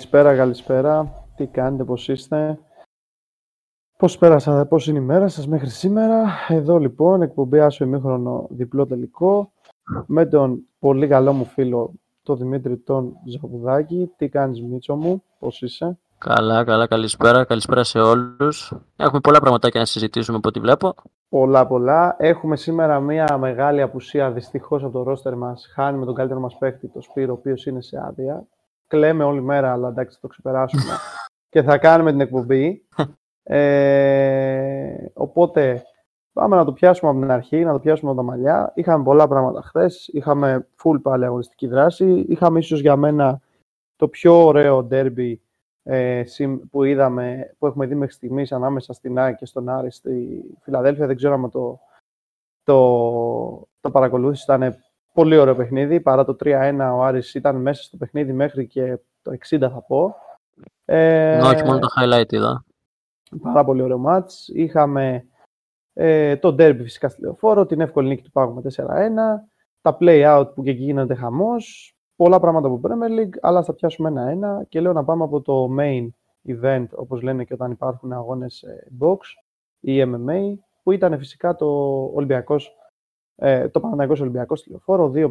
Καλησπέρα, καλησπέρα. Τι κάνετε, πώς είστε; Πώς πέρασατε, πώς είναι η μέρα σας μέχρι σήμερα; Εδώ λοιπόν, εκπομπή Άσο ημίχρονο διπλό τελικό με τον πολύ καλό μου φίλο, τον Δημήτρη τον Ζαχουδάκη. Τι κάνεις Μίτσο μου, πώς είσαι; Καλά, καλά, καλησπέρα. Καλησπέρα σε όλους. Έχουμε πολλά πραγματάκια να συζητήσουμε από ό,τι βλέπω. Πολλά, πολλά. Έχουμε σήμερα μια μεγάλη απουσία δυστυχώς από το ρόστερ μας. Χάνουμε τον καλύτερο μας παίκτη, το Σπύρο, ο οποίος είναι σε άδεια κλαίμε όλη μέρα, αλλά εντάξει, θα το ξεπεράσουμε. και θα κάνουμε την εκπομπή. Ε, οπότε, πάμε να το πιάσουμε από την αρχή, να το πιάσουμε από τα μαλλιά. Είχαμε πολλά πράγματα χθες. Είχαμε full πάλι αγωνιστική δράση. Είχαμε ίσως για μένα το πιο ωραίο derby ε, που, είδαμε, που έχουμε δει μέχρι στιγμής ανάμεσα στην ΑΕΚ και στον Άρη στη Φιλαδέλφια. Δεν ξέρω αν το, το, το παρακολούθησες. Ήταν Πολύ ωραίο παιχνίδι. Παρά το 3-1 ο Άρης ήταν μέσα στο παιχνίδι μέχρι και το 60 θα πω. Ε, όχι, μόνο το highlight είδα. Πάρα πολύ ωραίο μάτς. Είχαμε ε, το derby φυσικά στη Λεωφόρο, την εύκολη νίκη του Πάγου με 4-1, τα play-out που και εκεί γίνεται χαμός, πολλά πράγματα από Premier League, αλλά θα πιάσουμε ένα-ένα και λέω να πάμε από το main event, όπως λένε και όταν υπάρχουν αγώνες box ή MMA, που ήταν φυσικά το Ολυμπιακός ε, το Παναθηναϊκός Ολυμπιακός στη Λεωφόρο, 2-0.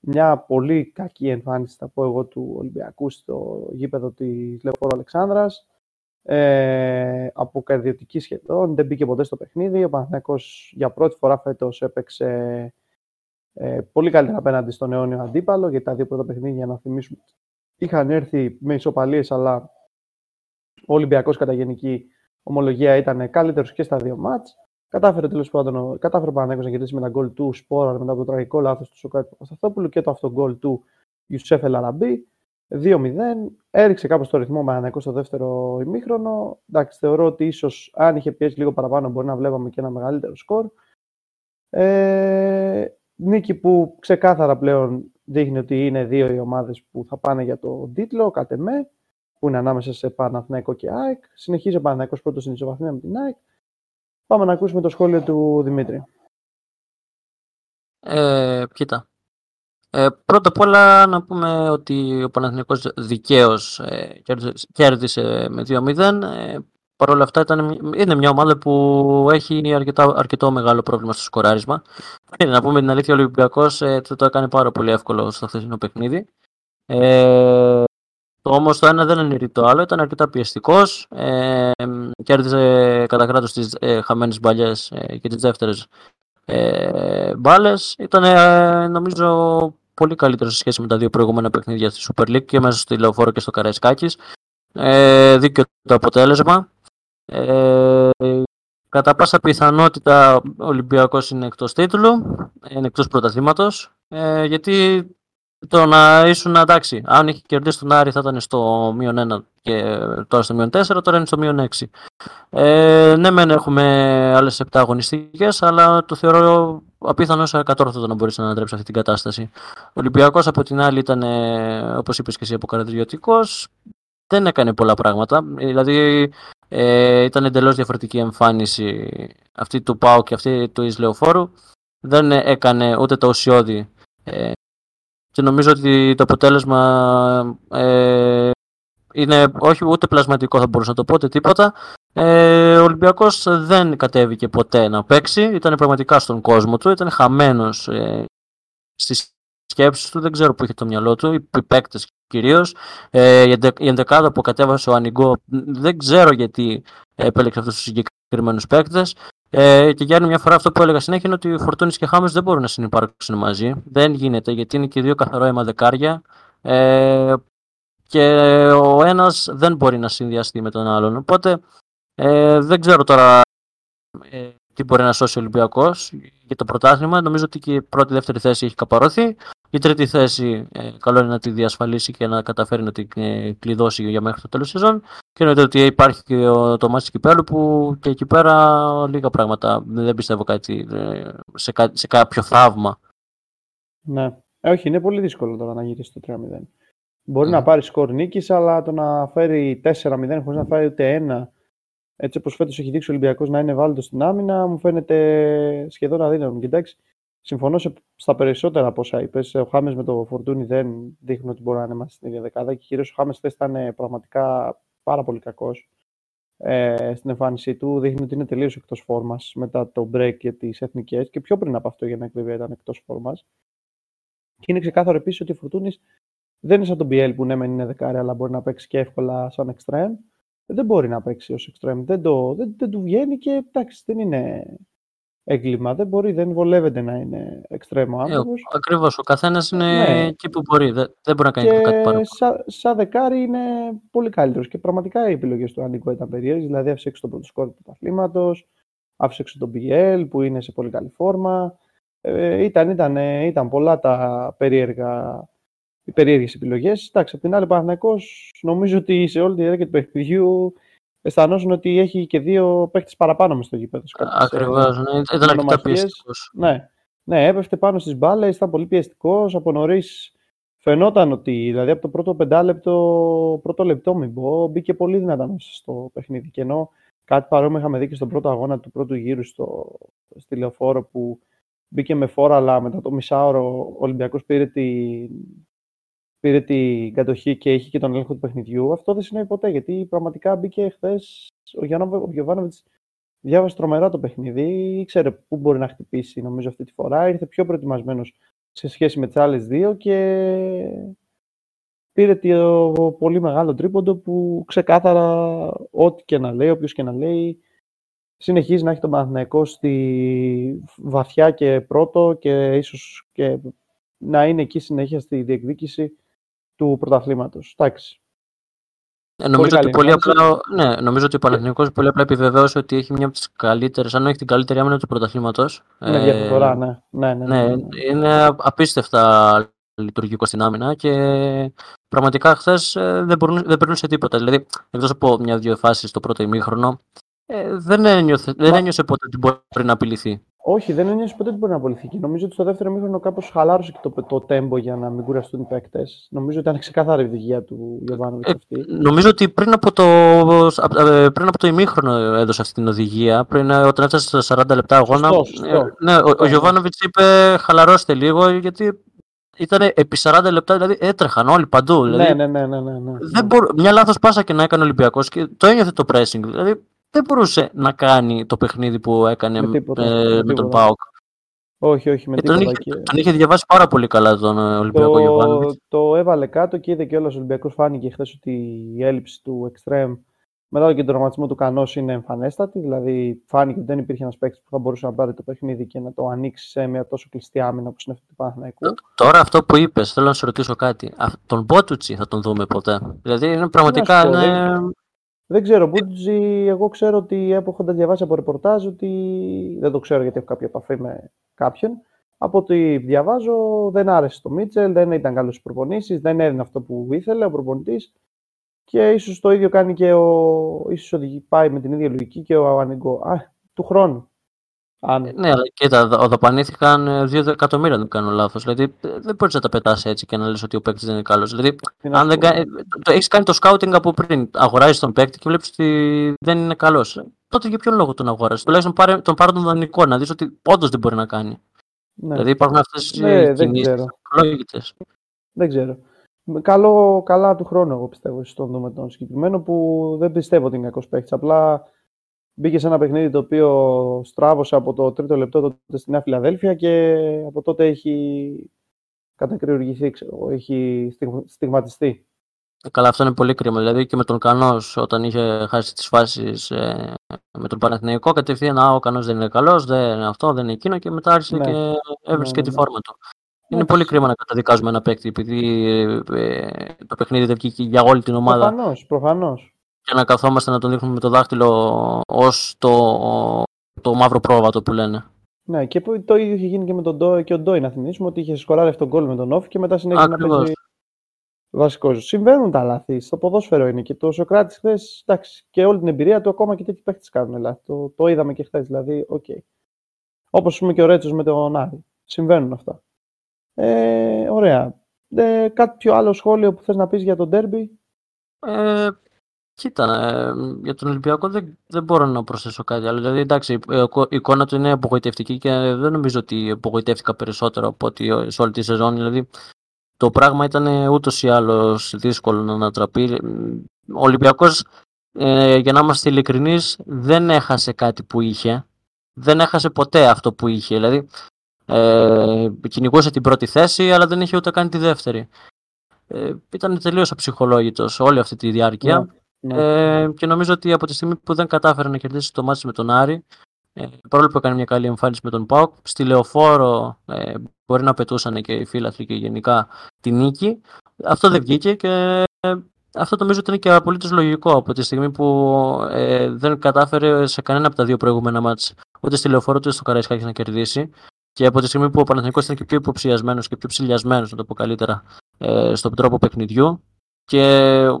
Μια πολύ κακή εμφάνιση, θα πω εγώ, του Ολυμπιακού στο γήπεδο της Λεωφόρο Αλεξάνδρας. Ε, από καρδιωτική σχεδόν, δεν μπήκε ποτέ στο παιχνίδι. Ο Παναθηναϊκός για πρώτη φορά φέτος έπαιξε ε, πολύ καλύτερα απέναντι στον αιώνιο αντίπαλο, γιατί τα δύο πρώτα παιχνίδια, να θυμίσουμε, είχαν έρθει με ισοπαλίες, αλλά ο Ολυμπιακός κατά γενική ομολογία ήταν καλύτερος και στα δύο μάτς. Κατάφερε τέλος πάντων κατάφερε ο Παναγιώτο να κερδίσει με ένα γκολ του Σπόρα μετά από το τραγικό λάθος του Σοκάτη Παπασταθόπουλου και το αυτογκολ του Ιουσέφ Ελαραμπή. 2-0. Έριξε κάπως το ρυθμό Παναγιώτο στο δεύτερο ημίχρονο. Εντάξει, θεωρώ ότι ίσως αν είχε πιέσει λίγο παραπάνω μπορεί να βλέπαμε και ένα μεγαλύτερο σκορ. Ε, νίκη που ξεκάθαρα πλέον δείχνει ότι είναι δύο οι ομάδες που θα πάνε για το τίτλο, κατ' εμέ, που είναι ανάμεσα σε Παναθηναϊκό και ΑΕΚ. Συνεχίζει ο Παναθηναϊκός πρώτος στην ισοβαθμία με την ΑΕΚ. Πάμε να ακούσουμε το σχόλιο του Δημήτρη. Ε, κοίτα. Ε, πρώτα απ' όλα να πούμε ότι ο Παναθηναϊκός δικαίως ε, κέρδισε με 2-0. Ε, Παρ' όλα αυτά ήταν, είναι μια ομάδα που έχει αρκετά, αρκετό μεγάλο πρόβλημα στο σκοράρισμα. Ε, να πούμε την αλήθεια, ο Ολυμπιακός ε, το έκανε πάρα πολύ εύκολο στο χθεσινό παιχνίδι. Ε, Όμως το ένα δεν είναι το άλλο, ήταν αρκετά πιεστικός. Ε, κέρδισε κατά κράτος τις ε, χαμένες μπαλιές ε, και τις δεύτερες ε, μπάλες. Ήταν ε, νομίζω πολύ καλύτερο σε σχέση με τα δύο προηγούμενα παιχνίδια στη Super League και μέσα στο Λεωφόρο και στο Καραϊσκάκης. Ε, δίκαιο το αποτέλεσμα. Ε, κατά πάσα πιθανότητα ο Ολυμπιακός είναι εκτός τίτλου, είναι εκτός πρωταθλήματος, ε, γιατί το να ήσουν εντάξει, αν είχε κερδίσει τον Άρη θα ήταν στο μείον 1 και τώρα στο μείον 4, τώρα είναι στο μείον 6. Ε, ναι, μεν έχουμε άλλες 7 αγωνιστικές, αλλά το θεωρώ απίθανο σε ακατόρθωτο να μπορέσει να ανατρέψεις αυτή την κατάσταση. Ο Ολυμπιακός από την άλλη ήταν, όπως είπες και εσύ, αποκαρδιωτικό. Δεν έκανε πολλά πράγματα. Δηλαδή ε, ήταν εντελώς διαφορετική εμφάνιση αυτή του Πάου και αυτή του Ισλεοφόρου. Δεν έκανε ούτε το ουσιώδη ε, και νομίζω ότι το αποτέλεσμα ε, είναι όχι ούτε πλασματικό θα μπορούσα να το πω, ούτε τίποτα. Ε, ο Ολυμπιακός δεν κατέβηκε ποτέ να παίξει, ήταν πραγματικά στον κόσμο του, ήταν χαμένος ε, στις σκέψεις του, δεν ξέρω που είχε το μυαλό του, οι παίκτες κυρίως. Ε, η ενδεκάδα που κατέβασε ο Ανιγκό, δεν ξέρω γιατί επέλεξε αυτούς τους συγκεκριμένους παίκτες. Ε, και για άλλη μια φορά αυτό που έλεγα συνέχεια είναι ότι ο Φορτούνη και Χάμες δεν μπορούν να συνεπάρξουν μαζί. Δεν γίνεται γιατί είναι και δύο καθαρό αίμα δεκάρια. Ε, και ο ένας δεν μπορεί να συνδυαστεί με τον άλλον. Οπότε ε, δεν ξέρω τώρα ε, τι μπορεί να σώσει ο Ολυμπιακός για το πρωτάθλημα. Νομίζω ότι και η πρώτη-δεύτερη θέση έχει καπαρωθεί. Η τρίτη θέση ε, καλό είναι να τη διασφαλίσει και να καταφέρει να την ε, κλειδώσει για μέχρι το τέλος της σεζόν. Και εννοείται ότι υπάρχει και το μάτι Κυπέλου που και εκεί πέρα λίγα πράγματα. Δεν πιστεύω κάτι ε, σε, σε κάποιο θαύμα. Ναι. Ε, όχι, είναι πολύ δύσκολο τώρα να γυρίσεις το 3-0. Μπορεί να πάρεις σκορ νίκης, αλλά το να φέρει 4-0 χωρίς να φέρει ούτε ένα έτσι όπως φέτος έχει δείξει ο Ολυμπιακός να είναι βάλτος στην άμυνα, μου φαίνεται σχεδόν αδύνατο. Κοιτάξτε, συμφωνώ σε, στα περισσότερα από όσα είπες. Ο Χάμες με το Φορτούνι δεν δείχνουν ότι μπορεί να είναι μαζί στην ίδια δεκάδα και κυρίως ο Χάμες χθες ήταν πραγματικά πάρα πολύ κακός ε, στην εμφάνισή του. Δείχνει ότι είναι τελείως εκτός φόρμας μετά το break για τις εθνικές και πιο πριν από αυτό για να εκδηλώσει ήταν εκτός φόρμας. Και είναι ξεκάθαρο επίσης ότι ο Φορτούνης δεν είναι σαν τον BL που ναι, μεν είναι δεκάρι, αλλά μπορεί να παίξει και εύκολα σαν extreme. Δεν μπορεί να παίξει ως extreme. Δεν, το, δεν, δεν του βγαίνει και εντάξει, δεν είναι έγκλημα. Δεν μπορεί, δεν βολεύεται να είναι εξτρέμο άνθρωπο. Ε, Ακριβώς. Ο καθένας είναι ναι. εκεί που μπορεί. Δεν, δεν μπορεί να κάνει και κάτι παραπάνω. Σαν σα δεκάρι είναι πολύ καλύτερος. Και πραγματικά οι επιλογές του Ανίκο ήταν περίεργες. Δηλαδή, άφησε έξω τον πρώτο σκόρ του παθλήματο, άφησε έξω τον BL που είναι σε πολύ καλή φόρμα. Ε, ήταν, ήταν, ήταν πολλά τα περίεργα οι περίεργες επιλογές. Εντάξει, απ' την άλλη, Παναθυνακό νομίζω ότι σε όλη τη διάρκεια του παιχνιδιού αισθανόσουν ότι έχει και δύο παίχτε παραπάνω μες στο γήπεδο. Ακριβώς. Ναι. Ήταν αρκετά πιεστικός. Ναι. ναι, έπεφτε πάνω στις μπάλες, ήταν πολύ πιεστικός. Από νωρίς φαινόταν ότι δηλαδή από το πρώτο πεντάλεπτο, πρώτο λεπτό, μην πω, μπήκε πολύ δυνατά στο παιχνίδι. Και ενώ κάτι παρόμοιο είχαμε δει και στον πρώτο αγώνα του πρώτου γύρου στο, στη λεωφόρο που μπήκε με φόρα, αλλά μετά το μισάωρο ο Ολυμπιακός πήρε την, πήρε την κατοχή και είχε και τον έλεγχο του παιχνιδιού. Αυτό δεν συνέβη ποτέ γιατί πραγματικά μπήκε χθες ο, Γιωβάνοβιτς. Διάβασε τρομερά το παιχνίδι, ήξερε πού μπορεί να χτυπήσει νομίζω αυτή τη φορά. Ήρθε πιο προετοιμασμένος σε σχέση με τις άλλες δύο και πήρε το πολύ μεγάλο τρίποντο που ξεκάθαρα ό,τι και να λέει, όποιος και να λέει, συνεχίζει να έχει τον Παναθηναϊκό στη βαθιά και πρώτο και ίσως και να είναι εκεί συνέχεια στη διεκδίκηση του πρωταθλήματος. Εντάξει. Ε, νομίζω, ότι πολύ απλά, ναι, νομίζω ότι ο Παναθηναϊκός πολύ απλά επιβεβαίωσε ότι έχει μια από τις καλύτερες, αν όχι την καλύτερη άμυνα του πρωταθλήματος. Είναι ε, διαφορά, ναι. Ναι, ναι, ναι, ναι, ναι. Είναι απίστευτα λειτουργικό στην άμυνα και πραγματικά χθες ε, δεν, δεν περνούσε τίποτα. Δηλαδή, εκτός από μια-δύο φάσεις στο πρώτο ημίχρονο, ε, δεν, ένιωθε, δεν ένιωσε ποτέ ότι μπορεί να απειληθεί. Όχι, δεν ένιωσε ποτέ ότι μπορεί να απολυθεί. Και νομίζω ότι στο δεύτερο μήχρονο κάπως χαλάρωσε και το, το τέμπο για να μην κουραστούν οι παίκτες. Νομίζω ότι ήταν ξεκάθαρη η οδηγία του Γιωβάνοβιτς ε, αυτή. νομίζω ότι πριν από το, ε, πριν από το ημίχρονο έδωσε αυτή την οδηγία. Πριν, ε, όταν έφτασε στα 40 λεπτά αγώνα. Σωστό, σωστό. ναι, ο, ο Γιωβάνοβιτς είπε χαλαρώστε λίγο γιατί ήταν επί 40 λεπτά, δηλαδή έτρεχαν όλοι παντού. Δηλαδή, ναι, ναι, ναι, ναι, ναι. Δεν μπορώ, μια λάθος πάσα και να έκανε ο Ολυμπιακός και το ένιωθε το pressing. Δηλαδή δεν μπορούσε να κάνει το παιχνίδι που έκανε με, τίποτα, ε, με, με τον Πάοκ. Όχι, όχι, με τίποτα. Τον είχε, τον είχε διαβάσει πάρα πολύ καλά τον ε, Ολυμπιακό Γιωβάνοβιτς. Το έβαλε κάτω και είδε και όλο ο Ολυμπιακός. Φάνηκε χθες ότι η έλλειψη του Extreme μετά και τον τραυματισμό του Κανός είναι εμφανέστατη. Δηλαδή, φάνηκε ότι δεν υπήρχε ένας παίκτης που θα μπορούσε να πάρει το παιχνίδι και να το ανοίξει σε μια τόσο κλειστή άμυνα όπως είναι αυτή του Παναθηναϊκού. Τώρα, αυτό που είπες, θέλω να σε ρωτήσω κάτι. Τον Μπότουτσι θα τον δούμε ποτέ; Δηλαδή, είναι πραγματικά. Είναι... Δεν ξέρω, Μπούτζι, εγώ ξέρω ότι έχοντα διαβάσει από ρεπορτάζ ότι δεν το ξέρω γιατί έχω κάποια επαφή με κάποιον. Από ό,τι διαβάζω, δεν άρεσε το Μίτσελ, δεν ήταν καλός στι προπονήσεις, δεν έδινε αυτό που ήθελε ο προπονητής. Και ίσως το ίδιο κάνει και ο. ίσως πάει με την ίδια λογική και ο Ανιγκό. Α, του χρόνου. Αν... Ναι, αλλά κοίτα, δαπανήθηκαν 2 εκατομμύρια, αν δεν κάνω λάθος. Δηλαδή δεν μπορείς να τα πετάς έτσι και να λες ότι ο παίκτης δεν είναι καλός. Δηλαδή, αν δεν κάνει, το, έχεις κάνει το scouting από πριν, αγοράζεις τον παίκτη και βλέπεις ότι δεν είναι καλός. Τότε για ποιον λόγο τον αγοράζεις; Τουλάχιστον πάρε, τον πάρει τον δανεικό να δεις ότι όντως δεν μπορεί να κάνει. Ναι. Δηλαδή υπάρχουν αυτές ναι, οι κινήσεις Δεν ξέρω. Καλό, καλά του χρόνου, εγώ πιστεύω, στον δούμε τον συγκεκριμένο που δεν πιστεύω ότι είναι κακός παίκτης. Απλά Μπήκε σε ένα παιχνίδι το οποίο στράβωσε από το τρίτο λεπτό τότε στη Νέα Φιλαδέλφια και από τότε έχει κατακριουργηθεί, ξέρω, έχει στιγματιστεί. Ε, καλά, αυτό είναι πολύ κρίμα. Δηλαδή και με τον Κανός, όταν είχε χάσει τις φάσεις ε, με τον Παναθηναϊκό, κατευθείαν ο Κανός δεν είναι καλός, δεν είναι αυτό, δεν είναι εκείνο και μετά άρχισε ναι. και έβρισκε ναι, τη ναι. φόρμα του. Είναι πολύ κρίμα να καταδικάζουμε ένα παίκτη επειδή ε, το παιχνίδι δεν βγήκε για όλη την ομάδα. Προφανώς, προφανώς και να καθόμαστε να τον δείχνουμε με το δάχτυλο ως το, το μαύρο πρόβατο που λένε. Ναι, και το ίδιο είχε γίνει και με τον Ντόι και ο Ντόι. Να θυμίσουμε ότι είχε σκοράρει αυτό το γκολ με τον ΟΦΗ και μετά συνέχισε να παίζει βασικός. Συμβαίνουν τα λάθη. Στο ποδόσφαιρο είναι. Και το Σοκράτης χθες, εντάξει, και όλη την εμπειρία του, ακόμα και τέτοιοι παίχτες κάνουν λάθη. Το, το είδαμε και χθες. Δηλαδή, OK. Okay. Όπως πούμε και ο Ρέτσος με τον Άρη. Συμβαίνουν αυτά. Ε, ωραία. Ε, κάτι πιο άλλο σχόλιο που θες να πεις για τον Ντέρμπι; Ε, Κοίτα, ε, για τον Ολυμπιακό δεν, δεν μπορώ να προσθέσω κάτι άλλο. Δηλαδή, εντάξει, η εικόνα του είναι απογοητευτική και δεν νομίζω ότι απογοητεύτηκα περισσότερο από ότι σε όλη τη σεζόν. Δηλαδή, το πράγμα ήταν ούτως ή άλλως δύσκολο να ανατραπεί. Ο Ολυμπιακός, ε, για να είμαστε ειλικρινείς, δεν έχασε κάτι που είχε. Δεν έχασε ποτέ αυτό που είχε. Δηλαδή, ε, κυνηγούσε την πρώτη θέση, αλλά δεν είχε ούτε καν τη δεύτερη. Ε, ήταν τελείως αψυχολόγητος όλη αυτή τη διάρκεια. Ναι. Ναι. Ε, και νομίζω ότι από τη στιγμή που δεν κατάφερε να κερδίσει το μάτι με τον Άρη, ε, παρόλο που έκανε μια καλή εμφάνιση με τον Πάοκ, στη λεωφόρο ε, μπορεί να πετούσαν και οι φίλαθλοι και γενικά τη νίκη. Αυτό δεν βγήκε και ε, αυτό νομίζω ότι είναι και απολύτως λογικό από τη στιγμή που ε, δεν κατάφερε σε κανένα από τα δύο προηγούμενα μάτς ούτε στη λεωφόρο ούτε στο Καραϊσκάκη να κερδίσει. Και από τη στιγμή που ο Παναθηναϊκός ήταν και πιο υποψιασμένος και πιο ψηλιασμένος, να το πω καλύτερα, ε, στον τρόπο παιχνιδιού, και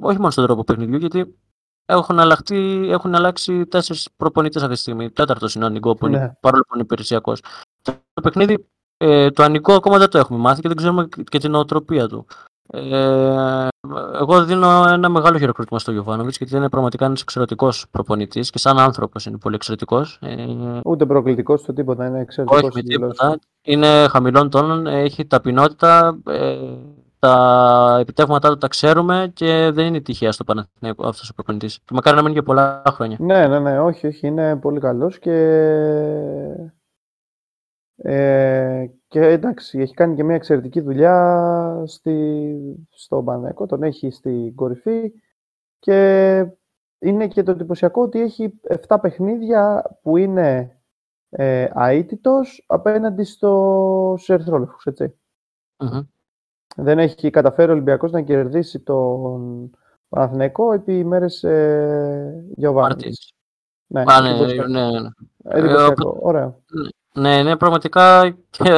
όχι μόνο στον τρόπο παιχνιδιού, γιατί έχουν, αλλαχτεί, έχουν αλλάξει τέσσερις προπονητές αυτή τη στιγμή. Τέταρτος είναι ο Ανικό, που ναι. παρόλο που είναι υπηρεσιακός. Το παιχνίδι, ε, το Ανικό ακόμα δεν το έχουμε μάθει και δεν ξέρουμε και την νοοτροπία του. Ε, εγώ δίνω ένα μεγάλο χειροκρότημα στο Γιωβάνοβιτς γιατί είναι πραγματικά ένας εξαιρετικός προπονητής και σαν άνθρωπος είναι πολύ εξαιρετικός. Ε, Ούτε προκλητικός στο τίποτα, είναι εξαιρετικός. Όχι με τίποτα. Είναι χαμηλών τόνων, έχει ταπεινότητα. Ε, τα επιτεύγματά του τα ξέρουμε και δεν είναι τυχαία στο Παναθηναϊκό αυτός ο προπονητής. Και μακάρι να μείνει για πολλά χρόνια. Ναι, ναι, ναι, όχι, όχι, είναι πολύ καλός και. Ε, και εντάξει, έχει κάνει και μια εξαιρετική δουλειά στη, στο Παναθηναϊκό, τον έχει στην κορυφή και είναι και το εντυπωσιακό ότι έχει 7 παιχνίδια που είναι ε, αίτητος απέναντι στο, στους ερθρόλευκους, δεν έχει καταφέρει ο Ολυμπιακός να κερδίσει τον Παναθηναϊκό επί μέρες ε, Γιωβάνης. Ναι, ναι, ναι, ναι, ναι. Εντυπωσιακό. Ωραία. Ναι, ναι, πραγματικά και,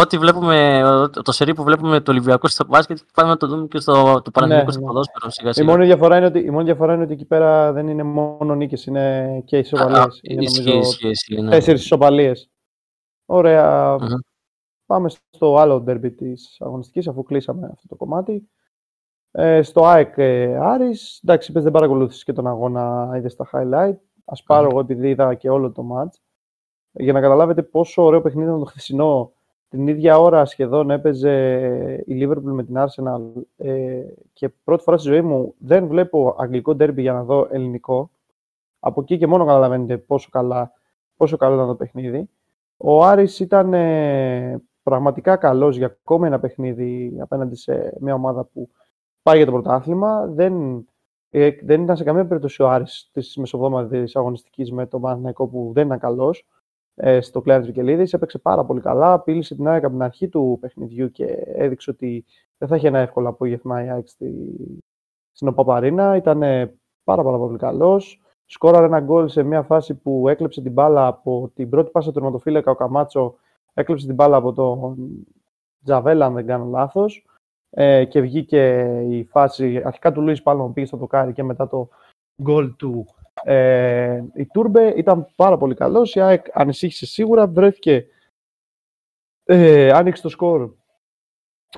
ό,τι βλέπουμε, το σερί που βλέπουμε το Ολυμπιακό στο μπάσκετ, πάμε να το δούμε και στο το Παναθηναϊκό στο ποδόσφαιρο σιγά σιγά. Η μόνη, διαφορά είναι ότι, η μόνη διαφορά είναι ότι εκεί πέρα δεν είναι μόνο νίκες, είναι και ισοπαλίες. Ισχύει, ισχύει. Τέσσερις ισοπαλίες. Ωραία. Πάμε στο άλλο ντέρμπι της αγωνιστικής, αφού κλείσαμε αυτό το κομμάτι. Ε, στο ΑΕΚ ε, Άρης, εντάξει, είπες δεν παρακολούθησες και τον αγώνα, είδες τα highlight. Ας πάρω εγώ επειδή είδα και όλο το match. Για να καταλάβετε πόσο ωραίο παιχνίδι ήταν το χθεσινό. Την ίδια ώρα σχεδόν έπαιζε η Liverpool με την Arsenal ε, και πρώτη φορά στη ζωή μου δεν βλέπω αγγλικό ντέρμπι για να δω ελληνικό. Από εκεί και μόνο καταλαβαίνετε πόσο, καλά, πόσο καλό ήταν το παιχνίδι. Ο Άρης ήταν ε, πραγματικά καλός για ακόμα ένα παιχνίδι απέναντι σε μια ομάδα που πάει για το πρωτάθλημα. Δεν, ε, δεν ήταν σε καμία περίπτωση ο Άρης της μεσοβδόματης αγωνιστικής με τον Παναθηναϊκό που δεν ήταν καλός ε, στο κλέον της Βικελίδης. Έπαιξε πάρα πολύ καλά, πήλησε την ΑΕΚ από την αρχή του παιχνιδιού και έδειξε ότι δεν θα έχει ένα εύκολο απόγευμα η ΑΕΚ στη, στην Οπαπαρίνα. Ήταν πάρα, πάρα πολύ καλός. Σκόραρε ένα γκολ σε μια φάση που έκλεψε την μπάλα από την πρώτη πάσα του τερματοφύλακα ο Καμάτσο έκλεψε την μπάλα από τον Τζαβέλα, αν δεν κάνω λάθος, ε, και βγήκε η φάση, αρχικά του Λουίς Πάλμα πήγε στο δοκάρι και μετά το γκολ του ε, η Τούρμπε. Ήταν πάρα πολύ καλός, η ΑΕΚ ανησύχησε σίγουρα, βρέθηκε, ε, άνοιξε το σκορ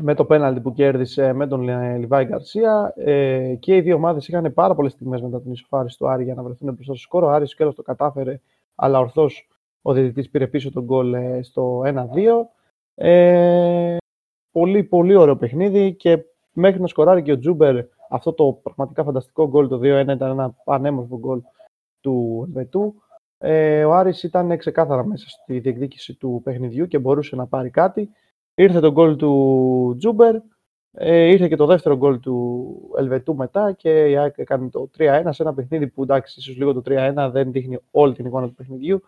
με το πέναλτι που κέρδισε με τον Λιβάη Γκαρσία. Ε, και οι δύο ομάδες είχαν πάρα πολλές στιγμές μετά την ισοφάριση του Άρη για να βρεθούν μπροστά στο σκορ. Ο Άρης και το κατάφερε, αλλά ορθώς ο διαιτητής πήρε πίσω τον γκολ ε, στο 1-2. Ε, πολύ, πολύ ωραίο παιχνίδι και μέχρι να σκοράρει και ο Τζούμπερ αυτό το πραγματικά φανταστικό γκολ το 2-1 ήταν ένα πανέμορφο γκολ του Ελβετού. Ε, ο Άρης ήταν ξεκάθαρα μέσα στη διεκδίκηση του παιχνιδιού και μπορούσε να πάρει κάτι. Ήρθε το γκολ του Τζούμπερ, ε, ήρθε και το δεύτερο γκολ του Ελβετού μετά και η ΑΕΚ έκανε το 3-1 σε ένα παιχνίδι που εντάξει, ίσως λίγο το 3-1 δεν δείχνει όλη την εικόνα του παιχνιδιού.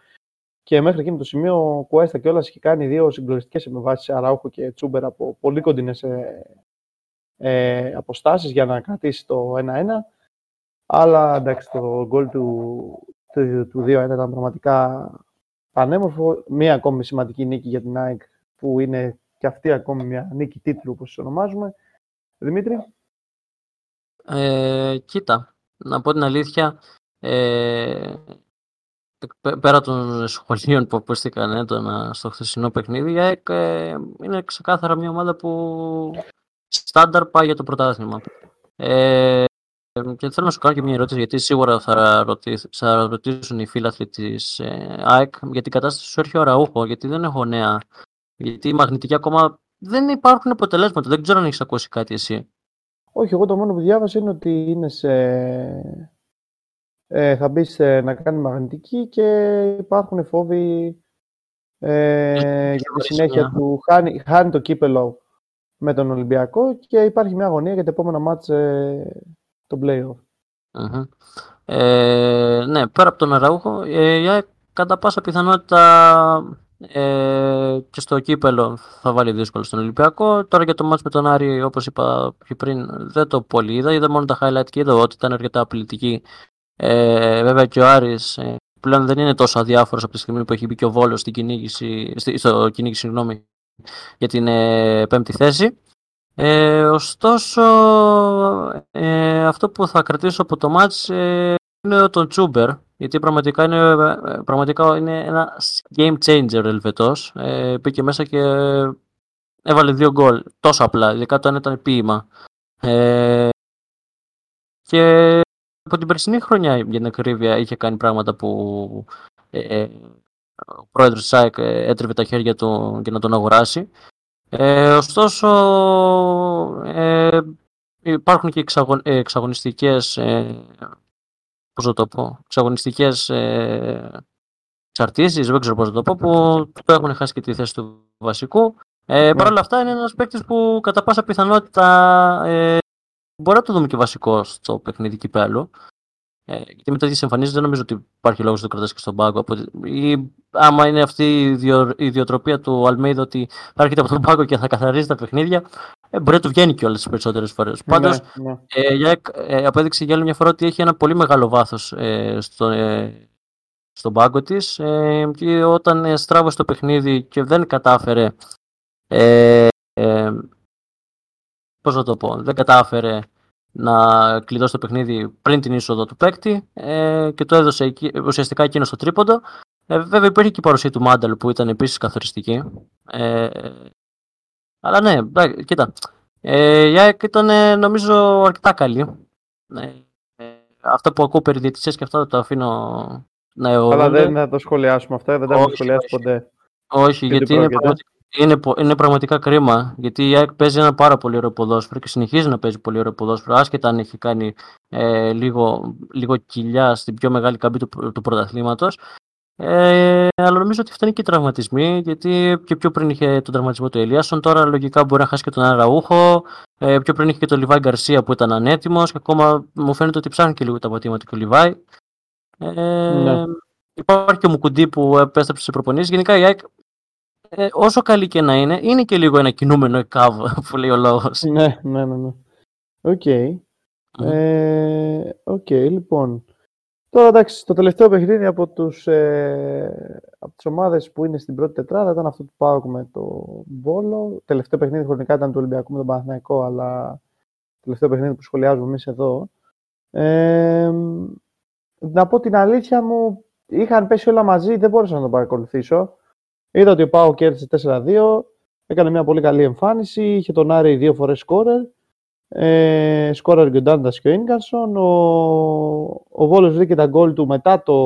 Και μέχρι εκείνο το σημείο ο Κουέστα κιόλας έχει κάνει δύο συγκλονιστικές επεμβάσεις Αράουχο και Τσούμπερ από πολύ κοντινές ε, ε, αποστάσεις για να κρατήσει το 1-1. Αλλά εντάξει, το γκολ του, του, του 2-1 ήταν πραγματικά πανέμορφο. Μία ακόμη σημαντική νίκη για την ΑΕΚ που είναι και αυτή ακόμη μια νίκη τίτλου όπως ονομάζουμε. Δημήτρη; Ε, κοίτα, να πω την αλήθεια, ε, πέρα των σχολείων που ακούστηκαν έντονα στο χθεσινό παιχνίδι, ε, είναι ξεκάθαρα μια ομάδα που στάνταρ πάει για το πρωτάθλημα. Ε, και θέλω να σου κάνω και μια ερώτηση, γιατί σίγουρα θα, θα ρωτήσουν οι φίλαθλοι της ε, ΑΕΚ για την κατάσταση σου έρχει ο Ραούχο, γιατί δεν έχω νέα. Γιατί η μαγνητική ακόμα δεν υπάρχουν αποτελέσματα. Δεν ξέρω αν έχεις ακούσει κάτι εσύ. Όχι, εγώ το μόνο που διάβασα είναι ότι είναι σε... ε, θα μπεις να κάνει μαγνητική και υπάρχουν φόβοι ε, για τη συνέχεια του. Χάνει, χάνει το κύπελο με τον Ολυμπιακό και υπάρχει μια αγωνία για το επόμενο μάτς ε, το play Ε, ναι, πέρα από τον Αραούχο, ε, κατά πάσα πιθανότητα ε, και στο κύπελο θα βάλει δύσκολο στον Ολυμπιακό. Τώρα για το μάτς με τον Άρη, όπως είπα πιο πριν, δεν το πολύ είδα. Είδα μόνο τα highlight και είδα ότι ήταν αρκετά απειλητική. Ε, βέβαια και ο Άρης ε, πλέον δεν είναι τόσο αδιάφορος από τη στιγμή που έχει μπει και ο Βόλος στην κυνήγηση, στο κυνήγηση συγγνώμη, για την ε, πέμπτη θέση. Ε, ωστόσο, ε, αυτό που θα κρατήσω από το μάτς ε, είναι τον Τσούμπερ, γιατί πραγματικά είναι, ε, πραγματικά είναι ένα game changer ο Ελβετός. Ε, πήγε μέσα και έβαλε δύο γκολ, τόσο απλά, ειδικά το ένα ήταν ποίημα. Ε, και από την περσινή χρονιά, για την ακρίβεια, είχε κάνει πράγματα που ε, ο πρόεδρος της ΣΑΕΚ έτρεβε τα χέρια του για να τον αγοράσει. Ε, ωστόσο, ε, υπάρχουν και εξαγων, ε, εξαγωνιστικές, ε, πώς θα το πω, εξαγωνιστικές ε, εξαρτήσεις, δεν ξέρω πώς θα το πω, που το έχουν χάσει και τη θέση του βασικού. Ε, ναι. Παρ' όλα αυτά είναι ένας παίκτης που κατά πάσα πιθανότητα ε, μπορεί να το δούμε και βασικό στο παιχνίδι κυπέλου. Ε, γιατί με τέτοιες εμφανίσεις δεν νομίζω ότι υπάρχει λόγος να το κρατάς και στον πάγκο. Ή άμα είναι αυτή η ιδιοτροπία του Αλμέιδα ότι θα έρχεται από τον πάγκο και θα καθαρίζει τα παιχνίδια, ε, μπορεί να του βγαίνει και όλε τις περισσότερες φορές. Ναι, Πάντως, ναι. ε, ε, απέδειξε για άλλη μια φορά ότι έχει ένα πολύ μεγάλο βάθος ε, στο, ε, στον πάγκο της. Ε, και όταν ε, στράβωσε το παιχνίδι και δεν κατάφερε. Ε, ε, πώς να το πω, δεν κατάφερε να κλειδώσει το παιχνίδι πριν την είσοδο του παίκτη ε, και το έδωσε εκεί, ουσιαστικά εκείνο στο τρίποντο. Ε, βέβαια υπήρχε και η παρουσία του Μάνταλ που ήταν επίσης καθοριστική. Ε, αλλά ναι, κοίτα, ε, η ΑΕΚ ήταν νομίζω αρκετά καλή. Ε, ε, αυτά που ακούω περί διαιτησίας και αυτά το αφήνω να εγώ. Αλλά δεν θα το σχολιάσουμε αυτά, δεν τα έχουμε σχολιάσει ποτέ. Όχι, γιατί είναι πραγματικά είναι, είναι πραγματικά κρίμα γιατί η ΑΕΚ παίζει ένα πάρα πολύ ωραίο ποδόσφαιρο και συνεχίζει να παίζει πολύ ωραίο ποδόσφαιρο, άσχετα αν έχει κάνει ε, λίγο, λίγο κοιλιά στην πιο μεγάλη καμπή του, του πρωταθλήματος. Ε, αλλά νομίζω ότι φτάνει και οι τραυματισμοί, γιατί και πιο πριν είχε τον τραυματισμό του Ελίασον, τώρα λογικά μπορεί να χάσει και τον Αραούχο. Ε, πιο πριν είχε και τον Λιβάη Γκαρσία που ήταν ανέτοιμος και ακόμα μου φαίνεται ότι ψάχνει και λίγο τα πατήματα και ο Λιβάη. Ε, ναι. Υπάρχει και ο Μουκουντή που επέστρεψε σε προπονήσεις. Γενικά η ΑΕΚ ε, όσο καλή και να είναι, είναι και λίγο ένα κινούμενο ΕΚΑΒ που λέει ο λόγο. Ναι, ναι, ναι. ναι. OK. Okay. Ε, λοιπόν. Τώρα εντάξει, το τελευταίο παιχνίδι από, τους, ε, από τις ομάδες που είναι στην πρώτη τετράδα ήταν αυτό που ΠΑΟΚ με το Βόλο. Τελευταίο παιχνίδι χρονικά ήταν του Ολυμπιακού με τον Παναθηναϊκό, αλλά τελευταίο παιχνίδι που σχολιάζουμε εμείς εδώ. Ε, να πω την αλήθεια μου, είχαν πέσει όλα μαζί, δεν μπόρεσα να το παρακολουθήσω. Είδα ότι ο Πάο κέρδισε 4-2, έκανε μια πολύ καλή εμφάνιση, είχε τον Άρη δύο φορές σκόρερ. Ε, σκόρερ και ο Ντάντας και ο Ίνγκαρσον. Ο, ο Βόλος βρήκε τα γκολ του μετά, το,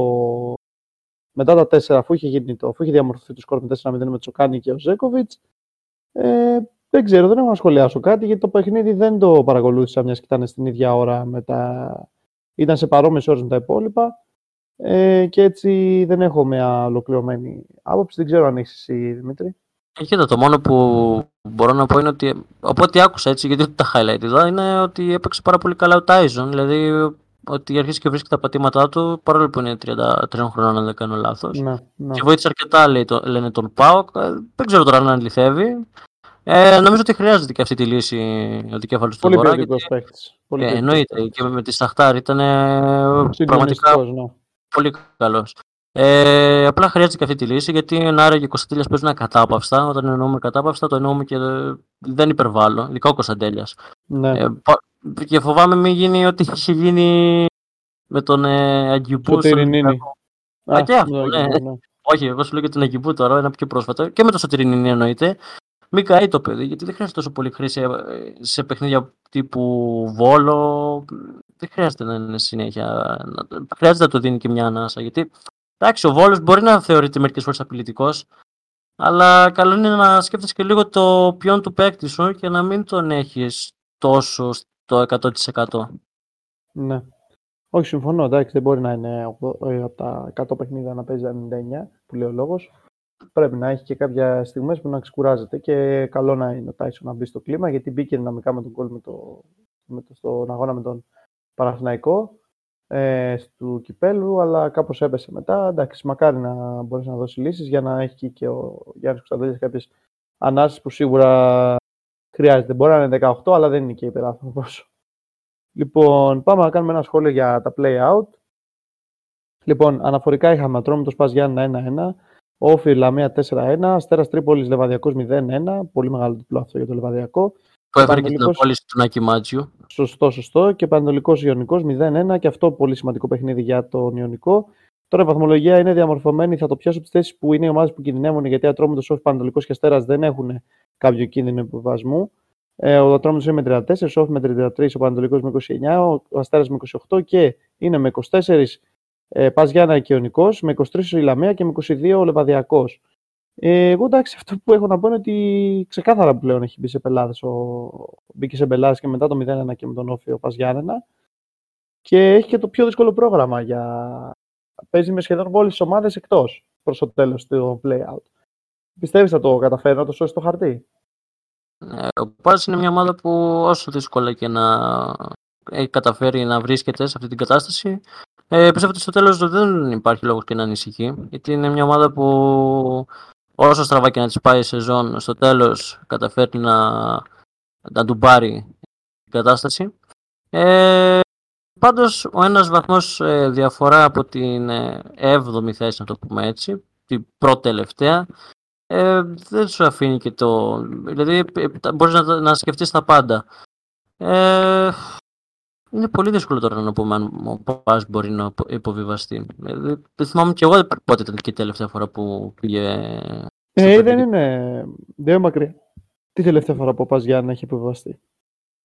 μετά τα 4, αφού είχε, γίνει το, αφού είχε διαμορφωθεί το σκόρ με 4-0 με το Τσοκάνη και ο Ζέκοβιτς. Ε, δεν ξέρω, δεν έχω να σχολιάσω κάτι, γιατί το παιχνίδι δεν το παρακολούθησα, μιας και ήταν στην ίδια ώρα με τα... Ήταν σε παρόμοιες ώρες με τα υπόλοιπα. Ε, και έτσι δεν έχω μια ολοκληρωμένη άποψη. Δεν ξέρω αν έχεις εσύ, Δημήτρη. Κοίτα, το μόνο που μπορώ να πω είναι ότι από ό,τι άκουσα έτσι, γιατί τα highlight εδώ, είναι ότι έπαιξε πάρα πολύ καλά ο Τάιζον. Δηλαδή ότι αρχίσει και βρίσκει τα πατήματά του, παρόλο που είναι 33 χρονών, αν δεν κάνω λάθος. Ναι, ναι. Και βοήθησε αρκετά, λέει, το, λένε τον Πάοκ. Ε, δεν ξέρω τώρα αν αληθεύει. Ε, νομίζω ότι χρειάζεται και αυτή τη λύση ο δικέφαλος του Βορρά. Πολύ ποιοτικό παίκτης. Ε, εννοείται. Και με τη Σταχτάρ ήταν πραγματικά. Ναι πολύ καλός. Ε, απλά χρειάζεται και αυτή τη λύση γιατί ο Νάρα και ο Κωνσταντέλια παίζουν ακατάπαυστα. Όταν εννοούμε κατάπαυστα, το εννοούμε και δεν υπερβάλλω, ειδικά ο Κωνσταντέλια. Ναι. Ε, και φοβάμαι μην γίνει ό,τι έχει γίνει με τον ε, Αγκιουμπού. Α, και αυτό, ναι. ναι. Όχι, εγώ σου λέω και τον Αγκιουμπού τώρα, ένα πιο πρόσφατο. Και με το Σωτηρινίνη εννοείται. Μην καεί το παιδί, γιατί δεν χρειάζεται τόσο πολύ χρήση ε, σε παιχνίδια τύπου Βόλο. Δεν χρειάζεται να είναι συνέχεια. Χρειάζεται να το δίνει και μια ανάσα. Γιατί εντάξει, ο Βόλος μπορεί να θεωρείται μερικές φορές απειλητικός, αλλά καλό είναι να σκέφτεσαι και λίγο το ποιόν του παίκτη σου και να μην τον έχεις τόσο στο 100%. Ναι. Όχι, συμφωνώ. Εντάξει, δεν μπορεί να είναι ε, από τα 100 παιχνίδια να παίζει 99, που λέει ο λόγος. Πρέπει να έχει και κάποια στιγμές που να ξεκουράζεται και καλό να είναι ο Τάισον να μπει στο κλίμα γιατί μπήκε δυναμικά με τον κόλ με το, με το, στον αγώνα με τον Παραθυναϊκό ε, του Κυπέλου, αλλά κάπως έπεσε μετά. Εντάξει, μακάρι να μπορέσει να δώσει λύσεις για να έχει και ο Γιάννης Κωνσταντέλης κάποιες ανάσεις που σίγουρα χρειάζεται. Μπορεί να είναι 18, αλλά δεν είναι και υπεράνθρωπος. Λοιπόν, πάμε να κάνουμε ένα σχόλιο για τα play out. Λοιπόν, αναφορικά είχαμε Ατρόμητο Πας Γιάννη 1-1, Όφη Λαμία 4-1, Αστέρας Τρίπολης Λεβαδιακός 0-1, πολύ μεγάλο διπλό αυτό για το Λεβαδιακό. Που έφερε και την απόλυση του Νάκη Μάτζιου. Σωστό, σωστό. Και Πανετολικό Ιωνικός 0-1 και αυτό πολύ σημαντικό παιχνίδι για τον Ιωνικό. Τώρα η βαθμολογία είναι διαμορφωμένη. Θα το πιάσω από τις θέσεις που είναι οι ομάδες που κινδυνεύουν γιατί Ατρόμητος, Όφη, Πανετολικό και Αστέρας δεν έχουν κάποιο κίνδυνο υποβασμού. Ε, ο Ατρόμητος είναι με 34, ο Όφη με 33, ο Πανετολικό με 29, ο Αστέρας με 28 και είναι με 24 ε, Πας Γιάννα και Ιωνικός, με 23 ο Ηλαμία και με 22 ο Λεβαδιακός. Ε, εγώ εντάξει, αυτό που έχω να πω είναι ότι ξεκάθαρα πλέον έχει μπει σε πελάδε. Ο... Μπήκε σε πελάδε και μετά το 0-1 και με τον Όφιο Πας Γιάννενα. Και έχει και το πιο δύσκολο πρόγραμμα. Για... Παίζει με σχεδόν όλες τις ομάδες εκτός προς το τέλος του play-out. Πιστεύεις θα το καταφέρει να το σώσει το χαρτί; Ε, ο Πας είναι μια ομάδα που όσο δύσκολα και να έχει καταφέρει να βρίσκεται σε αυτή την κατάσταση, ε, πιστεύω ότι στο τέλος δεν υπάρχει λόγος και να ανησυχεί, γιατί είναι μια ομάδα που όσο στραβά και να της πάει η σεζόν, στο τέλος καταφέρει να, να του πάρει την κατάσταση. Ε, πάντως, ο ένας βαθμός ε, διαφορά από την 7η ε, θέση, να το πούμε έτσι, την πρώτη τελευταία, ε, δεν σου αφήνει και το... Δηλαδή, ε, μπορείς να, να σκεφτείς τα πάντα. Ε, είναι πολύ δύσκολο τώρα να πούμε αν ο Πας μπορεί να υποβιβαστεί. Δηλαδή, δεν θυμάμαι και εγώ πότε ήταν και η τελευταία φορά που πήγε... Ε, δεν είναι... Δεν είναι μακριά. Τι τελευταία φορά που ο Πας Γιάννη έχει υποβιβαστεί;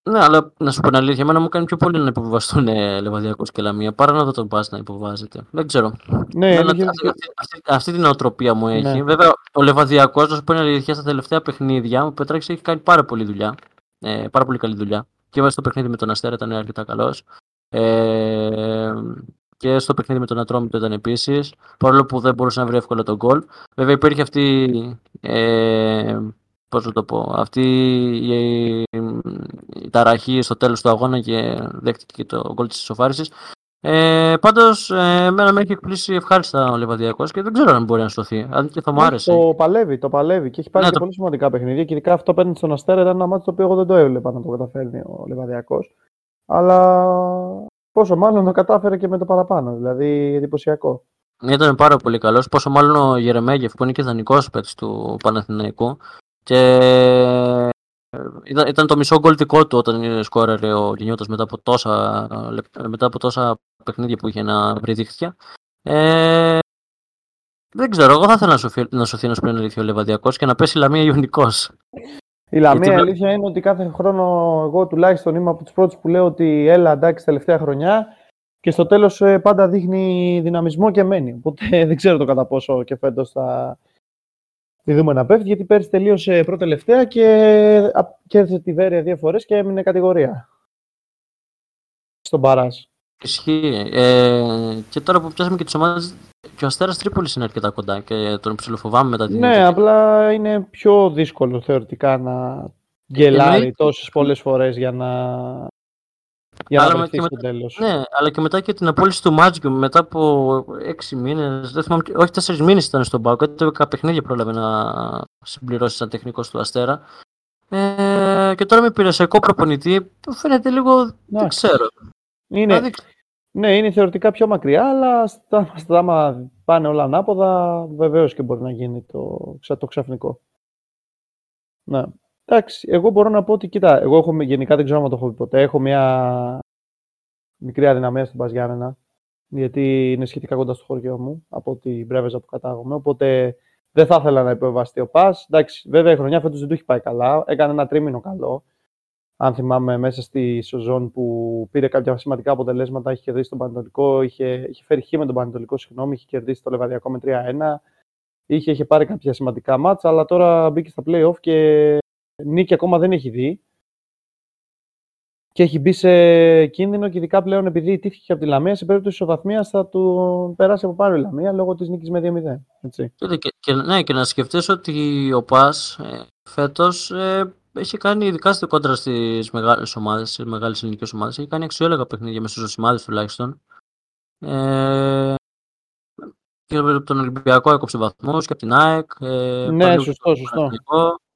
Ναι, αλλά να σου πω την αλήθεια, εμένα μου κάνει πιο πολύ να υποβιβαστούν ε, Λεβαδιακός και Λαμία παρά να δω τον Πας να υποβιβάζεται. Δεν ξέρω. Ναι, Μένα, αυτή, αυτή, αυτή, αυτή, την οτροπία μου έχει. Ναι. Βέβαια, ο Λεβαδιακός, να σου πω την αλήθεια, στα τελευταία παιχνίδια, ο Πετράκης έχει κάνει πάρα πολύ δουλειά. Ε, πάρα πολύ καλή δουλειά. Και μέσα στο παιχνίδι με τον Αστέρα ήταν αρκετά καλός. Ε, και στο παιχνίδι με τον Ατρόμητο ήταν επίσης. Παρόλο που δεν μπορούσε να βρει εύκολα τον γκολ. Βέβαια υπήρχε αυτή. Ε, πώς να το πω, αυτή η, η ταραχή στο τέλος του αγώνα και δέχτηκε και το γκολ της ισοφάρισης. Ε, Πάντως, ε, εμένα με έχει εκπλήσει ευχάριστα ο Λεβαδιακός και δεν ξέρω αν μπορεί να σωθεί. Αν και θα μου άρεσε. Το παλεύει, το παλεύει και έχει πάρει ναι, και το... πολύ σημαντικά παιχνίδια. Και ειδικά αυτό παίρνει στον Αστέρα ήταν ένα μάτι το οποίο εγώ δεν το έβλεπα να το καταφέρνει ο Λεβαδιακός. Αλλά πόσο μάλλον το κατάφερε και με το παραπάνω. Δηλαδή εντυπωσιακό. Ήταν πάρα πολύ καλός. Πόσο μάλλον ο Γερεμέγεφ που είναι και δανεικό παίκτης του Παναθηναϊκού και ήταν, ήταν το μισό γκολ δικό του όταν σκόραρε ο Λινιώτας μετά από τόσα, μετά από τόσα παιχνίδια που είχε να βρει δίχτυα. Ε, δεν ξέρω, εγώ θα ήθελα να σωθεί να, σωθεί να σπρίνει αλήθεια ο Λεβαδιακός και να πέσει η Λαμία Ιωνικός. Η Λαμία, η αλήθεια είναι ότι κάθε χρόνο εγώ τουλάχιστον είμαι από τους πρώτους που λέω ότι έλα εντάξει τελευταία χρονιά και στο τέλος ε, πάντα δείχνει δυναμισμό και μένει. Οπότε δεν ξέρω το κατά πόσο και φέτος θα, τη δούμε να πέφτει, γιατί πέρυσι τελείωσε πρώτη τελευταία και κέρδισε τη Βέρεια δύο φορές και έμεινε κατηγορία στον Παράζ. Ισχύει. Ε, και τώρα που πιάσαμε και τις ομάδες, και ο Αστέρας Τρίπολης είναι αρκετά κοντά και τον ψηλοφοβάμαι μετά την Ναι, απλά είναι πιο δύσκολο θεωρητικά να γκελάρει τόσες πολλές φορές για να για αλλά να βρεθεί στο τέλος. Ναι, αλλά και μετά και την απόλυση του Μάτζικου μετά από έξι μήνες, δεν θυμάμαι, όχι τέσσερις μήνες ήταν στον Πάο, κάτι το παιχνίδια πρόλαβε να συμπληρώσει σαν τεχνικός του Αστέρα. Ε, και τώρα με πειρασιακό προπονητή φαίνεται λίγο, να, δεν ξέρω. Είναι, δηλαδή... Ναι, είναι θεωρητικά πιο μακριά, αλλά στα, στα άμα πάνε όλα ανάποδα, βεβαίως και μπορεί να γίνει το, το ξαφνικό. Ναι. Εντάξει, εγώ μπορώ να πω ότι, κοίτα, εγώ έχω, γενικά δεν ξέρω αν το έχω πει ποτέ, έχω μια μικρή αδυναμία στην Παζιάννενα, γιατί είναι σχετικά κοντά στο χωριό μου, από την Πρέβεζα που κατάγομαι, οπότε δεν θα ήθελα να υποβαστεί ο Πας. Εντάξει, βέβαια η χρονιά φέτος δεν του έχει πάει καλά, έκανε ένα τρίμηνο καλό, αν θυμάμαι, μέσα στη σεζόν που πήρε κάποια σημαντικά αποτελέσματα, είχε κερδίσει τον Πανετολικό, είχε, είχε φέρει χ με τον Πανετολικό, συγγνώμη, είχε κερδίσει το Λεβαδιακό με 3-1. Είχε, είχε πάρει κάποια σημαντικά μάτσα, αλλά τώρα μπήκε στα play-off και νίκη ακόμα δεν έχει δει. Και έχει μπει σε κίνδυνο και ειδικά πλέον επειδή τύχηκε από τη Λαμία, σε περίπτωση ισοβαθμίας θα του περάσει από πάνω η Λαμία λόγω της νίκης με 2-0. Έτσι. Και, και, ναι, και να σκεφτείς ότι ο Πας ε, φέτος ε, έχει κάνει, ειδικά στη κόντρα στις μεγάλες ομάδες, στις μεγάλες ελληνικές ομάδες, έχει κάνει αξιόλογα παιχνίδια μες στους ζωσιμάδε τουλάχιστον. Ε, και από τον Ολυμπιακό έκοψε βαθμούς και από την ΑΕΚ. Ε, ναι, σωστό, σωστό. Ε,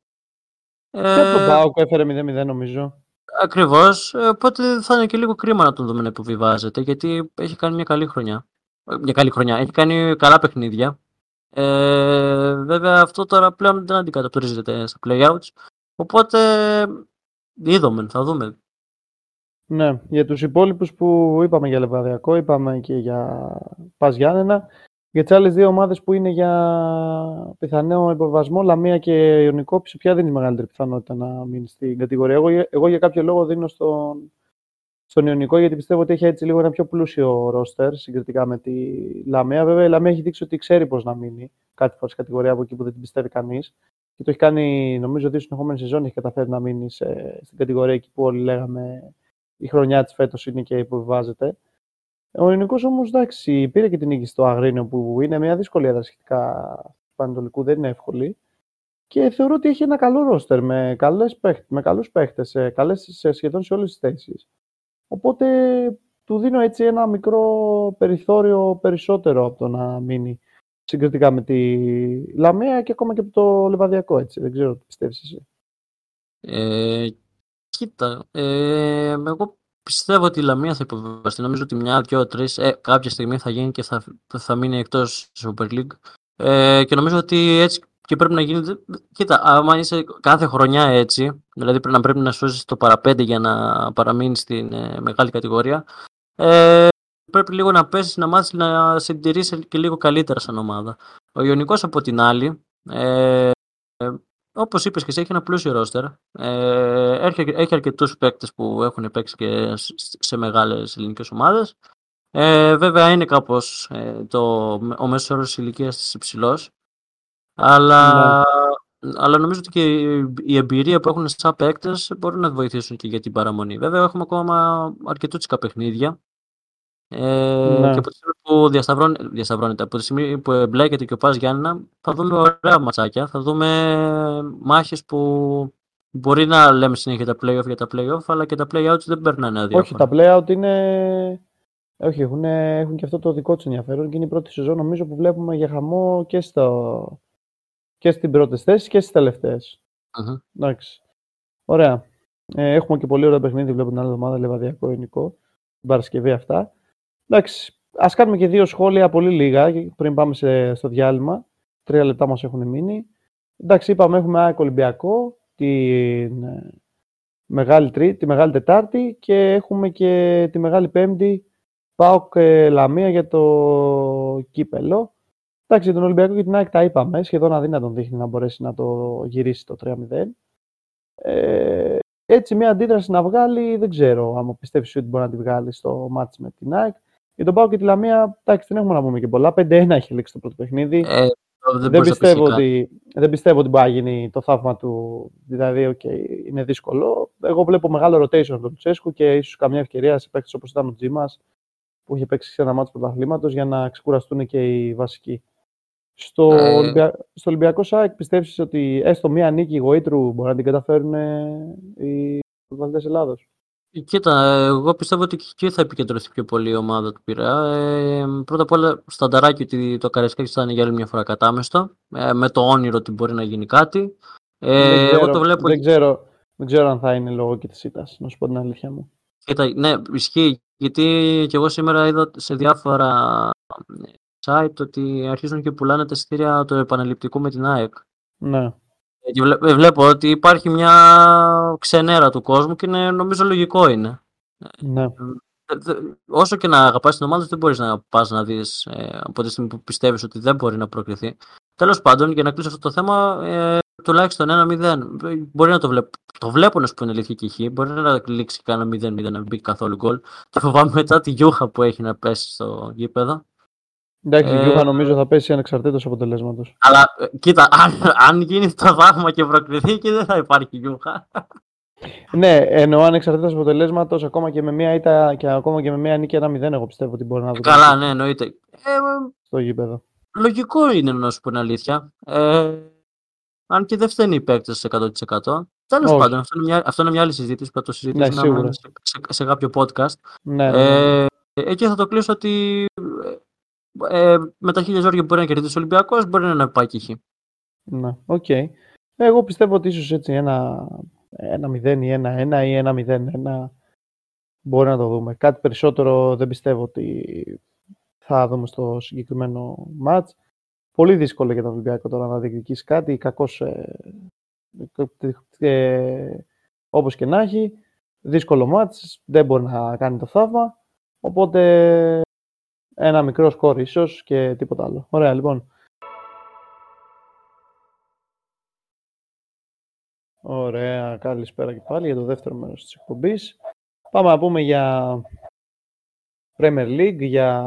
και από τον Πάουκ έφερε 0-0 νομίζω. Ακριβώς. Ε, οπότε θα είναι και λίγο κρίμα να τον δούμε να υποβιβάζεται, γιατί έχει κάνει μια καλή χρονιά. Ε, μια καλή χρονιά. Έχει κάνει καλά παιχνίδια. Ε, βέβαια αυτό τώρα πλέον δεν αντικατοπτρίζεται στα playouts. Οπότε είδαμε, θα δούμε. Ναι, για τους υπόλοιπους που είπαμε για Λεβαδιακό, είπαμε και για Πας Γιάννενα, για τι άλλες δύο ομάδες που είναι για πιθανό υποβασμό, Λαμία και Ιωνικό, ποια δεν είναι η μεγαλύτερη πιθανότητα να μείνει στην κατηγορία. Εγώ, εγώ για κάποιο λόγο δίνω στον, στον Ιωνικό, γιατί πιστεύω ότι έχει έτσι λίγο ένα πιο πλούσιο ρόστερ συγκριτικά με τη Λαμία. Βέβαια, η Λαμία έχει δείξει ότι ξέρει πώς να μείνει κάτι φορά στην κατηγορία από εκεί που δεν την πιστεύει κανείς. Και το έχει κάνει, νομίζω, δύο συνεχόμενες σεζόν έχει καταφέρει να μείνει σε, στην κατηγορία εκεί που όλοι λέγαμε η χρονιά της φέτος είναι και υποβιβάζεται. Ο ελληνικό όμως εντάξει, πήρε και την νίκη στο Αγρίνιο που είναι μια δύσκολη έδρα σχετικά του Πανετολικού, δεν είναι εύκολη. Και θεωρώ ότι έχει ένα καλό ρόστερ με, καλές με καλούς παίχτες, σε, καλές, σε σχεδόν σε όλες τις θέσεις. Οπότε του δίνω έτσι ένα μικρό περιθώριο περισσότερο από το να μείνει συγκριτικά με τη Λαμία και ακόμα και από το Λεβαδιακό, έτσι. Δεν ξέρω τι πιστεύεις εσύ. Ε, κοίτα, ε, εγώ Πιστεύω ότι η Λαμία θα υποβιβαστεί. Νομίζω ότι μια, δυο, τρεις ε, κάποια στιγμή θα γίνει και θα, θα μείνει εκτός τη Super League. Ε, και νομίζω ότι έτσι και πρέπει να γίνει. Κοίτα, άμα είσαι κάθε χρονιά έτσι, δηλαδή πρέπει να πρέπει να σώσει το παραπέντε για να παραμείνεις στην ε, μεγάλη κατηγορία, ε, πρέπει λίγο να πέσεις, να μάθεις να συντηρήσεις και λίγο καλύτερα σαν ομάδα. Ο Ιωνικός από την άλλη, ε, Όπως είπες και εσύ, έχει ένα πλούσιο ρόστερ. Ε, έχει, έχει αρκετούς παίκτες που έχουν παίξει και σε μεγάλες ελληνικές ομάδες. Ε, βέβαια είναι κάπως ε, ο μέσος όρος ηλικίας της υψηλός. Αλλά, ναι. αλλά νομίζω ότι και η εμπειρία που έχουν σαν παίκτες μπορούν να βοηθήσουν και για την παραμονή. Βέβαια, έχουμε ακόμα αρκετούτσικα παιχνίδια ε, ναι. Και από τη στιγμή που διασταυρώνεται, από τη στιγμή που εμπλέκεται και ο Πας Γιάννηνα, θα δούμε ωραία ματσάκια. Θα δούμε μάχες που μπορεί να λέμε συνέχεια τα play-off για τα play-off, αλλά και τα play-outs δεν περνάνε αδιάφορα. Όχι, τα play-out είναι... Όχι, έχουν, έχουν και αυτό το δικό τους ενδιαφέρον και είναι η πρώτη σεζόν νομίζω που βλέπουμε για χαμό και, στο... και στην πρώτη θέση και στις τελευταιε uh-huh. Εντάξει. Ωραία. Ε, έχουμε και πολύ ωραία παιχνίδι, βλέπω την άλλη εβδομάδα, Λεβαδιακό Ελληνικό, την Παρασκευή αυτά. Εντάξει, ας κάνουμε και δύο σχόλια πολύ λίγα πριν πάμε σε, στο διάλειμμα. Τρία λεπτά μας έχουν μείνει. Εντάξει, είπαμε έχουμε ΑΕΚ Ολυμπιακό την ε, μεγάλη, τρί, τη μεγάλη Τετάρτη και έχουμε και τη Μεγάλη Πέμπτη ΠΑΟΚ Λαμία για το κύπελο. Εντάξει, για τον Ολυμπιακό και την ΑΕΚ τα είπαμε. Σχεδόν αδύνατον δείχνει να μπορέσει να το γυρίσει το 3-0. Ε, έτσι, μια αντίδραση να βγάλει, δεν ξέρω αν πιστεύεις ότι μπορεί να τη βγάλει στο μάτι με την ΑΕΚ. Για τον Πάο και τη Λαμία, εντάξει, δεν έχουμε να πούμε και πολλά. 5-1 έχει λήξει το πρώτο παιχνίδι. Ε, δεν, δεν, πιστεύω ότι, δεν πιστεύω ότι μπορεί να γίνει το θαύμα του. Δηλαδή, okay, είναι δύσκολο. Εγώ βλέπω μεγάλο rotation από τον Λουτσέσκου και ίσως καμιά ευκαιρία σε παίκτες όπως ήταν ο Τζίμας που είχε παίξει σε ένα μάτσο πρωταθλήματος για να ξεκουραστούν και οι βασικοί. Στο, ε... Ολυμπια... στο Ολυμπιακό ΣΑΕΚ πιστεύεις ότι έστω μία νίκη γοήτρου μπορεί να την καταφέρουν οι πρωταθλητέ Ελλάδος; Κοίτα, εγώ πιστεύω ότι εκεί θα επικεντρωθεί πιο πολύ η ομάδα του Πειραιά. Ε, πρώτα απ' όλα, στανταράκι ότι το Καραϊσκάκη θα είναι για άλλη μια φορά κατάμεστο, ε, με το όνειρο ότι μπορεί να γίνει κάτι. Ε, δεν, ξέρω, εγώ το βλέπω... δεν, ξέρω, δεν ξέρω αν θα είναι λόγω και της ήττας, να σου πω την αλήθεια μου. Κοίτα, ναι, ισχύει. Γιατί και εγώ σήμερα είδα σε διάφορα site ότι αρχίζουν και πουλάνε τα εισιτήρια του επαναληπτικού με την ΑΕΚ. Ναι. Ε, βλέπω ότι υπάρχει μια ξενέρα του κόσμου και είναι, νομίζω λογικό είναι. Ναι. Ε, όσο και να αγαπάς την ομάδα, δεν μπορείς να πας να δεις ε, από τη στιγμή που πιστεύεις ότι δεν μπορεί να προκριθεί. Τέλος πάντων, για να κλείσω αυτό το θέμα, ε, τουλάχιστον 1-0. Μπορεί να το βλέπω. Το βλέπω να σου πούνε αλήθεια και χ. Μπορεί να λήξει κανένα 0-0 να μπει καθόλου γκολ. Το φοβάμαι μετά τη γιούχα που έχει να πέσει στο γήπεδο. Εντάξει, η ε, Γιούχα νομίζω θα πέσει ανεξαρτήτως αποτελέσματος. Αλλά κοίτα, αν, αν γίνει το δάγμα και προκριθεί και δεν θα υπάρχει Γιούχα. ναι, εννοώ ανεξαρτήτως αποτελέσματος, ακόμα και με μία ήττα και ακόμα και με μία νίκη ένα 0 εγώ πιστεύω ότι μπορεί να δει. Καλά, ναι, εννοείται. Ε, στο γήπεδο. Λογικό είναι να σου πω αλήθεια. Ε, αν και δεν φταίνει οι παίκτες 100%. Τέλος πάντων, αυτό είναι, μια, αυτό είναι μια άλλη συζήτηση που θα το συζητήσουμε ναι, σε, σε, σε, κάποιο podcast. Ναι, ναι, ναι. Ε, εκεί θα το κλείσω ότι ε, με τα χίλια ζόρια που μπορεί να κερδίσει ο Ολυμπιακός μπορεί να πάει και χ. Ναι, OK. Okay. Εγώ πιστεύω ότι ίσως έτσι ένα, ένα 0 ή ένα 1 ή ένα 0-1 μπορεί να το δούμε. Κάτι περισσότερο δεν πιστεύω ότι θα δούμε στο συγκεκριμένο ματς. Πολύ δύσκολο για τον Ολυμπιακό τώρα να διεκδικήσει κάτι. Κακώς, ε, ε, όπως και να έχει, δύσκολο μάτς, δεν μπορεί να κάνει το θαύμα. Οπότε ένα μικρό σκορ ίσως και τίποτα άλλο. Ωραία, λοιπόν. Ωραία, καλησπέρα και πάλι για το δεύτερο μέρος της εκπομπής. Πάμε να πούμε για Premier League, για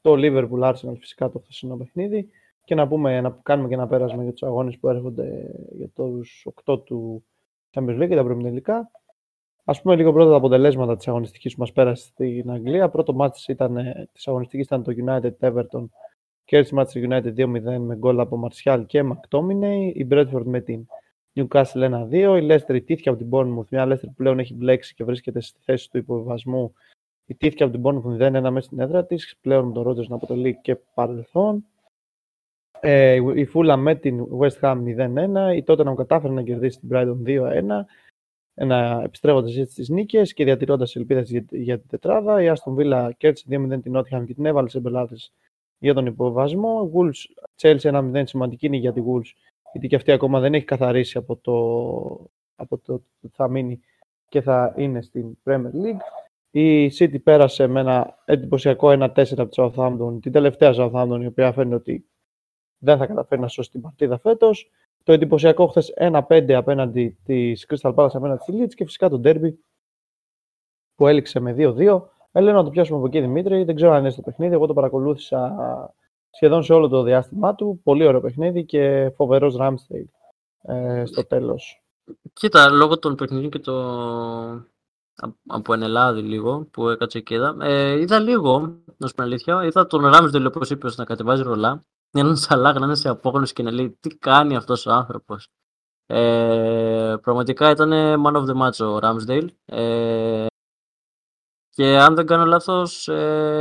το Liverpool Arsenal φυσικά το χθεσινό παιχνίδι και να, πούμε, να κάνουμε και ένα πέρασμα για τους αγώνες που έρχονται για τους 8 του Champions League και τα προημιτελικά. Ας πούμε λίγο πρώτα τα αποτελέσματα της αγωνιστικής που μας πέρασε στην Αγγλία. Πρώτο μάτς ήταν, της αγωνιστικής ήταν το United Everton. Κέρδισε μάτς United 2-0 με γκολ από Martial και McTominay. Η Bradford με την Newcastle 1-2. Η Leicester ιτήθηκε από την Bournemouth. Μια Leicester που πλέον έχει μπλέξει και βρίσκεται στη θέση του υποβιβασμού. Ιτήθηκε από την Bournemouth 0-1 μέσα στην έδρα της. Πλέον με τον Rodgers να αποτελεί και παρελθόν. Ε, η Fulham με την West Ham 0-1. Η Tottenham κατάφερε να κερδίσει την Brighton 2-1 ένα, επιστρέφοντα έτσι τι νίκες και διατηρώντας ελπίδες για, για την τετράδα. Η Άστον Βίλα κέρδισε 2-0 την Νότια και την έβαλε σε μπελάτε για τον υποβασμό. Wolves Chelsea 1-0 σημαντική είναι για τη Wolves, γιατί και αυτή ακόμα δεν έχει καθαρίσει από το, από το ότι θα μείνει και θα είναι στην Premier League. Η City πέρασε με ένα εντυπωσιακό 1-4 από τη Southampton, την τελευταία Southampton, η οποία φαίνεται ότι δεν θα καταφέρει να σώσει την παρτίδα φέτος. Το εντυπωσιακό χθες 1-5 απέναντι της Crystal Palace απέναντι στη Leeds και φυσικά το Derby που έληξε με 2-2. Έλενα να το πιάσουμε από εκεί Δημήτρη. Δεν ξέρω αν είναι στο παιχνίδι. Εγώ το παρακολούθησα σχεδόν σε όλο το διάστημά του. Πολύ ωραίο παιχνίδι και φοβερός Ramsdale ε, στο τέλος. Κοίτα, λόγω των παιχνιδιών και το. Από Ενελάδη λίγο που έκατσε και είδα. Ε, είδα λίγο, να σου πω αλήθεια. Είδα τον Ramsdale όπως είπες να κατεβάζει ρολά έναν Σαλάχ να είναι σε απόγνωση και να λέει τι κάνει αυτός ο άνθρωπος. Ε, πραγματικά ήταν man of the match ο Ramsdale. Ε, και αν δεν κάνω λάθος, ε,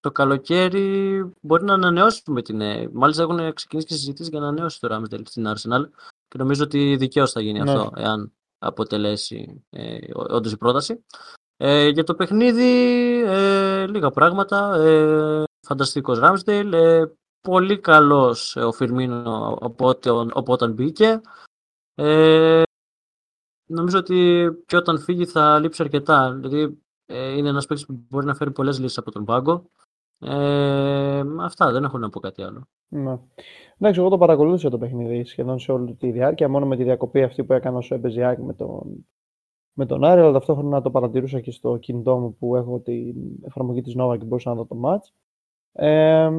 το καλοκαίρι μπορεί να ανανεώσουμε την... Ε, μάλιστα έχουν ξεκινήσει και συζητήσεις για να ανανεώσει το Ramsdale στην Arsenal και νομίζω ότι δικαίως θα γίνει ναι. αυτό, εάν αποτελέσει ε, όντως η πρόταση. Ε, για το παιχνίδι, ε, λίγα πράγματα. Ε, φανταστικός Ramsdale. Ε, πολύ καλός ε, ο Φιρμίνο από όταν μπήκε. Ε, νομίζω ότι και όταν φύγει θα λείψει αρκετά. Δηλαδή ε, είναι ένας παίκτης που μπορεί να φέρει πολλές λύσεις από τον πάγκο. Ε, αυτά, δεν έχω να πω κάτι άλλο. Ναι. Εντάξει, εγώ το παρακολούθησα το παιχνίδι σχεδόν σε όλη τη διάρκεια, μόνο με τη διακοπή αυτή που έκανα όσο έπαιζε με τον, με τον Άρη, αλλά ταυτόχρονα το παρατηρούσα και στο κινητό μου που έχω την εφαρμογή της Nova και μπορούσα να δω το match. Ε,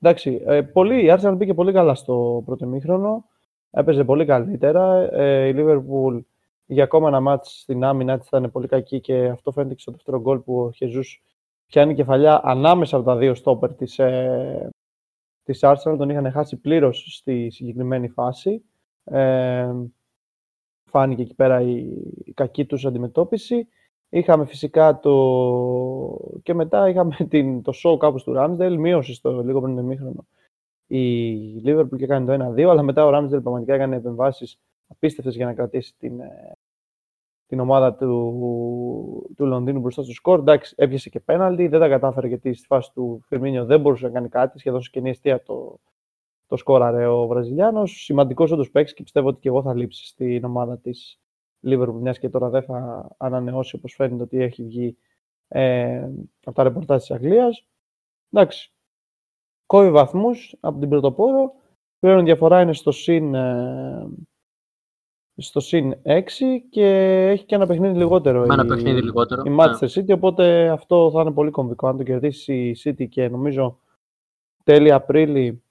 Εντάξει, ε, πολύ, η Arsenal μπήκε πολύ καλά στο πρώτο μήχρονο. Έπαιζε πολύ καλύτερα. Ε, η Liverpool για ακόμα ένα μάτς στην άμυνα της ήταν πολύ κακή και αυτό φαίνεται και στο δεύτερο γκολ που ο Χεζούς πιάνει κεφαλιά ανάμεσα από τα δύο στόπερ της, ε, της Arsenal. Τον είχαν χάσει πλήρως στη συγκεκριμένη φάση. Ε, φάνηκε εκεί πέρα η, η κακή τους αντιμετώπιση. Είχαμε φυσικά το... και μετά είχαμε την... το show κάπου του Ramsdale, μείωσε στο λίγο πριν το μήχρονο η Liverpool και έκανε το 1-2, αλλά μετά ο Ramsdale πραγματικά έκανε επεμβάσεις απίστευτες για να κρατήσει την, ε, την ομάδα του, του Λονδίνου μπροστά στο σκορ. Εντάξει, έπιασε και πέναλτι, δεν τα κατάφερε γιατί στη φάση του Φιρμίνιο δεν μπορούσε να κάνει κάτι, σχεδόν σε κοινή αιστεία το, το σκόραρε ο Βραζιλιάνος. Σημαντικός όντως παίξει και πιστεύω ότι και εγώ θα λείψει στην ομάδα της Liverpool, μιας και τώρα δεν θα ανανεώσει όπως φαίνεται ότι έχει βγει ε, από τα ρεπορτάζ της Αγγλίας. Εντάξει, κόβει βαθμούς από την πρωτοπόρο Πλέον η διαφορά είναι στο συν, ε, στο συν 6 και έχει και ένα παιχνίδι λιγότερο. Με ένα η, παιχνίδι λιγότερο. Η ναι. Manchester City, οπότε αυτό θα είναι πολύ κομβικό. Αν το κερδίσει η City και νομίζω τέλη Απρίλη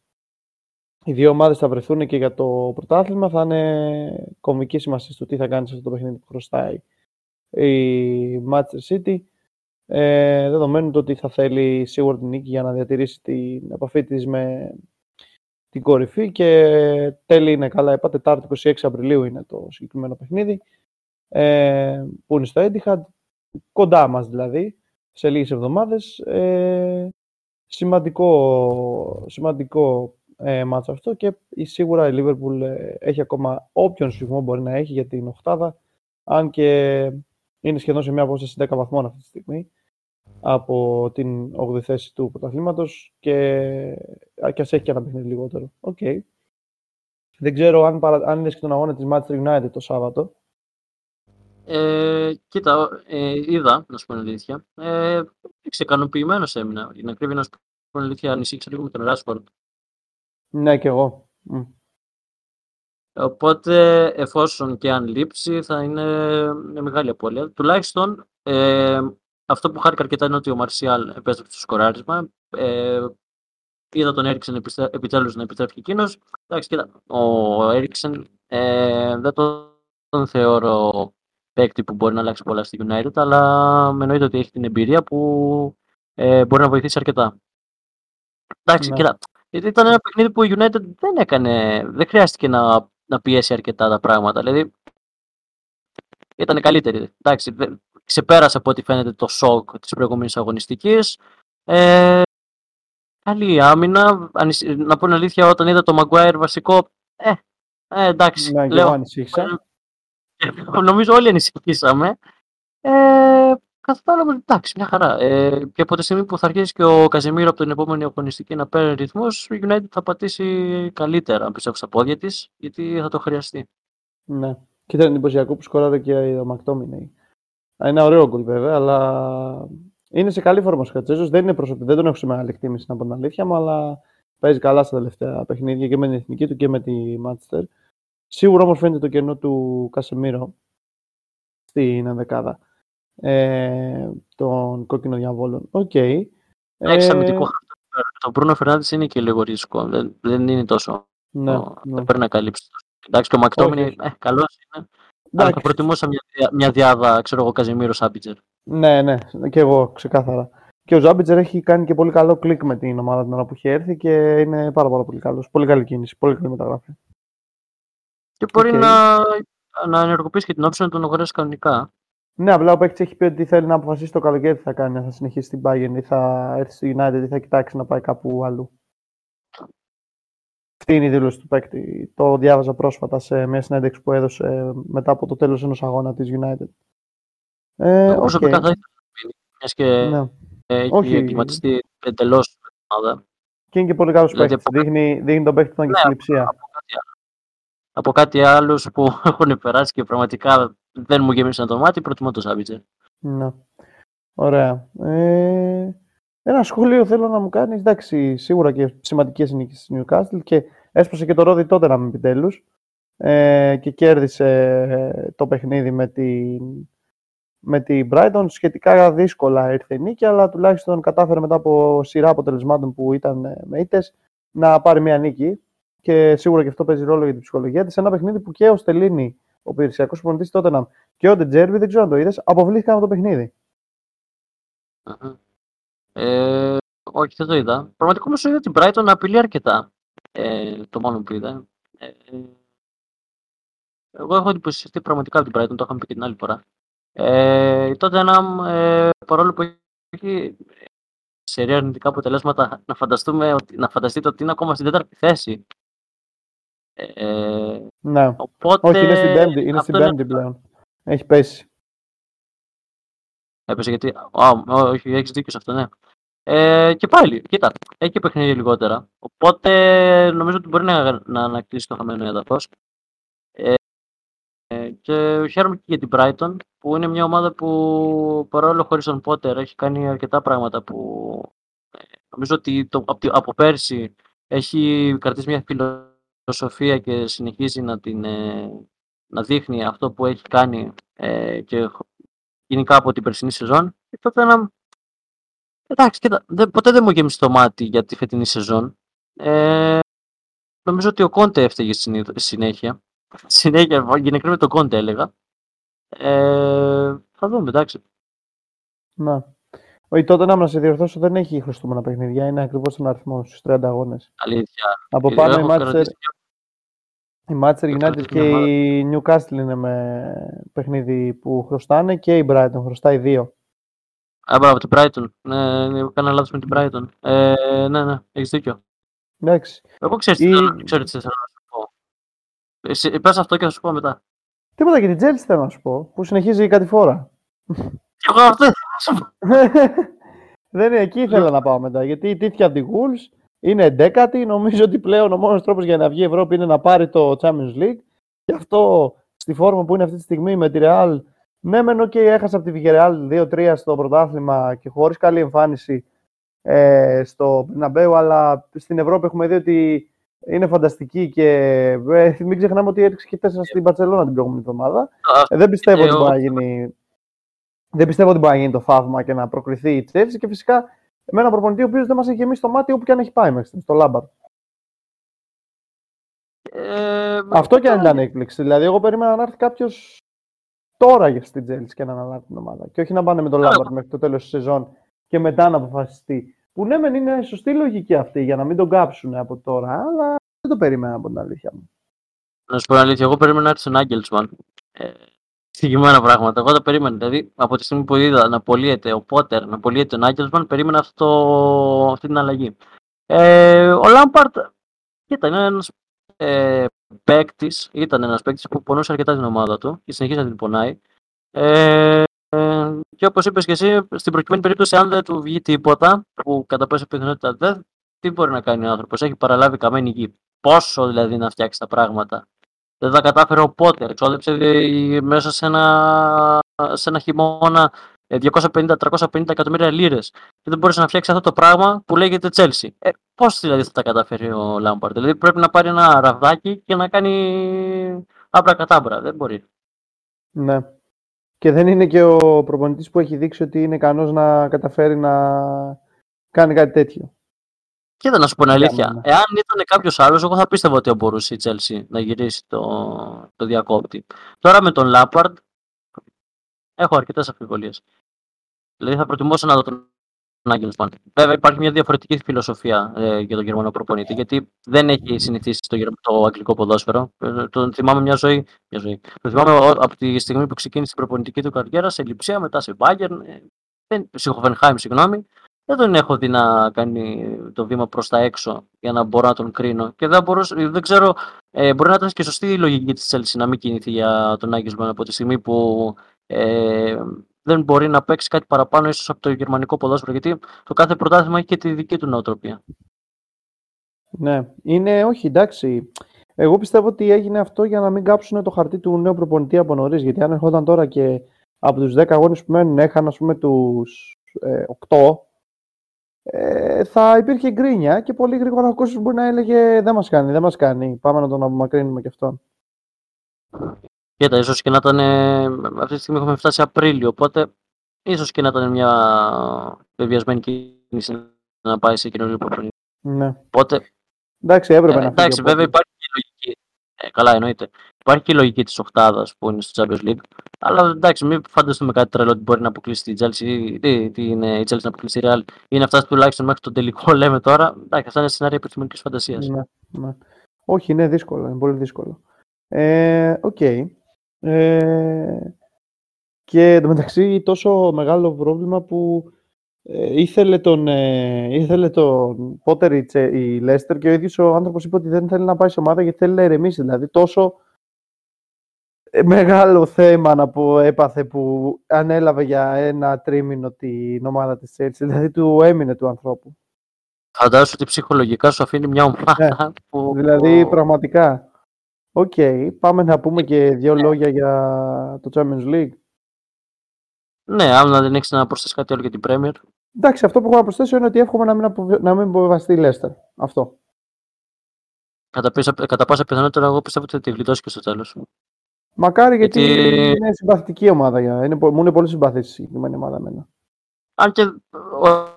οι δύο ομάδες θα βρεθούν και για το πρωτάθλημα, θα είναι κομβική σημασία στο τι θα κάνεις σε αυτό το παιχνίδι που χρωστάει η Manchester City. Ε, δεδομένου το ότι θα θέλει σίγουρα την νίκη για να διατηρήσει την επαφή της με την κορυφή και τέλη είναι καλά. Είπα Τετάρτη 26 Απριλίου είναι το συγκεκριμένο παιχνίδι ε, που είναι στο Etihad, κοντά μας δηλαδή, σε λίγες εβδομάδες. Ε, σημαντικό, σημαντικό ε, μάτσο αυτό και σίγουρα η Liverpool ε, έχει ακόμα όποιον σφιγμό μπορεί να έχει για την οχτάδα αν και είναι σχεδόν σε μια απόσταση 10 βαθμών αυτή τη στιγμή από την 8η θέση του πρωταθλήματος και, και ας έχει και ένα παιχνίδι λιγότερο. Okay. Δεν ξέρω αν, παρα, αν είδες και τον αγώνα της Manchester United το Σάββατο. Ε, κοίτα, ε, είδα, να σου πω αλήθεια. Ε, ξεκανοποιημένος έμεινα. Για να κρύβει να σου πω αλήθεια, ανησύχησα λίγο με τον Ράσφορντ. Ναι, και εγώ. Οπότε, εφόσον και αν λείψει, θα είναι μια μεγάλη απώλεια. Τουλάχιστον, ε, αυτό που χάρηκα αρκετά είναι ότι ο Μαρσιάλ επέστρεψε στο σκοράρισμα. Ε, είδα τον Έριξεν επιτέλους να επιστρέφει εκείνος. Εντάξει, κοίτα, ο Έριξεν ε, δεν τον θεωρώ παίκτη που μπορεί να αλλάξει πολλά στη United, αλλά με εννοείται ότι έχει την εμπειρία που ε, μπορεί να βοηθήσει αρκετά. Εντάξει, ναι. κοίτα, γιατί ήταν ένα παιχνίδι που η United δεν έκανε, δεν χρειάστηκε να, να πιέσει αρκετά τα πράγματα. Δηλαδή, ήταν καλύτερη. Εντάξει, ξεπέρασε από ό,τι φαίνεται το σοκ της προηγούμενης αγωνιστικής. Ε, καλή άμυνα. Να πω την αλήθεια, όταν είδα το Maguire βασικό, ε, ε εντάξει. Ναι, λέω, ανησύχησα. Ε, νομίζω όλοι ανησυχήσαμε. Ε, Καθ' άλλο, εντάξει, μια χαρά. Ε, και από τη στιγμή που θα αρχίσει και ο Καζεμίρο από την επόμενη αγωνιστική να παίρνει ρυθμό, η United θα πατήσει καλύτερα, αν πιστεύω, στα πόδια της, γιατί θα το χρειαστεί. Ναι. Και ήταν εντυπωσιακό που σκοράρε και ο Μακτόμινεϊ. Είναι ωραίο γκολ βέβαια, αλλά είναι σε καλή φόρμα ο Σκατσέζο. Δεν, είναι προσωπικό, δεν τον έχω σε μεγάλη εκτίμηση να πω την αλήθεια μου, αλλά παίζει καλά στα τελευταία παιχνίδια και με την εθνική του και με τη Μάντσεστερ. Σίγουρα όμως φαίνεται το κενό του Κασεμίρο στην ενδεκάδα ε, των κόκκινων διαβόλων. OK. Okay. Έχει ε, αμυντικό Το Μπρούνο Φερνάνδη είναι και λίγο ρίσκο. Δεν, δεν είναι τόσο. Ναι, ναι. Δεν πρέπει να καλύψει. Εντάξει, και ο Μακτόμινι ε, καλός είναι. Αλλά θα προτιμούσα μια, μια διάδα, ξέρω εγώ, Καζιμίρο Σάμπιτζερ. Ναι, ναι, και εγώ ξεκάθαρα. Και ο Ζάμπιτζερ έχει κάνει και πολύ καλό κλικ με την ομάδα την ώρα που είχε έρθει και είναι πάρα, πάρα πολύ καλός. Πολύ καλή κίνηση, πολύ καλή μεταγραφή. Και μπορεί okay. να, να ενεργοποιήσει και την όψη να τον αγοράσει κανονικά. Ναι, απλά ο παίκτης έχει πει ότι θέλει να αποφασίσει το καλοκαίρι τι θα κάνει, αν θα συνεχίσει στην Bayern ή θα έρθει στο United ή θα κοιτάξει να πάει κάπου αλλού. Αυτή είναι η δήλωση του παίκτη. Το διάβαζα πρόσφατα σε μια συνέντευξη που έδωσε μετά από το τέλος ενός αγώνα της United. Ε, προσωπικά okay. θα ήθελα να και ναι. έχει Όχι. εγκληματιστεί εντελώς ομάδα. Και είναι και πολύ καλός δηλαδή, παίκτης. Δείχνει, δείχνει τον παίκτη που ήταν και στην λειψία. Από, από κάτι άλλο που έχουν περάσει και πραγματικά δεν μου γέμισαν το μάτι, προτιμώ το Σάβιτζερ. Ναι. Ωραία. Ε, ένα σχόλιο θέλω να μου κάνεις. Εντάξει, σίγουρα και σημαντικές νίκες στη Newcastle και έσπασε και το ρόδι τότε να μην επιτέλου. Ε, και κέρδισε το παιχνίδι με την, με την Brighton. Σχετικά δύσκολα ήρθε η νίκη, αλλά τουλάχιστον κατάφερε μετά από σειρά αποτελεσμάτων που ήταν με ήττες να πάρει μια νίκη. Και σίγουρα και αυτό παίζει ρόλο για την ψυχολογία της. Ένα παιχνίδι που και ο Στελίνη ο υπηρεσιακό προπονητή τότε να. Και ο Ντετζέρβι, δεν ξέρω αν το είδες, αποβλήθηκαν από το παιχνίδι. Ε, όχι, δεν το είδα. Πραγματικά όμως είδα την Brighton να απειλεί αρκετά. Ε, το μόνο που είδα. Ε, εγώ έχω εντυπωσιαστεί πραγματικά από την Brighton, το είχαμε πει και την άλλη φορά. Ε, τότε ένα, ε, παρόλο που έχει σε αρνητικά αποτελέσματα, να, φανταστούμε, να φανταστείτε ότι είναι ακόμα στην τέταρτη θέση ε, ναι. Οπότε, Όχι, είναι στην πέμπτη, είναι στην πέμπτη πλέον. Έχει πέσει. Έπεσε γιατί. Α, όχι, έχεις δίκιο σε αυτό, ναι. Ε, και πάλι, κοίτα, έχει και παιχνίδι λιγότερα. Οπότε νομίζω ότι μπορεί να, να ανακτήσει το χαμένο έδαφος. Ε, και χαίρομαι και για την Brighton, που είναι μια ομάδα που παρόλο χωρίς τον Πότερ έχει κάνει αρκετά πράγματα που ε, νομίζω ότι το, από, από πέρσι έχει κρατήσει μια φιλοσοφία φιλοσοφία και συνεχίζει να, την, ε, να δείχνει αυτό που έχει κάνει ε, και γενικά από την περσινή σεζόν, τότε να... Εντάξει, κοίτα, ποτέ δεν μου γέμισε το μάτι για τη φετινή σεζόν. Ε, νομίζω ότι ο Κόντε έφταιγε συνέχεια. Συνέχεια, γενικά με τον Κόντε έλεγα. Ε, θα δούμε, εντάξει. Να. Όχι, τότε να σε διορθώσω δεν έχει χρωστούμενα παιχνίδια. Είναι ακριβώς τον αριθμό στους 30 αγώνες. Αλήθεια. Από πάνω η Manchester, η Manchester United και η Newcastle είναι με παιχνίδι που χρωστάνε και η Brighton χρωστάει δύο. Α, μπράβο, την Brighton. Ναι, ναι, έκανα λάθος με την Brighton. Ε, ναι, ναι, έχεις δίκιο. Εντάξει. Εγώ ξέρω τι θέλω να σου πω. Εσύ, πες αυτό και θα σου πω μετά. Τίποτα για την Chelsea θέλω να σου πω, που συνεχίζει κάτι φορά. Εγώ αυτό Δεν είναι εκεί ήθελα να πάω μετά. Γιατί η τύχη από τη Wolves είναι εντέκατη. Νομίζω ότι πλέον ο μόνος τρόπος για να βγει η Ευρώπη είναι να πάρει το Champions League. Γι' αυτό στη φόρμα που είναι αυτή τη στιγμή με τη Real. Ναι, μεν και έχασε από τη Villarreal 2-3 στο πρωτάθλημα και χωρίς καλή εμφάνιση ε, στο Πιναμπέου, αλλά στην Ευρώπη έχουμε δει ότι είναι φανταστική και ε, μην ξεχνάμε ότι έριξε και 4 στην Παρσελόνα την προηγούμενη εβδομάδα. Ε, δεν πιστεύω ότι μπορεί να γίνει δεν πιστεύω ότι μπορεί να γίνει το θαύμα και να προκριθεί η Τσέλση και φυσικά με ένα προπονητή ο οποίος δεν μας έχει γεμίσει το μάτι όπου και αν έχει πάει μέχρι στο Λάμπαρ. Ε, Αυτό και αν ήταν έκπληξη. Δηλαδή, εγώ περίμενα να έρθει κάποιος τώρα για στην Τσέλση και να αναλάβει την ομάδα. Και όχι να πάνε με τον Λάμπαρ μέχρι το τέλος της σεζόν και μετά να αποφασιστεί. Που ναι, μεν είναι σωστή λογική αυτή για να μην τον κάψουν από τώρα, αλλά δεν το περίμενα από την αλήθεια μου. Να σου πω αλήθεια, εγώ περίμενα να έρθει στον Άγγελσμαν. Ε, συγκεκριμένα πράγματα. Εγώ τα περίμενα. Δηλαδή, από τη στιγμή που είδα να πωλείεται ο Πότερ, να πωλείεται ο Νάγκελσμαν, περίμενα αυτό, αυτή την αλλαγή. Ε, ο Λάμπαρτ ήταν ένας ε, παίκτης, ήταν ένας παίκτης που πονούσε αρκετά την ομάδα του και συνεχίζει να την πονάει. Ε, ε, και όπως είπες και εσύ, στην προκειμένη περίπτωση, αν δεν του βγει τίποτα, που κατά πόσο πιθανότητα δεν, τι μπορεί να κάνει ο άνθρωπος. Έχει παραλάβει καμένη γη. Πόσο δηλαδή να φτιάξει τα πράγματα δεν τα κατάφερε ο Πότερ. Εξόδεψε μέσα σε ένα, σε ένα χειμώνα 250-350 ε, εκατομμύρια λίρες. Και δεν μπορούσε να φτιάξει αυτό το πράγμα που λέγεται Chelsea. Ε, Πώς δηλαδή θα τα καταφέρει ο Λάμπαρτ. Δηλαδή πρέπει να πάρει ένα ραβδάκι και να κάνει άμπρα κατάμπρα. Δεν μπορεί. Ναι. Και δεν είναι και ο προπονητής που έχει δείξει ότι είναι ικανός να καταφέρει να κάνει κάτι τέτοιο. Κοίτα να σου πω την αλήθεια. Εάν ήταν κάποιος άλλος, εγώ θα πίστευα ότι μπορούσε η Chelsea να γυρίσει το, το διακόπτη. Τώρα με τον Λάπαρντ έχω αρκετές αμφιβολίες. Δηλαδή θα προτιμούσα να δω τον Άγγελσμαν. Βέβαια υπάρχει μια διαφορετική φιλοσοφία ε, για τον Γερμανό προπονητή, γιατί δεν έχει συνηθίσει το, το αγγλικό ποδόσφαιρο. Ε, τον θυμάμαι μια ζωή. Μια ζωή. Το θυμάμαι από τη στιγμή που ξεκίνησε την προπονητική του καριέρα σε Λιψία, μετά σε Bayern, ε, σε Χοφενχάιμ, συγγνώμη δεν τον έχω δει να κάνει το βήμα προς τα έξω για να μπορώ να τον κρίνω. Και δεν, μπορώ, δεν ξέρω, ε, μπορεί να ήταν και σωστή η λογική της Chelsea να μην κινηθεί για τον Άγγελσμαν από τη στιγμή που ε, δεν μπορεί να παίξει κάτι παραπάνω ίσως από το γερμανικό ποδόσφαιρο. Γιατί το κάθε πρωτάθλημα έχει και τη δική του νοοτροπία. Ναι, είναι όχι, εντάξει. Εγώ πιστεύω ότι έγινε αυτό για να μην κάψουν το χαρτί του νέου προπονητή από νωρίς. Γιατί αν ερχόταν τώρα και από τους 10 αγώνες που μένουν έχαν, ας πούμε, τους ε, 8, ε, θα υπήρχε γκρίνια και πολύ γρήγορα ο κόσμος μπορεί να έλεγε δεν μας κάνει, δεν μας κάνει, πάμε να τον απομακρύνουμε και αυτόν. Κοίτα, ίσως και να ήταν, αυτή τη στιγμή έχουμε φτάσει Απρίλιο, οπότε ίσως και να ήταν μια βεβαιασμένη κίνηση να πάει σε καινούριο προπονητή. Ναι. Οπότε, εντάξει, έπρεπε ε, να φύγει. Εντάξει, βέβαια υπάρχει και λογική. Ε, καλά, εννοείται. Υπάρχει και η λογική της Οχτάδα που είναι στο Champions League. Αλλά εντάξει, μην φανταστούμε κάτι τρελό ότι μπορεί να αποκλείσει τη Chelsea. Τι, τι είναι η Chelsea να αποκλείσει η Real. Ή να φτάσει τουλάχιστον μέχρι το τελικό, λέμε τώρα. Εντάξει, αυτά είναι σενάρια επιστημονικής φαντασίας. Ναι, ναι. Όχι, είναι δύσκολο. Είναι πολύ δύσκολο. Ε, OK. Okay. Ε, και εντωμεταξύ τόσο μεγάλο πρόβλημα που ε, ήθελε τον, ε, ήθελε τον Πότερ η, η Λέστερ και ο ίδιος ο άνθρωπος είπε ότι δεν θέλει να πάει σε ομάδα γιατί θέλει να ηρεμήσει. Δηλαδή τόσο ε, μεγάλο θέμα να πω έπαθε που ανέλαβε για ένα τρίμηνο την ομάδα της Chelsea. Δηλαδή του έμεινε του ανθρώπου. Φαντάζομαι ότι ψυχολογικά σου αφήνει μια ομάδα ναι, που... Δηλαδή πραγματικά. OK, okay, πάμε να πούμε και δύο ναι. λόγια για το Champions League. Ναι, αν δεν έχεις να προσθέσεις κάτι άλλο για την Premier. Εντάξει, αυτό που έχω να προσθέσω είναι ότι εύχομαι να μην, αποβε... να μην υποβιβαστεί η Leicester. Αυτό. κατά, πίσα, κατά πάσα πιθανότητα εγώ πιστεύω ότι θα τη γλιτώσει και στο τέλος. Μακάρι γιατί, γιατί... είναι συμπαθητική ομάδα. Για... Είναι, μου είναι πολύ συμπαθής η συγκεκριμένη ομάδα εμένα. Αν και ο,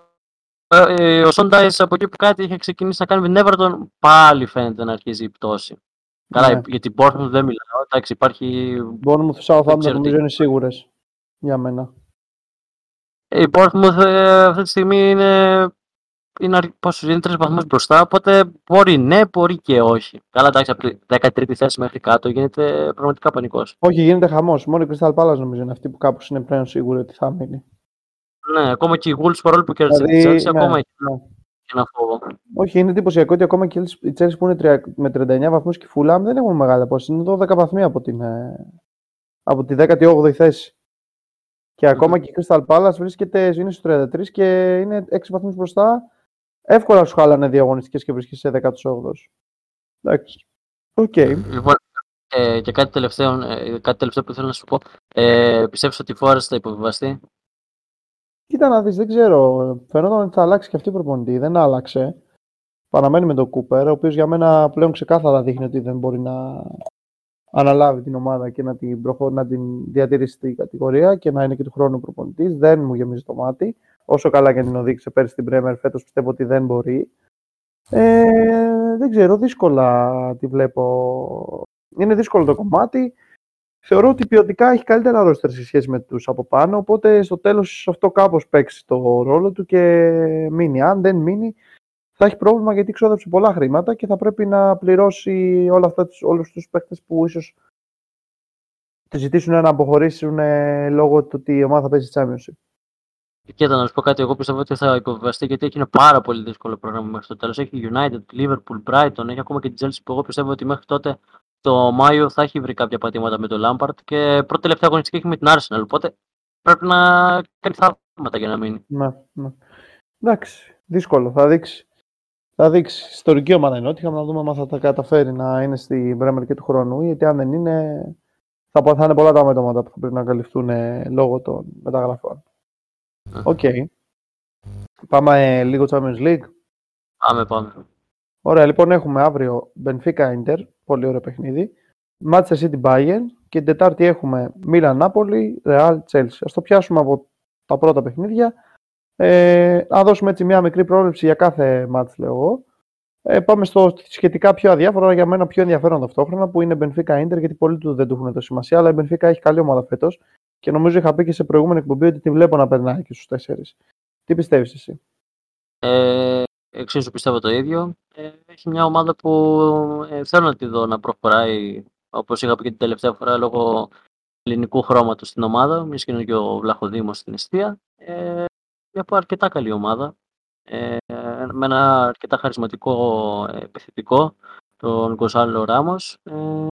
ε, ο Σόντάι από εκεί που κάτι είχε ξεκινήσει να κάνει με Everton, πάλι φαίνεται να αρχίζει η πτώση. Ναι. Καλά, για την Bournemouth δεν μιλάω. Εντάξει, υπάρχει. Bournemouth, Southampton νομίζω είναι σίγουρες για μένα. Η Bournemouth ε, αυτή τη στιγμή είναι είναι, πόσο, είναι τρεις βαθμούς μπροστά, οπότε μπορεί ναι, μπορεί και όχι. Καλά, εντάξει, από τη 13η θέση μέχρι κάτω γίνεται πραγματικά πανικός. Όχι, γίνεται χαμός. Μόνο η Crystal Palace νομίζω είναι αυτή που κάπως είναι πλέον σίγουρη ότι θα μείνει. Ναι, ακόμα και η Wolves παρόλο που κέρδισε δηλαδή, τη Chelsea, ναι, ακόμα έχει ναι. ένα φόβο. Όχι, είναι εντυπωσιακό ότι ακόμα και η Chelsea που είναι με 39 βαθμούς και η Fulham δεν έχουν μεγάλη απόσταση. Είναι 12 βαθμοί από, την, ε, από τη 18η θέση. Και ακόμα και η Crystal Palace βρίσκεται, είναι στο 33 και είναι 6 βαθμούς μπροστά Εύκολα σου χάλανε δύο αγωνιστικές και βρίσκεσαι σε 18. Εντάξει. Οκ. Λοιπόν, ε, και κάτι τελευταίο, ε, κάτι τελευταίο που θέλω να σου πω. Ε, Πιστεύεις ότι η Φόρεστ θα υποβιβαστεί; Κοίτα να δεις, δεν ξέρω. Φαίνονταν ότι θα αλλάξει και αυτή η προπονητή. Δεν άλλαξε. Παραμένει με τον Κούπερ, ο οποίος για μένα πλέον ξεκάθαρα δείχνει ότι δεν μπορεί να αναλάβει την ομάδα και να την, προχω... να την διατηρήσει στην κατηγορία και να είναι και του χρόνου προπονητής. Δεν μου γεμίζει το μάτι. Όσο καλά και την οδήγησε πέρσι στην Πρέμερ, φέτος πιστεύω ότι δεν μπορεί. Ε, δεν ξέρω, δύσκολα τη βλέπω. Είναι δύσκολο το κομμάτι. Θεωρώ ότι ποιοτικά έχει καλύτερα ρόστερ σε σχέση με τους από πάνω, οπότε στο τέλος αυτό κάπως παίξει το ρόλο του και μείνει. Αν δεν μείνει, θα έχει πρόβλημα γιατί ξόδεψε πολλά χρήματα και θα πρέπει να πληρώσει όλα αυτά, όλους τους παίκτες που ίσως τη ζητήσουν να αποχωρήσουν λόγω του ότι η ομάδα θα παίζει Championship. Και να σου πω κάτι, εγώ πιστεύω ότι θα υποβιβαστεί γιατί έχει ένα πάρα πολύ δύσκολο πρόγραμμα μέχρι το τέλος. Έχει United, Liverpool, Brighton, έχει ακόμα και την Chelsea που εγώ πιστεύω ότι μέχρι τότε το Μάιο θα έχει βρει κάποια πατήματα με τον Lampard και πρώτη τελευταία αγωνιστική έχει με την Arsenal. Οπότε πρέπει να κάνει θαύματα για να μείνει. Ναι, ναι. Εντάξει, δύσκολο, θα δείξει. Θα δείξει. Ιστορική ομάδα είναι ότι να δούμε αν θα τα καταφέρει να είναι στην Bremer και του χρόνου. Γιατί αν δεν είναι, θα, θα είναι πολλά τα μέτωπα που θα πρέπει να καλυφθούν λόγω των μεταγραφών. OK. Okay. Πάμε ε, λίγο Champions League. Πάμε, πάμε. Ωραία, λοιπόν έχουμε αύριο Benfica Inter, πολύ ωραίο παιχνίδι. Manchester City Bayern και την Τετάρτη έχουμε Milan Napoli, Real Chelsea. Ας το πιάσουμε από τα πρώτα παιχνίδια. Ε, να δώσουμε έτσι μια μικρή πρόβλεψη για κάθε ματς, λέω εγώ. Ε, πάμε στο σχετικά πιο αδιάφορο, για μένα πιο ενδιαφέρον ταυτόχρονα, που είναι Benfica Inter, γιατί πολλοί του δεν του έχουν δώσει σημασία, αλλά η Benfica έχει καλή ομάδα φέτος και νομίζω είχα πει και σε προηγούμενη εκπομπή ότι τη βλέπω να περνάει και στους τέσσερις. Τι πιστεύεις εσύ; Ε, εξίσου πιστεύω το ίδιο. Ε, έχει μια ομάδα που ε, θέλω να τη δω να προχωράει, όπως είχα πει και την τελευταία φορά, λόγω ελληνικού χρώματος στην ομάδα. Μιας και είναι και ο Βλαχοδήμος στην αιστεία. Ε, μια αρκετά καλή ομάδα. Ε, με ένα αρκετά χαρισματικό ε, επιθετικό, τον Γκοζάλο Ράμος. Ε,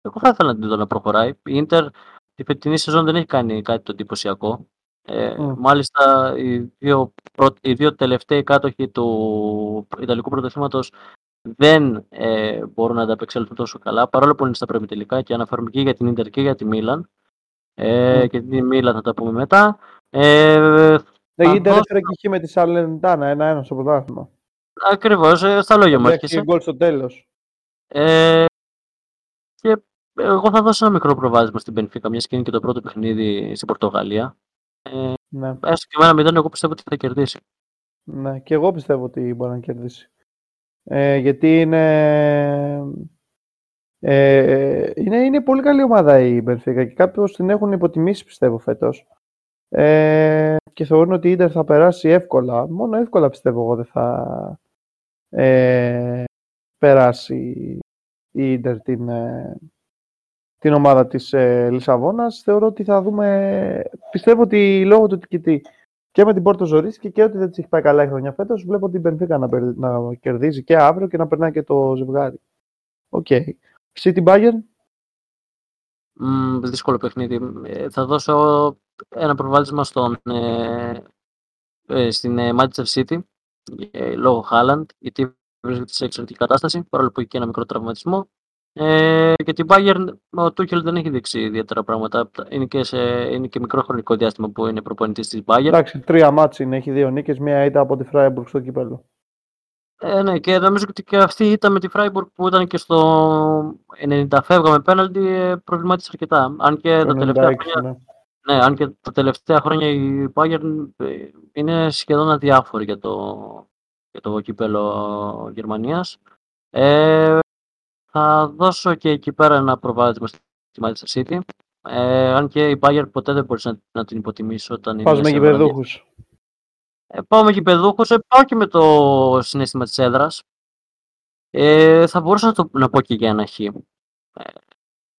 εγώ θα ήθελα να την δω να προχωράει. Η Ίντερ τη φετινή σεζόν δεν έχει κάνει κάτι το εντυπωσιακό. Ε, Μάλιστα, οι δύο, οι δύο τελευταίοι κάτοχοι του Ιταλικού πρωτοθήματος δεν ε, μπορούν να ανταπεξέλθουν τόσο καλά, παρόλο που είναι στα πρέπει τελικά και αναφέρουμε και για την Ίντερ και για τη Μίλαν. Ε, Και την Μίλαν θα τα πούμε μετά. Ε, η Ίντερ έφερε και εκεί με τη Σαλεντάνα, ένα-ένα στο πρωτάθλημα. Ακριβώς, ε, στα λόγια μου έρχεσαι. γκολ στο τέλος. Ε, και εγώ θα δώσω ένα μικρό προβάδισμα στην Πενφύκα, μιας και είναι και το πρώτο παιχνίδι στην Πορτογαλία. Ε, ναι. Έστω και με ένα μηδέν, εγώ πιστεύω ότι θα κερδίσει. Ναι, και εγώ πιστεύω ότι μπορεί να κερδίσει. Ε, γιατί είναι, ε, είναι, είναι πολύ καλή ομάδα η Μπενφίκα και κάποιοι την έχουν υποτιμήσει πιστεύω φέτος. Ε, και θεωρούν ότι η Ίντερ θα περάσει εύκολα. Μόνο εύκολα πιστεύω εγώ δεν θα ε, περάσει η Ίντερ την, ε, την ομάδα της ε, Λισαβόνας. Θεωρώ ότι θα δούμε... Πιστεύω ότι λόγω του ότι και με την Πόρτο ζορίστηκε και ότι δεν της έχει πάει καλά η χρονιά φέτος, βλέπω την Μπενφίκα να, να κερδίζει και αύριο και να περνάει και το ζευγάρι. OK. Okay. City Bayern. Mm, δύσκολο παιχνίδι. Ε, θα δώσω ένα προβάδισμα στον, ε, ε, στην ε, Manchester City ε, λόγω Χάλαντ, γιατί βρίσκεται σε εξαιρετική κατάσταση, παρόλο που έχει και ένα μικρό τραυματισμό. Ε, και την Bayern, ο Τούχελ δεν έχει δείξει ιδιαίτερα πράγματα. Είναι και, σε, είναι και μικρό χρονικό διάστημα που είναι προπονητής της Bayern. Εντάξει, τρία μάτς είναι. Έχει δύο νίκες, μία ήταν από τη Freiburg στο κύπελο. Ε, ναι, και νομίζω ότι και αυτή ήταν με τη Freiburg που ήταν και στο 90 φεύγαμε πέναλτι ε, προβλημάτισε αρκετά. Αν και, τα τελευταία χρόνια, ναι. Ναι. αν και τα τελευταία χρόνια η Bayern ε, είναι σχεδόν αδιάφορη για το, για το κύπελο Γερμανίας. Ε, θα δώσω και εκεί πέρα ένα προβάδισμα στη Manchester City. Ε, αν και η Bayern ποτέ δεν μπορείς να, να την υποτιμήσεις όταν Πας με γηπεδούχους. Ε, πάω με γηπεδούχους, ε, πάω και με το συνέστημα της έδρας. Ε, θα μπορούσα να, το, να πω και για ένα χ. Ε,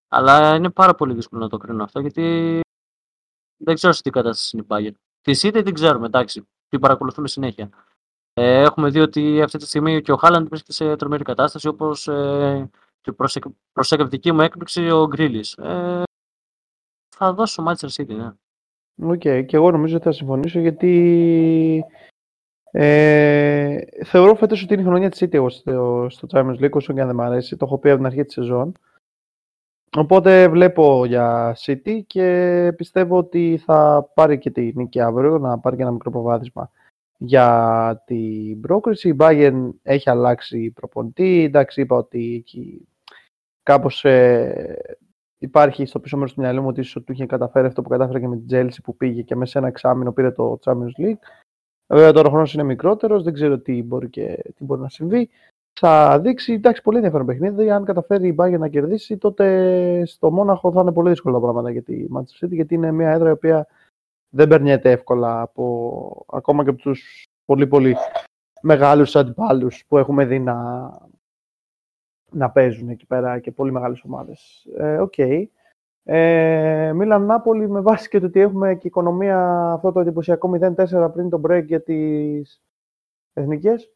αλλά είναι πάρα πολύ δύσκολο να το κρίνω αυτό, γιατί δεν ξέρω σε τι κατάσταση είναι η Bayern. Τη City την ξέρουμε, εντάξει, την παρακολουθούμε συνέχεια. Ε, έχουμε δει ότι αυτή τη στιγμή και ο Χάλαντ βρίσκεται σε τρομερή κατάσταση, όπως ε, και προς εκπληκτική μου έκπληξη ο Γκρίλις. Ε, θα δώσω Manchester City, ναι. OK, okay. και εγώ νομίζω ότι θα συμφωνήσω γιατί ε, θεωρώ φέτος ότι είναι η χρονιά της City εγώ στο, στο Champions League, όσο και αν δεν μου αρέσει. Το έχω πει από την αρχή της σεζόν. Οπότε βλέπω για City και πιστεύω ότι θα πάρει και τη νίκη αύριο, να πάρει και ένα μικρό προβάδισμα για την πρόκριση. Η Bayern έχει αλλάξει προπονητή. Εντάξει, είπα ότι εκεί κάπως ε, υπάρχει στο πίσω μέρος του μυαλού μου ότι ίσως του είχε καταφέρει αυτό που κατάφερε και με την Chelsea που πήγε και μέσα σε ένα εξάμεινο πήρε το Champions League. Βέβαια τώρα ο χρόνος είναι μικρότερος, δεν ξέρω τι μπορεί, και, τι μπορεί να συμβεί. Θα δείξει, εντάξει, πολύ ενδιαφέρον παιχνίδι. Αν καταφέρει η Bayern να κερδίσει, τότε στο Μόναχο θα είναι πολύ δύσκολα τα πράγματα για τη Manchester City, γιατί είναι μια έδρα η οποία δεν περνιέται εύκολα από, ακόμα και από τους πολύ πολύ μεγάλους αντιπάλους που έχουμε δει να, να παίζουν εκεί πέρα και πολύ μεγάλες ομάδες. Ε, οκ. Ε, ε, Μίλαν Νάπολι με βάση και το ότι έχουμε και οικονομία αυτό το εντυπωσιακό 0-4 πριν το break για τις εθνικές.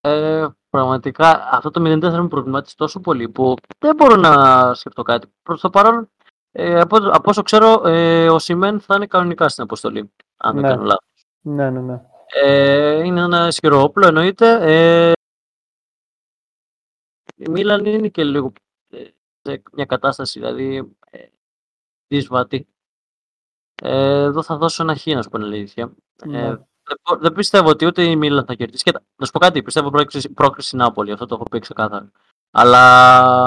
Ε, πραγματικά αυτό το 0-4 με προβλημάτισε τόσο πολύ που δεν μπορώ να σκεφτώ κάτι. Προς το παρόν, ε, από, από όσο ξέρω, ε, ο Σιμέν θα είναι κανονικά στην αποστολή, αν δεν ναι. κάνω λάθος. Ναι, ναι, ναι. Ε, είναι ένα ισχυρό όπλο, εννοείται. Ε, η Μίλαν είναι και λίγο ε, σε μια κατάσταση, δηλαδή, ε, δύσβατη. Ε, εδώ θα δώσω ένα χ, να σου πω αλήθεια. Ναι. Ε, δεν, δεν πιστεύω ότι ούτε η Μίλαν θα κερδίσει. Και, να σου πω κάτι, πιστεύω πρόκριση, πρόκριση Νάπολη, αυτό το έχω πει ξεκάθαρα. Αλλά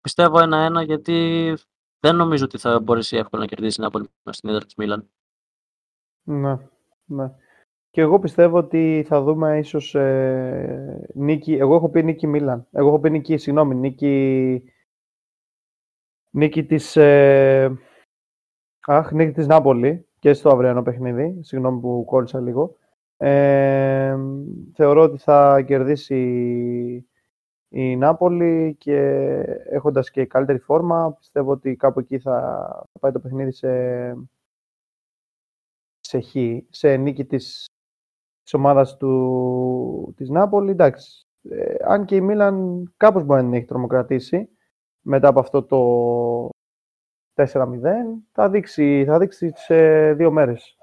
πιστεύω ένα-ένα γιατί δεν νομίζω ότι θα μπορέσει εύκολα να κερδίσει η Νάπολη στην έδρα της Μίλαν. Ναι, ναι. Και εγώ πιστεύω ότι θα δούμε ίσως ε, νίκη. Εγώ έχω πει νίκη Μίλαν. Εγώ έχω πει νίκη, συγγνώμη, νίκη, νίκη της, ε, αχ, νίκη της Νάπολη και στο αυριανό παιχνίδι. Συγγνώμη που κόλλησα λίγο. Ε, θεωρώ ότι θα κερδίσει η Νάπολη και έχοντας και καλύτερη φόρμα πιστεύω ότι κάπου εκεί θα, θα πάει το παιχνίδι σε, σε χ, σε νίκη της της ομάδας του, της Νάπολη. Εντάξει, ε, αν και η Μίλαν κάπως μπορεί να την έχει τρομοκρατήσει μετά από αυτό το 4-0, θα δείξει, θα δείξει σε δύο μέρες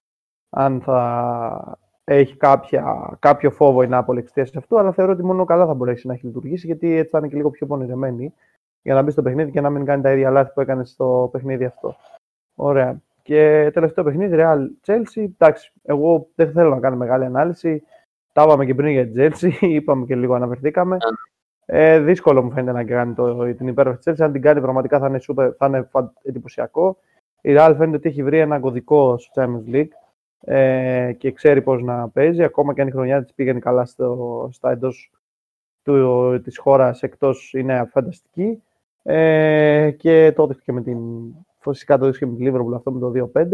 αν θα έχει κάποια, κάποιο φόβο η Νάπολη εξαιτίας σε αυτό, αλλά θεωρώ ότι μόνο καλά θα μπορέσει να έχει λειτουργήσει, γιατί έτσι θα είναι και λίγο πιο πονηρεμένη για να μπει στο παιχνίδι και να μην κάνει τα ίδια λάθη που έκανε στο παιχνίδι αυτό. Ωραία. Και τελευταίο παιχνίδι, Real Chelsea. Εντάξει, εγώ δεν θέλω να κάνω μεγάλη ανάλυση. Τα είπαμε και πριν για την Chelsea, είπαμε και λίγο αναφερθήκαμε. Ε, δύσκολο μου φαίνεται να κάνει το, την υπέροχη Chelsea. Αν την κάνει, πραγματικά θα είναι, super, θα είναι εντυπωσιακό. Η Real φαίνεται ότι έχει βρει ένα κωδικό στο Champions League ε, και ξέρει πώς να παίζει. Ακόμα και αν η χρονιά της πήγαινε καλά στο, στα εντός του, της χώρας εκτός είναι φανταστική. Ε, και τότε και με την Φυσικά το και με τη Liverpool αυτό με το 2-5.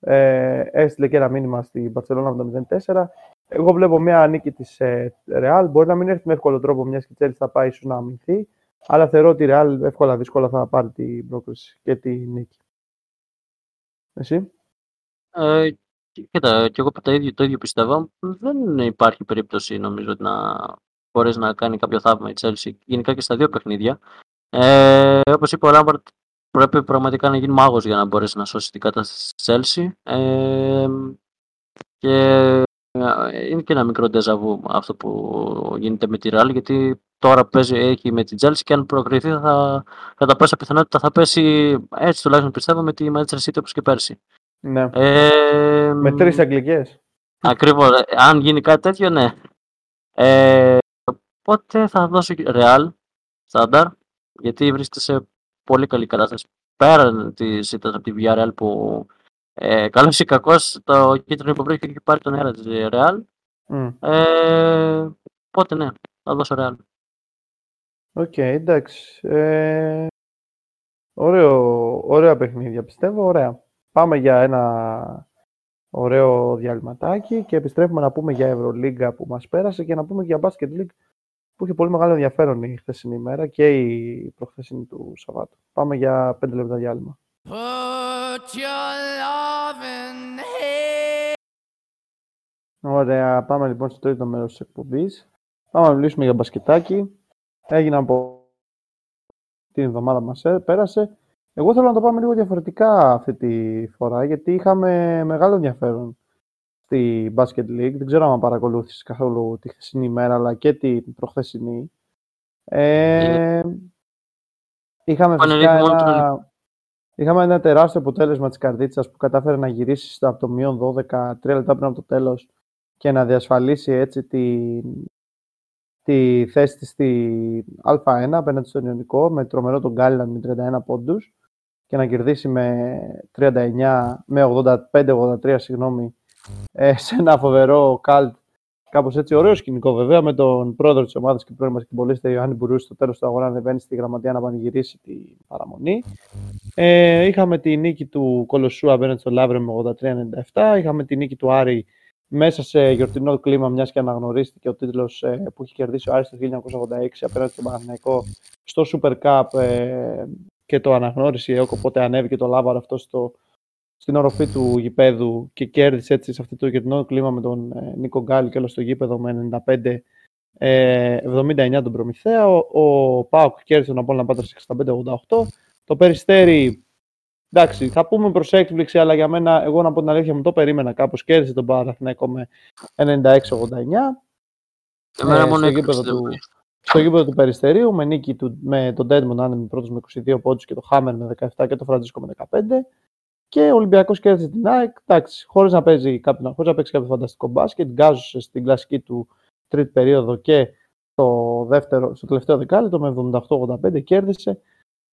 Ε, έστειλε και ένα μήνυμα στην Barcelona με το 0-4. Εγώ βλέπω μια νίκη της ε, Real. Μπορεί να μην έρθει με εύκολο τρόπο, μιας και η θα πάει ίσω να αμυνθεί. Αλλά θεωρώ ότι η Real εύκολα δύσκολα θα πάρει την πρόκληση και τη νίκη. Εσύ; Ε, κοίτα, και εγώ το ίδιο, το ίδιο πιστεύω. Δεν υπάρχει περίπτωση νομίζω να μπορέσει να κάνει κάποιο θαύμα η Chelsea. Γενικά και στα δύο παιχνίδια. Ε, Όπως είπε ο Λάμπαρτ, πρέπει πραγματικά να γίνει μάγος για να μπορέσει να σώσει την κατάσταση της Chelsea. Ε, και ε, είναι και ένα μικρό ντεζαβού αυτό που γίνεται με τη Real, γιατί τώρα παίζει, έχει με την Chelsea και αν προκριθεί θα, κατά πάσα πιθανότητα θα πέσει έτσι τουλάχιστον πιστεύω με τη Manchester City όπως και πέρσι. Ναι. Ε, με τρεις αγγλικές. Ακριβώς. Αν γίνει κάτι τέτοιο, ναι. Ε, οπότε θα δώσω Real, στάνταρ, γιατί βρίσκεται σε πολύ καλή κατάσταση. Πέραν της ήταν από τη Villarreal που ε, καλός ή κακός το κίτρινο υποβρύχιο έχει πάρει τον αέρα της Real. Mm. Ε, οπότε ναι, θα δώσω Real. OK, okay, εντάξει. Ε, ωραίο, ωραία παιχνίδια πιστεύω, ωραία. Πάμε για ένα ωραίο διαλειμματάκι και επιστρέφουμε να πούμε για Ευρωλίγκα που μας πέρασε και να πούμε για Basket League που είχε πολύ μεγάλο ενδιαφέρον η χθεσινή ημέρα και η προχθεσινή του Σαββάτου. Πάμε για 5 λεπτά διάλειμμα. Ωραία, πάμε λοιπόν στο τρίτο μέρος της εκπομπής. Πάμε να μιλήσουμε για μπασκετάκι. Έγιναν από την εβδομάδα μας ε, πέρασε. Εγώ θέλω να το πάμε λίγο διαφορετικά αυτή τη φορά, γιατί είχαμε μεγάλο ενδιαφέρον στη Basket League. Δεν ξέρω αν παρακολούθησες καθόλου τη χθεσινή ημέρα, αλλά και την προχθεσινή. Ε, είχαμε φυσικά ένα, είχαμε ένα τεράστιο αποτέλεσμα της Καρδίτσας που κατάφερε να γυρίσει από το μείον 12, τρία λεπτά πριν από το τέλος και να διασφαλίσει έτσι τη, τη θέση της στη Α1 απέναντι στον Ιωνικό με τρομερό τον Γκάλιλαν με 31 πόντους και να κερδίσει με 39, με 85-83 συγγνώμη, ε, σε ένα φοβερό καλτ. Κάπως έτσι, ωραίο σκηνικό βέβαια, με τον πρόεδρο της ομάδας και πρώην μπασκετμπολίστα Ιωάννη Μπουρούς στο τέλος του αγώνα ανεβαίνει στη γραμματεία να πανηγυρίσει την παραμονή. Ε, είχαμε τη νίκη του Κολοσσού απέναντι στο Λαύριο με 83-97. Είχαμε τη νίκη του Άρη μέσα σε γιορτινό κλίμα, μιας και αναγνωρίστηκε ο τίτλος ε, που είχε κερδίσει ο Άρης το 1986 απέναντι στον Παναθηναϊκό στο Super Cup ε, και το αναγνώρισε η ΕΟΚ, οπότε ανέβηκε το Λάβαρο αυτό στο, στην οροφή του γηπέδου και κέρδισε έτσι σε αυτό το γιορτινό κλίμα με τον ε, Νίκο Γκάλη και όλο στο γήπεδο με 95 79 τον Προμηθέα. Ο, ο Πάουκ κέρδισε τον Απόλλωνα Πάτρα 65-88. Το Περιστέρι Εντάξει, θα πούμε προς έκπληξη, αλλά για μένα, εγώ να πω την αλήθεια, μου το περίμενα κάπως. Κέρδισε τον Παναθηναϊκό με 96-89. Εμένα ε, μόνο στο, γήπεδο του, στο γήπεδο του Περιστερίου, με νίκη του, με τον Ντέντμον να είναι πρώτος με 22 πόντους και τον Χάμερ με 17 και τον Φραντζίσκο με 15. Και ο Ολυμπιακός κέρδισε την ΑΕΚ, χωρίς να, παίζει κάποιο, χωρίς να παίξει κάποιο φανταστικό μπάσκετ. Γκάζωσε στην κλασική του τρίτη περίοδο και το δεύτερο, στο τελευταίο δεκάλεπτο με 78-85 κέρδισε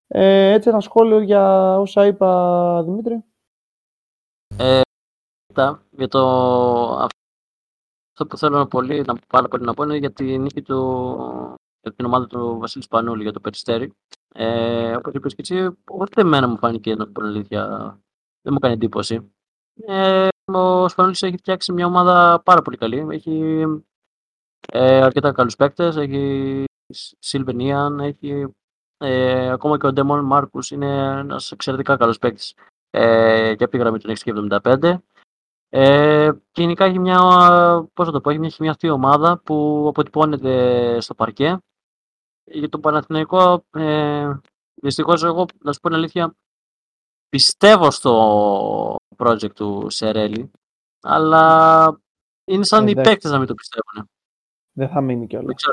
ε, έτσι ένα σχόλιο για όσα είπα, Δημήτρη. Ε, για το... Αυτό που θέλω να, πολύ, να, πάρα πολύ να πω είναι για την νίκη του, για την ομάδα του Βασίλης Πανούλη για το Περιστέρι. Ε, Όπως είπες και εσύ, όχι εμένα μου φάνηκε να πω αλήθεια, δεν μου κάνει εντύπωση. Ε, ο Σπανούλης έχει φτιάξει μια ομάδα πάρα πολύ καλή. Έχει ε, αρκετά καλούς παίκτες, έχει Σιλβενίαν, έχει ε, ακόμα και ο Ντέμον Μάρκους είναι ένας εξαιρετικά καλός παίκτης ε, και από τη γραμμή του 675. Ε, γενικά έχει μια, πώς το πω, έχει μια χημιαστή ομάδα που αποτυπώνεται στο παρκέ. Για το Παναθηναϊκό, ε, δυστυχώς εγώ, να σου πω την αλήθεια, πιστεύω στο project του Σερέλη, αλλά είναι σαν ε, οι παίκτες να μην το πιστεύουν. Δεν θα μείνει κιόλας.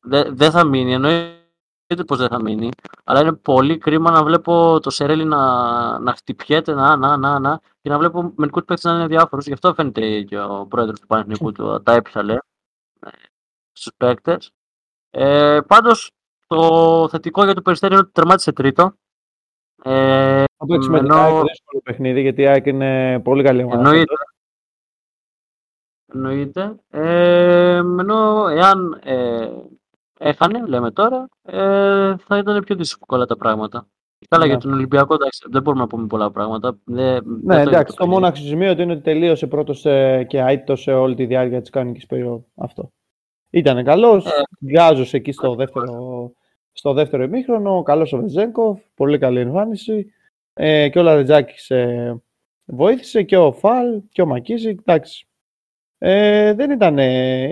Δεν δεν θα μείνει, εννοείται εννοείται πως δεν θα μείνει, αλλά είναι πολύ κρίμα να βλέπω το Σερέλι να, να χτυπιέται, να, να, να, να, και να βλέπω μερικούς παίκτες να είναι διάφορους. Γι' αυτό φαίνεται και ο πρόεδρος του Πανεθνικού του τα έπισα, στους παίκτες. Ε, πάντως, το θετικό για το Περιστέρι είναι ότι τερμάτισε τρίτο. Ε, θα παίξει με την ΑΕΚ δύσκολο παιχνίδι, γιατί η ΑΕΚ είναι πολύ καλή ομάδα. Εννοείται. Εννοείται. Ε, ενώ εάν ε, έχανε, λέμε τώρα, ε, θα ήταν πιο δύσκολα τα πράγματα. Καλά, ναι. για τον Ολυμπιακό εντάξει, δεν μπορούμε να πούμε πολλά πράγματα. Δεν, ναι, δεν εντάξει, το, μόνο αξιοσημείο είναι ότι τελείωσε πρώτος ε, και άιτο σε όλη τη διάρκεια της κανονικής περίοδου. Αυτό. Ήταν καλός, ε. γκάζωσε εκεί στο δεύτερο, στο δεύτερο ημίχρονο. Καλός ο Βεζέγκοφ, πολύ καλή εμφάνιση. Ε, και ο Λαρετζάκης ε, βοήθησε και ο Φαλ και ο Μακίζη. Εντάξει, ε, δεν ήταν.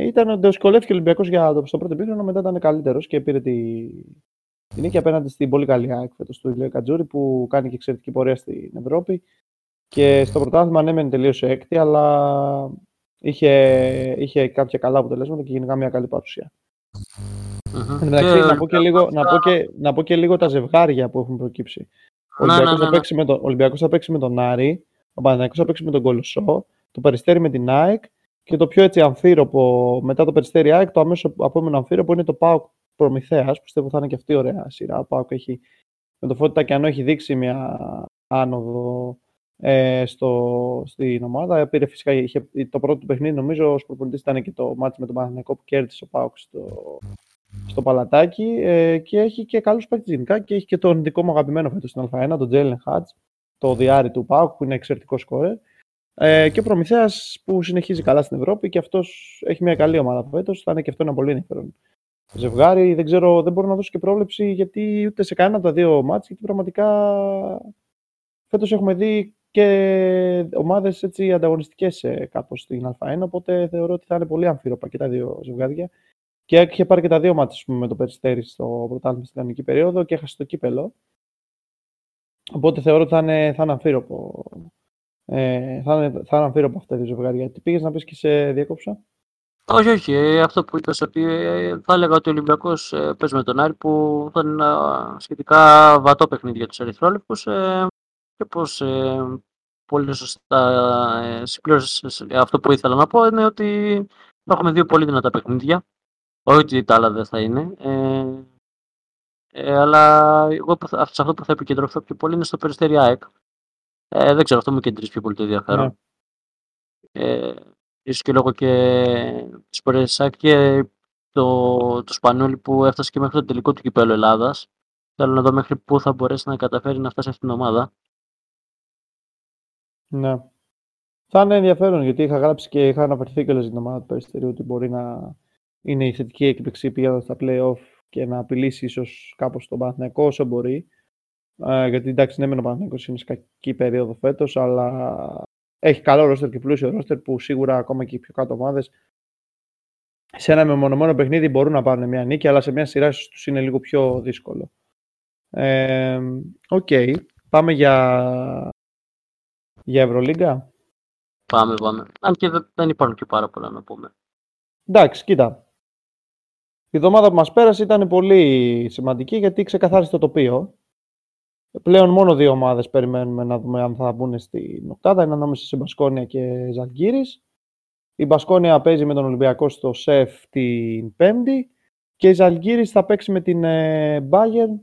ήταν δυσκολεύτηκε ο Ολυμπιακός για το στο πρώτο επίχρονο, μετά ήταν καλύτερος και πήρε τη, τη νίκη απέναντι στην πολύ καλή ΑΕΚ του Ηλίου Κατζούρη που κάνει και εξαιρετική πορεία στην Ευρώπη. Και στο πρωτάθλημα ναι, μεν τελείωσε έκτη, αλλά είχε, είχε κάποια καλά αποτελέσματα και γενικά μια καλή παρουσία. Mm-hmm. Εντάξει, να, πω και λίγο, να, πω και, να πω και λίγο τα ζευγάρια που έχουν προκύψει. Ο ναι, Ολυμπιακός, ναι, ναι, θα, παίξει με τον, Ολυμπιακός θα παίξει με τον Άρη, ο Παναθηναϊκός θα παίξει με τον Κολοσσό, το Περιστέρι με την ΑΕΚ Και το πιο έτσι αμφίροπο μετά το Περιστέρι ΑΕΚ, το αμέσως επόμενο αμφίροπο είναι το ΠΑΟΚ Προμηθέας. Πιστεύω θα είναι και αυτή η ωραία σειρά. Ο ΠΑΟΚ έχει, με το Φώτη Τακιανό έχει δείξει μια άνοδο ε, στο, στην ομάδα. Πήρε φυσικά είχε, το πρώτο του παιχνίδι, νομίζω, ως προπονητής ήταν και το μάτι με τον Παναθηναϊκό που κέρδισε ο ΠΑΟΚ στο, στο παλατάκι ε, και έχει και καλούς παίκτες γενικά και έχει και τον δικό μου αγαπημένο φέτος στην Α1, τον Τζέλεν Χάτς, το διάρρη του ΠΑΟΚ που είναι εξαιρετικός σκόρερ. Ε, και ο Προμηθέας που συνεχίζει καλά στην Ευρώπη και αυτός έχει μια καλή ομάδα φέτος, θα είναι και αυτό ένα πολύ ενδιαφέρον ζευγάρι. Δεν ξέρω, δεν μπορώ να δώσω και πρόβλεψη γιατί ούτε σε κανένα από τα δύο μάτς, γιατί πραγματικά φέτος έχουμε δει και ομάδες έτσι ανταγωνιστικές ε, κάπως στην Α1, οπότε θεωρώ ότι θα είναι πολύ αμφίροπα και τα δύο ζευγάρια. Και είχε πάρει και τα δύο μάτια με το Περιστέρι στο πρωτάθλημα στην κανονική περίοδο και έχασε το κύπελο. Οπότε θεωρώ ότι θα είναι, θα είναι αμφίροπο. Ε, θα, είναι, θα είναι αμφίροπο αυτά τα δύο ζευγάρια. Τι πήγες να πεις και σε διέκοψα; Όχι, όχι. Ε, αυτό που είπες ότι ε, θα έλεγα ότι ο Ολυμπιακός ε, παίζει με τον Άρη που θα είναι ένα σχετικά βατό παιχνίδι για τους Ερυθρόλεπτου ε, και πω ε, πολύ σωστά ε, συμπλήρωσες αυτό που ήθελα να πω είναι ότι έχουμε δύο πολύ δυνατά παιχνίδια. Όχι ότι τα άλλα δεν θα είναι. Ε, ε, αλλά εγώ σε αυτό που θα επικεντρωθώ πιο πολύ είναι στο Περιστέρι ΑΕΚ. Ε, δεν ξέρω, αυτό μου κεντρίζει πιο πολύ το ενδιαφέρον. Ναι. Ε, ίσως και λόγω και της πορείας και το, το Σπανούλι που έφτασε και μέχρι το τελικό του κυπέλου Ελλάδας. Θέλω να δω μέχρι πού θα μπορέσει να καταφέρει να φτάσει αυτήν την ομάδα. Ναι. Θα είναι ενδιαφέρον γιατί είχα γράψει και είχα αναφερθεί και στην ομάδα του Περιστερίου ότι μπορεί να είναι η θετική έκπληξη πηγαίνοντα στα playoff και να απειλήσει ίσως κάπως τον Παναθηναϊκό όσο μπορεί. Ε, γιατί εντάξει, ναι, μεν ο Παναθηναϊκός είναι σε κακή περίοδο φέτος, αλλά έχει καλό ρόστερ και πλούσιο ρόστερ που σίγουρα ακόμα και οι πιο κάτω ομάδες σε ένα μεμονωμένο παιχνίδι μπορούν να πάρουν μια νίκη, αλλά σε μια σειρά τους είναι λίγο πιο δύσκολο. Ε, οκ. Ε, okay. Πάμε για, για Ευρωλίγκα. Πάμε, πάμε. Αν και δεν υπάρχουν και πάρα πολλά να πούμε. Εντάξει, κοίτα. Η εβδομάδα που μας πέρασε ήταν πολύ σημαντική γιατί ξεκαθάρισε το τοπίο. Πλέον μόνο δύο ομάδες περιμένουμε να δούμε αν θα μπουν στην οκτάδα. Είναι ανάμεσα σε Μπασκόνια και Ζαλγκίρις. Η Μπασκόνια παίζει με τον Ολυμπιακό στο ΣΕΦ την Πέμπτη και η Ζαλγκύρης θα παίξει με την Bayern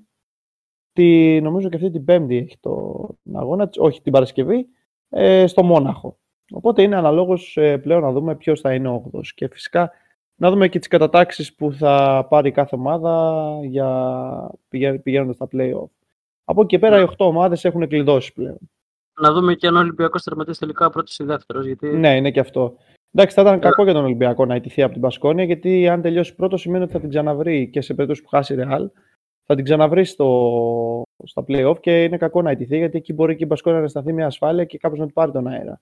τη, νομίζω και αυτή την Πέμπτη έχει τον αγώνα, όχι την Παρασκευή, ε, στο Μόναχο. Οπότε είναι αναλόγως ε, πλέον να δούμε ποιος θα είναι ο 8 Και φυσικά να δούμε και τις κατατάξεις που θα πάρει κάθε ομάδα για πηγαίνοντας στα play-off. Από εκεί και πέρα οι 8 ομάδες έχουν κλειδώσει πλέον. Να δούμε και αν ο Ολυμπιακός τερματίσει τελικά πρώτος ή δεύτερος. Γιατί... Ναι, είναι και αυτό. Εντάξει, θα ήταν κακό για τον Ολυμπιακό να ιτηθεί από την Πασκόνια, γιατί αν τελειώσει πρώτος σημαίνει ότι θα την ξαναβρει και σε περίπτωση που χάσει η Real, θα την ξαναβρει στο, στα play-off και είναι κακό να ιτηθεί, γιατί εκεί μπορεί και η Πασκόνια να σταθεί μια ασφάλεια και κάπως να του πάρει τον αέρα.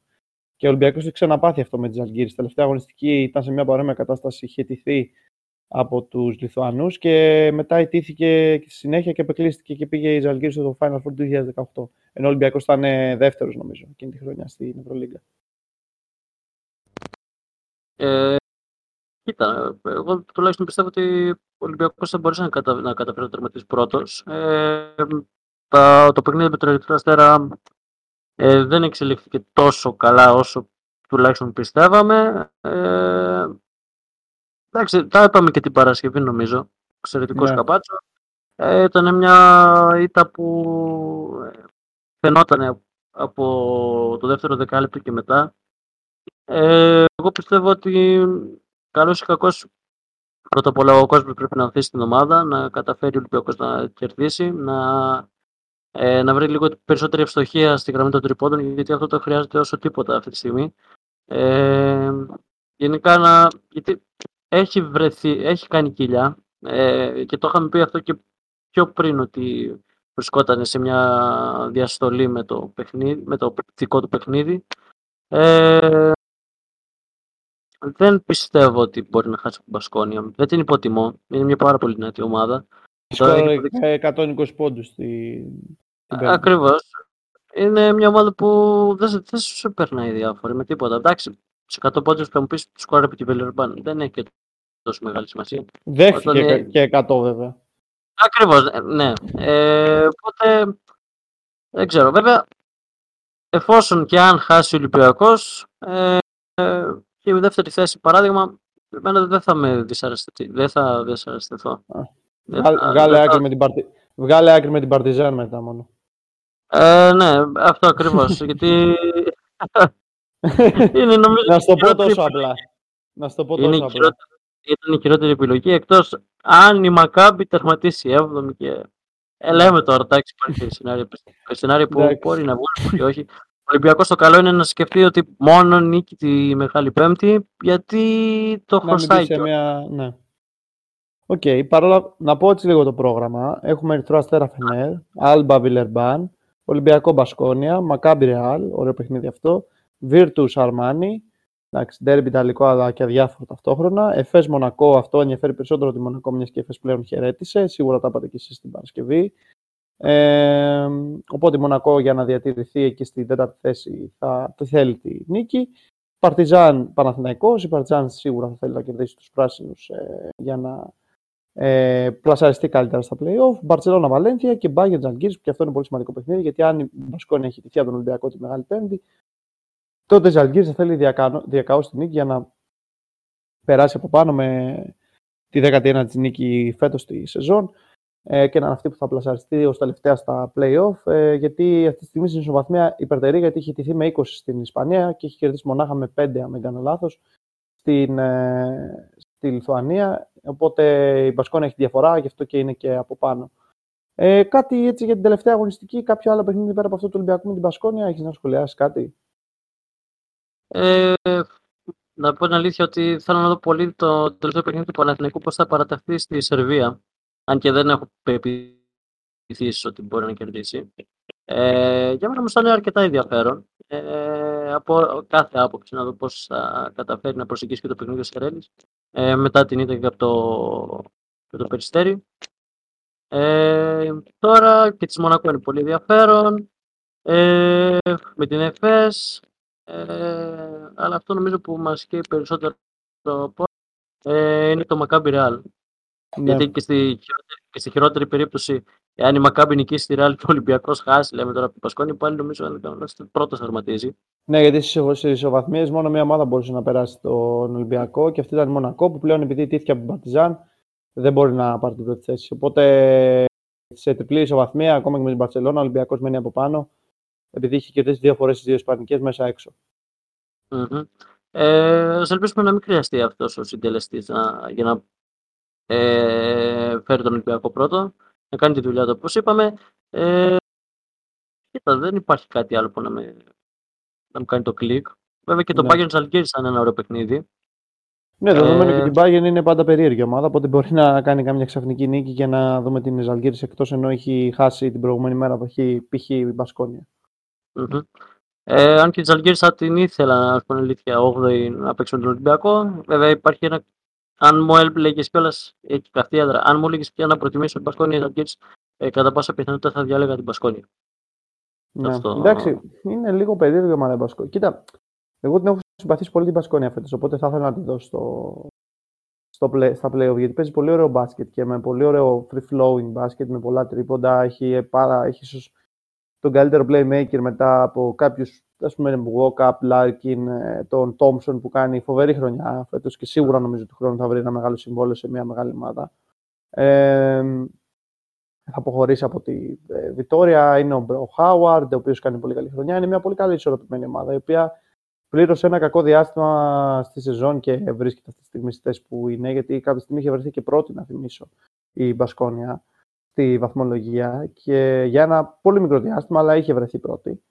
Και ο Ολυμπιακός έχει ξαναπάθει αυτό με τη Ζαλγκύρη. τελευταία αγωνιστική ήταν σε μια παρόμοια κατάσταση, είχε τηθεί από τους Λιθουανούς και μετά ιτήθηκε στη συνέχεια και επεκλείστηκε και πήγε η Ζαλγκύρη στο Final Four του 2018. Ενώ ο Ολυμπιακός ήταν δεύτερος, νομίζω, εκείνη τη χρονιά στην Ευρωλίγκα. Ε, κοίτα, εγώ τουλάχιστον πιστεύω ότι ο Ολυμπιακός θα μπορούσε να, κατα... να καταφέρει να τερματίσει πρώτος. Ε, το παιχνίδι με τον Ερυθρό Αστέρα ε, δεν εξελίχθηκε τόσο καλά όσο τουλάχιστον πιστεύαμε. Ε, εντάξει, τα είπαμε και την Παρασκευή νομίζω. Εξαιρετικός ναι. καπάτσο. Ε, ήταν μια ήττα που ε, φαινόταν από το δεύτερο δεκάλεπτο και μετά. Ε, εγώ πιστεύω ότι καλός ή κακός πρώτα απ' όλα ο κόσμος πρέπει να αφήσει την ομάδα, να καταφέρει ο Ολυμπιακός να κερδίσει, να ε, να βρει λίγο περισσότερη ευστοχία στη γραμμή των τριπώντων, γιατί αυτό το χρειάζεται όσο τίποτα αυτή τη στιγμή. Ε, γενικά, να, γιατί έχει βρεθεί, έχει κάνει κοιλιά ε, και το είχαμε πει αυτό και πιο πριν ότι βρισκόταν σε μια διαστολή με το, παιχνίδι, με το δικό του παιχνίδι. Ε, δεν πιστεύω ότι μπορεί να χάσει την Μπασκόνια. Δεν την υποτιμώ. Είναι μια πάρα πολύ δυνατή ομάδα. Σκόρε 120 πόντους στη, Ακριβώς. Είναι μια ομάδα που δεν, δεν σου περνάει διάφορα με τίποτα. Εντάξει, σε 100 πόντους θα μου πεις του σκόρ επί τη Βελερμπάν. Δεν έχει και τόσο μεγάλη σημασία. Δέχτηκε είναι... και 100 βέβαια. Ακριβώς, ε, ναι. Ε, οπότε δεν ξέρω. Βέβαια, εφόσον και αν χάσει ο Ολυμπιακός, ε, ε, και η δεύτερη θέση, παράδειγμα, εμένα δεν θα με δυσαρεστηθεί. Δεν θα δυσαρεστηθώ. Βγάλε, άκρη με την παρτι... Βγάλε άκρη με την Παρτιζάν μετά μόνο. Ε, ναι, αυτό ακριβώς. γιατί είναι νομίζω... Να στο πω τόσο απλά. Να στο πω τόσο απλά. Ήταν η χειρότερη επιλογή, εκτός αν η Μακάμπι τερματίσει 7η και... Ε, λέμε τώρα, εντάξει, υπάρχει σενάριο, σενάριο που μπορεί να βγουν και όχι. Ο Ολυμπιακός το καλό είναι να σκεφτεί ότι μόνο νίκη τη Μεγάλη Πέμπτη, γιατί το χρωστάει. Να μια... ναι. OK, okay, παρόλα να πω έτσι λίγο το πρόγραμμα. Έχουμε Ερυθρό Αστέρα Φενέρ, Άλμπα Βιλερμπάν, Ολυμπιακό Μπασκόνια, Μακάμπι Ρεάλ, ωραίο παιχνίδι αυτό, Virtus Αρμάνι, εντάξει, ντέρμπι Ιταλικό αλλά και αδιάφορο ταυτόχρονα, Εφές Μονακό, αυτό ενδιαφέρει περισσότερο τη Μονακό, μιας και Εφές πλέον χαιρέτησε, σίγουρα τα είπατε και εσείς την Παρασκευή. Ε, οπότε η Μονακό για να διατηρηθεί εκεί στην τέταρτη θέση θα, θα θέλει τη νίκη. Παρτιζάν Παναθηναϊκός, η Παρτιζάν σίγουρα θα θέλει να κερδίσει τους πράσινους ε, για να ε, πλασαριστεί καλύτερα στα playoff. Μπαρσελόνα Βαλένθια και Μπάγκερ Τζαλγκύρη, που και αυτό είναι πολύ σημαντικό παιχνίδι, γιατί αν η Μπασκόνια έχει τυχαία από τον Ολυμπιακό τη Μεγάλη Πέμπτη, τότε Τζαλγκύρη θα θέλει διακαώ στη νίκη για να περάσει από πάνω με τη 19η νίκη φέτος στη σεζόν ε, και να είναι αυτή που θα πλασαριστεί ως τελευταία στα playoff. Ε, γιατί αυτή τη στιγμή στην ισοβαθμία υπερτερεί, γιατί έχει τηθεί με 20 στην Ισπανία και έχει κερδίσει μονάχα με 5, αν δεν κάνω λάθος, στην, ε, στη Λιθουανία. Οπότε η Μπασκόνα έχει διαφορά, γι' αυτό και είναι και από πάνω. Ε, κάτι έτσι για την τελευταία αγωνιστική, κάποιο άλλο παιχνίδι πέρα από αυτό του Ολυμπιακού με την Μπασκόνια, έχεις να σχολιάσεις κάτι; Ε, να πω την αλήθεια ότι θέλω να δω πολύ το τελευταίο παιχνίδι του Παναθηναϊκού πώς θα παραταχθεί στη Σερβία. Αν και δεν έχω πεπιθήσει ότι μπορεί να κερδίσει. Ε, για μένα μου είναι αρκετά ενδιαφέρον. Ε, από κάθε άποψη να δω πώς θα καταφέρει να προσεγγίσει και το παιχνίδι ο Σερέλη ε, μετά την ήττα από το, το Περιστέρι. Ε, τώρα και της Μονακό είναι πολύ ενδιαφέρον. Ε, με την ΕΦΕΣ. Ε, αλλά αυτό νομίζω που μας καίει περισσότερο ε, είναι το Maccabi Real. Ναι. Γιατί και στη, και στη χειρότερη περίπτωση, εάν η Μακάμπη νικήσει τη Real και ο Ολυμπιακός χάσει, λέμε τώρα από την Πασκόνη, πάλι νομίζω ότι πρώτο θερματίζει. Ναι, γιατί στις ισοβαθμίες μόνο μία ομάδα μπορούσε να περάσει τον Ολυμπιακό και αυτή ήταν η Μονακό που πλέον επειδή τήθηκε από την Παρτιζάν δεν μπορεί να πάρει την πρώτη θέση. Οπότε σε τριπλή ισοβαθμία, ακόμα και με την Παρσελόνα, ο Ολυμπιακός μένει από πάνω επειδή είχε κερδίσει δύο φορές τις δύο Ισπανικές μέσα έξω. Mm-hmm. Ε, ας ελπίσουμε να μην χρειαστεί αυτός ο συντελεστής για να ε, φέρει τον Ολυμπιακό πρώτο, να κάνει τη δουλειά του όπως είπαμε. Ε, κοίτα, δεν υπάρχει κάτι άλλο που να, με, να μου κάνει το κλικ. Βέβαια και το ναι. Bayern Zalgiris ήταν ένα ωραίο παιχνίδι. Ναι, δεδομένου ε... και την Bayern είναι πάντα περίεργη ομάδα, οπότε μπορεί να κάνει κάμια ξαφνική νίκη για να δούμε την Zalgiris εκτός ενώ έχει χάσει την προηγούμενη μέρα που έχει π.χ. η μπασκονια mm-hmm. Ε, αν και η Zalgiris θα την ήθελα να πούμε αλήθεια 8η να παίξουν τον Ολυμπιακό. Βέβαια υπάρχει ένα αν μου έλεγες κιόλας, έχει καυτή έδρα, αν μου έλεγες πια να προτιμήσω την Πασκόνια ή ε, κατά πάσα πιθανότητα θα διάλεγα την Πασκόνια. Ναι. Αυτό... Εντάξει, είναι λίγο περίεργο η ομάδα Πασκόνια. Κοίτα, εγώ την έχω συμπαθήσει πολύ την Πασκόνια φέτος, οπότε θα ήθελα να την δώσω στο, στο play, στα playoff, γιατί παίζει πολύ ωραίο μπάσκετ και με πολύ ωραίο free flowing μπάσκετ, με πολλά τρίποντα, έχει, πάρα, έχει ίσως τον καλύτερο playmaker μετά από κάποιους ας πούμε, Walkup, Larkin, ε, τον Thompson που κάνει φοβερή χρονιά φέτος και σίγουρα νομίζω του χρόνου θα βρει ένα μεγάλο συμβόλαιο σε μια μεγάλη ομάδα. Ε, θα αποχωρήσει από τη ε, Βιτόρια. Είναι ο Χάουαρντ, ο οποίος κάνει πολύ καλή χρονιά. Είναι μια πολύ καλή ισορροπημένη ομάδα, η οποία πλήρωσε ένα κακό διάστημα στη σεζόν και βρίσκεται αυτή τη στιγμή στη θέση που είναι, γιατί κάποια στιγμή είχε βρεθεί και πρώτη, να θυμίσω, η Μπασκόνια στη βαθμολογία και για ένα πολύ μικρό διάστημα, αλλά είχε βρεθεί πρώτη.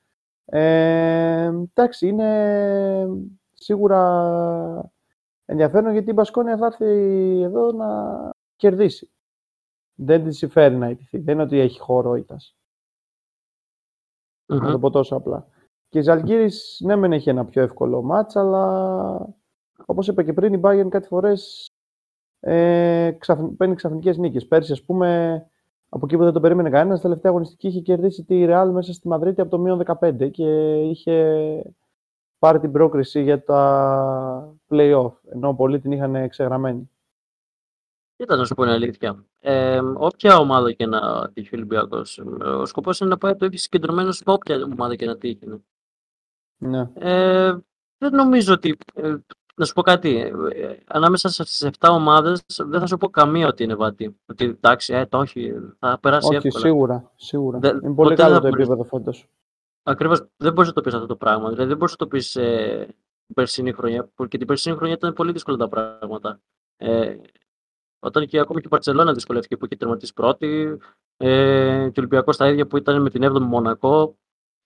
Ε, εντάξει, είναι σίγουρα ενδιαφέρον γιατί η Μπασκόνια θα έρθει εδώ να κερδίσει. Δεν τη συμφέρει να ιτηθεί. Δεν είναι ότι έχει χώρο ήτας. Να το πω τόσο απλά. Και η Ζαλγκύρης, ναι, μεν έχει ένα πιο εύκολο μάτς, αλλά όπως είπα και πριν, η Bayern κάτι φορές ε, παίρνει ξαφνικές νίκες. Πέρσι, ας πούμε, από εκεί που δεν το περίμενε κανένας, στη τελευταία αγωνιστική είχε κερδίσει τη Real μέσα στη Μαδρίτη από το μείον 15 και είχε πάρει την πρόκριση για τα play-off, ενώ πολλοί την είχαν ξεγραμμένη. Κοίτα να σου πω είναι αλήθεια. Ε, όποια ομάδα και να τύχει ο Ολυμπιακός, ο σκοπός είναι να πάει το ίδιο συγκεντρωμένο σε όποια ομάδα και να τύχει. Ναι. Ε, δεν νομίζω ότι ε, να σου πω κάτι. Ε, ανάμεσα στι 7 ομάδες δεν θα σου πω καμία ότι είναι βατή. Ότι εντάξει, ε, το όχι, θα περάσει όχι, εύκολα. σίγουρα. σίγουρα. Δεν, είναι πολύ καλό το επίπεδο φέτο. Ακριβώς. Δεν μπορείς να το πεις αυτό το πράγμα. Δηλαδή δεν μπορείς να το πεις ε, την περσινή χρονιά. Και την περσινή χρονιά ήταν πολύ δύσκολα τα πράγματα. Ε, όταν και ακόμη και η Παρσελόνα δυσκολεύτηκε που είχε τερματίσει πρώτη, ε, και ο Ολυμπιακός τα ίδια που ήταν με την 7η Μονακό,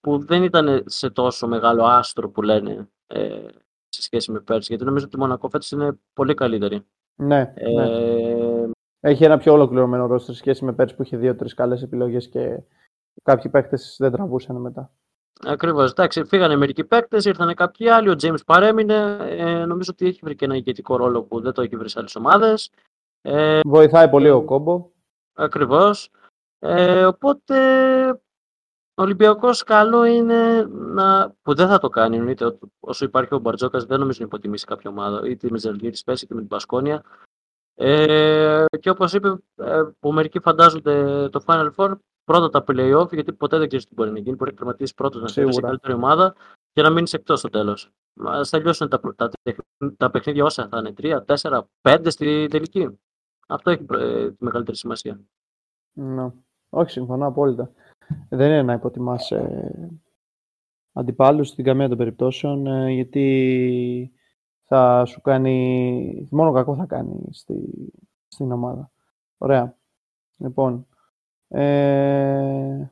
που δεν ήταν σε τόσο μεγάλο άστρο που λένε ε, σε σχέση με πέρσι. Γιατί νομίζω ότι η Μονακό φέτος είναι πολύ καλύτερη. Ναι, ε, ναι. Έχει ένα πιο ολοκληρωμένο ρόλο σε σχέση με πέρσι που είχε δύο-τρεις καλές επιλογές και κάποιοι παίκτες δεν τραβούσαν μετά. Ακριβώς. Εντάξει, φύγανε μερικοί παίκτες, ήρθαν κάποιοι άλλοι. Ο James παρέμεινε. Ε, νομίζω ότι έχει βρει και ένα ηγετικό ρόλο που δεν το έχει βρει σε άλλες ομάδες. Ε, Βοηθάει πολύ ο κόμπο. Ακριβώς. Ε, οπότε ο Ολυμπιακός καλό είναι να. που δεν θα το κάνει. Είτε όσο υπάρχει ο Μπαρτζόκας, δεν νομίζω να υποτιμήσει κάποια ομάδα. Είτε με Ζελγίρι πέσει είτε με την Πασκόνια. Ε, και όπως είπε, ε, που μερικοί φαντάζονται το Final Four, πρώτα τα playoff, γιατί ποτέ δεν ξέρεις τι μπορεί να γίνει. Μπορεί να τερματίσει πρώτος να σε καλύτερη ομάδα και να μείνεις εκτός στο τέλος. Α τελειώσουν τα, τα, τα, παιχνίδια όσα θα είναι, 3, 4, 5 στη τελική. Αυτό έχει ε, τη μεγαλύτερη σημασία. Ναι. Όχι, συμφωνώ απόλυτα. Δεν είναι να υποτιμάς ε, αντιπάλους στην καμία των περιπτώσεων, ε, γιατί θα σου κάνει, μόνο κακό θα κάνει στη, στην ομάδα. Ωραία. Λοιπόν, ε,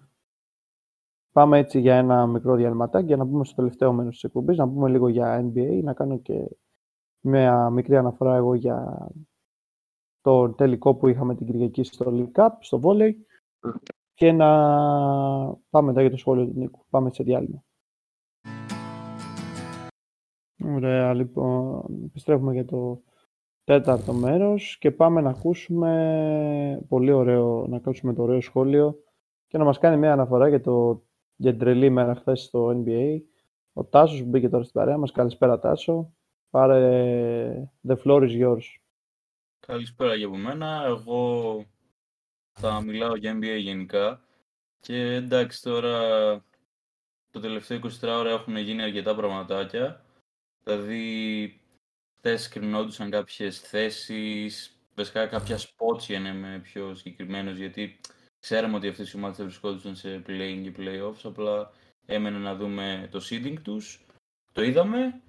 πάμε έτσι για ένα μικρό διαλυματάκι για να πούμε στο τελευταίο μέρος της εκπομπής, να πούμε λίγο για NBA, να κάνω και μια μικρή αναφορά εγώ για το τελικό που είχαμε την Κυριακή στο League Cup, στο Volley και να πάμε μετά για το σχόλιο του Νίκου. Πάμε σε διάλειμμα. Ωραία, λοιπόν, επιστρέφουμε για το τέταρτο μέρος και πάμε να ακούσουμε πολύ ωραίο, να ακούσουμε το ωραίο σχόλιο και να μας κάνει μια αναφορά για, το, για την τρελή μέρα χθες στο NBA. Ο Τάσος που μπήκε τώρα στην παρέα μας. Καλησπέρα Τάσο. Πάρε the floor is yours. Καλησπέρα για από μένα. Εγώ θα μιλάω για NBA γενικά. Και εντάξει τώρα το τελευταίο 24 ώρα έχουν γίνει αρκετά πραγματάκια. Δηλαδή χθες κρινόντουσαν κάποιες θέσεις, βασικά κάποια spots για να είμαι πιο συγκεκριμένος, γιατί ξέραμε ότι αυτές οι ομάδες θα βρισκόντουσαν σε play και playoffs, απλά έμενε να δούμε το seeding τους. Το είδαμε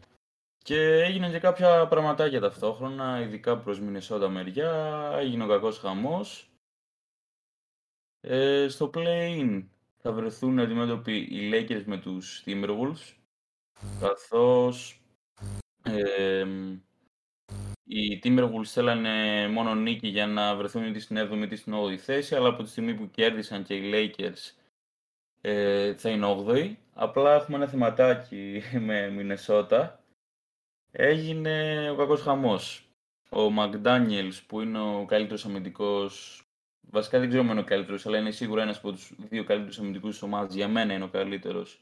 και έγιναν και κάποια πραγματάκια ταυτόχρονα, ειδικά προς Μινεσότα μεριά, έγινε ο κακός χαμός. Ε, στο play-in θα βρεθούν αντιμέτωποι οι Lakers με τους Timberwolves, καθώς ε, οι Timberwolves θέλανε μόνο νίκη για να βρεθούν είτε στην 7η είτε στην 8η θέση, αλλά από τη στιγμή που κέρδισαν και οι Lakers ε, θα είναι 8η. Απλά έχουμε ένα θεματάκι με Μινεσότα. Έγινε ο κακός χαμός. Ο McDaniels που είναι ο καλύτερος αμυντικός Βασικά δεν ξέρω αν είναι ο καλύτερος, αλλά είναι σίγουρα ένας από τους δύο καλύτερους αμυντικούς της ομάδας. Για μένα είναι ο καλύτερος.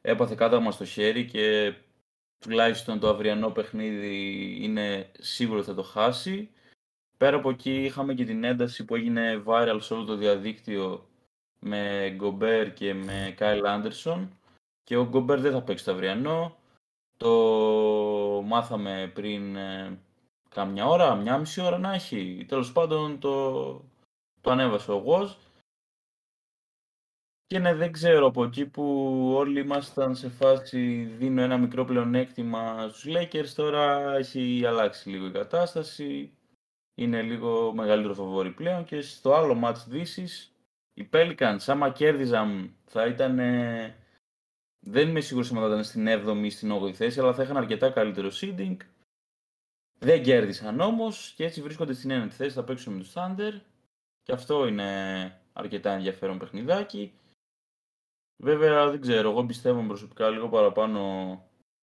Έπαθε κάτω στο χέρι και τουλάχιστον το αυριανό παιχνίδι είναι σίγουρο ότι θα το χάσει. Πέρα από εκεί είχαμε και την ένταση που έγινε viral σε όλο το διαδίκτυο με Γκομπέρ και με Κάιλ Άντερσον και ο Γκομπέρ δεν θα παίξει το αυριανό. Το μάθαμε πριν ε, κάμια ώρα, μια μισή ώρα να έχει. Τέλος πάντων το, το ανέβασε ο Γος. Και ναι, δεν ξέρω από εκεί που όλοι ήμασταν σε φάση δίνω ένα μικρό πλεονέκτημα στους Lakers, τώρα έχει αλλάξει λίγο η κατάσταση. Είναι λίγο μεγαλύτερο φαβόρι πλέον και στο άλλο match δύσης οι Pelicans άμα κέρδιζαν θα ήταν... Δεν είμαι σίγουρος αν θα ήταν στην 7η ή στην 8η θέση, αλλά θα είχαν αρκετά καλύτερο seeding. Δεν κέρδισαν όμως και έτσι βρίσκονται στην 9η θέση, θα παίξουν με τους Thunder. Και αυτό είναι αρκετά ενδιαφέρον παιχνιδάκι. Βέβαια δεν ξέρω, εγώ πιστεύω προσωπικά λίγο παραπάνω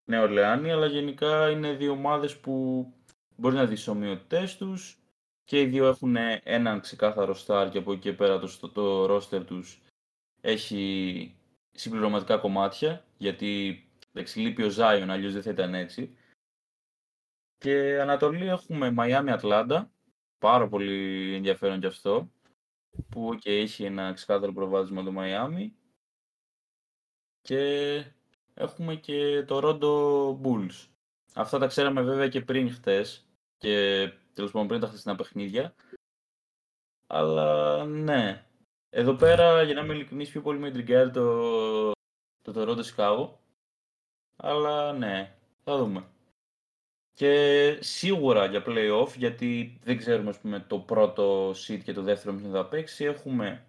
Νέο Ορλεάνη, αλλά γενικά είναι δύο ομάδες που μπορεί να δεις ομοιότητές τους και οι δύο έχουν έναν ξεκάθαρο star και από εκεί και πέρα το, το roster τους έχει συμπληρωματικά κομμάτια, γιατί εντάξει, λείπει ο Zion, αλλιώς δεν θα ήταν έτσι. Και Ανατολή έχουμε Miami Atlanta, πάρα πολύ ενδιαφέρον κι αυτό, που και έχει ένα ξεκάθαρο προβάδισμα το Μαϊάμι. Και έχουμε και το Rondo Bulls. Αυτά τα ξέραμε βέβαια και πριν χτες και τέλος πάντων πριν τα χθεσινά παιχνίδια. Αλλά ναι. Εδώ πέρα, για να είμαι ειλικρινής, πιο πολύ με τριγκάρει το, το Toronto Chicago. Αλλά ναι, θα δούμε. Και σίγουρα για playoff, γιατί δεν ξέρουμε ας πούμε, το πρώτο seed και το δεύτερο ποιον θα παίξει, έχουμε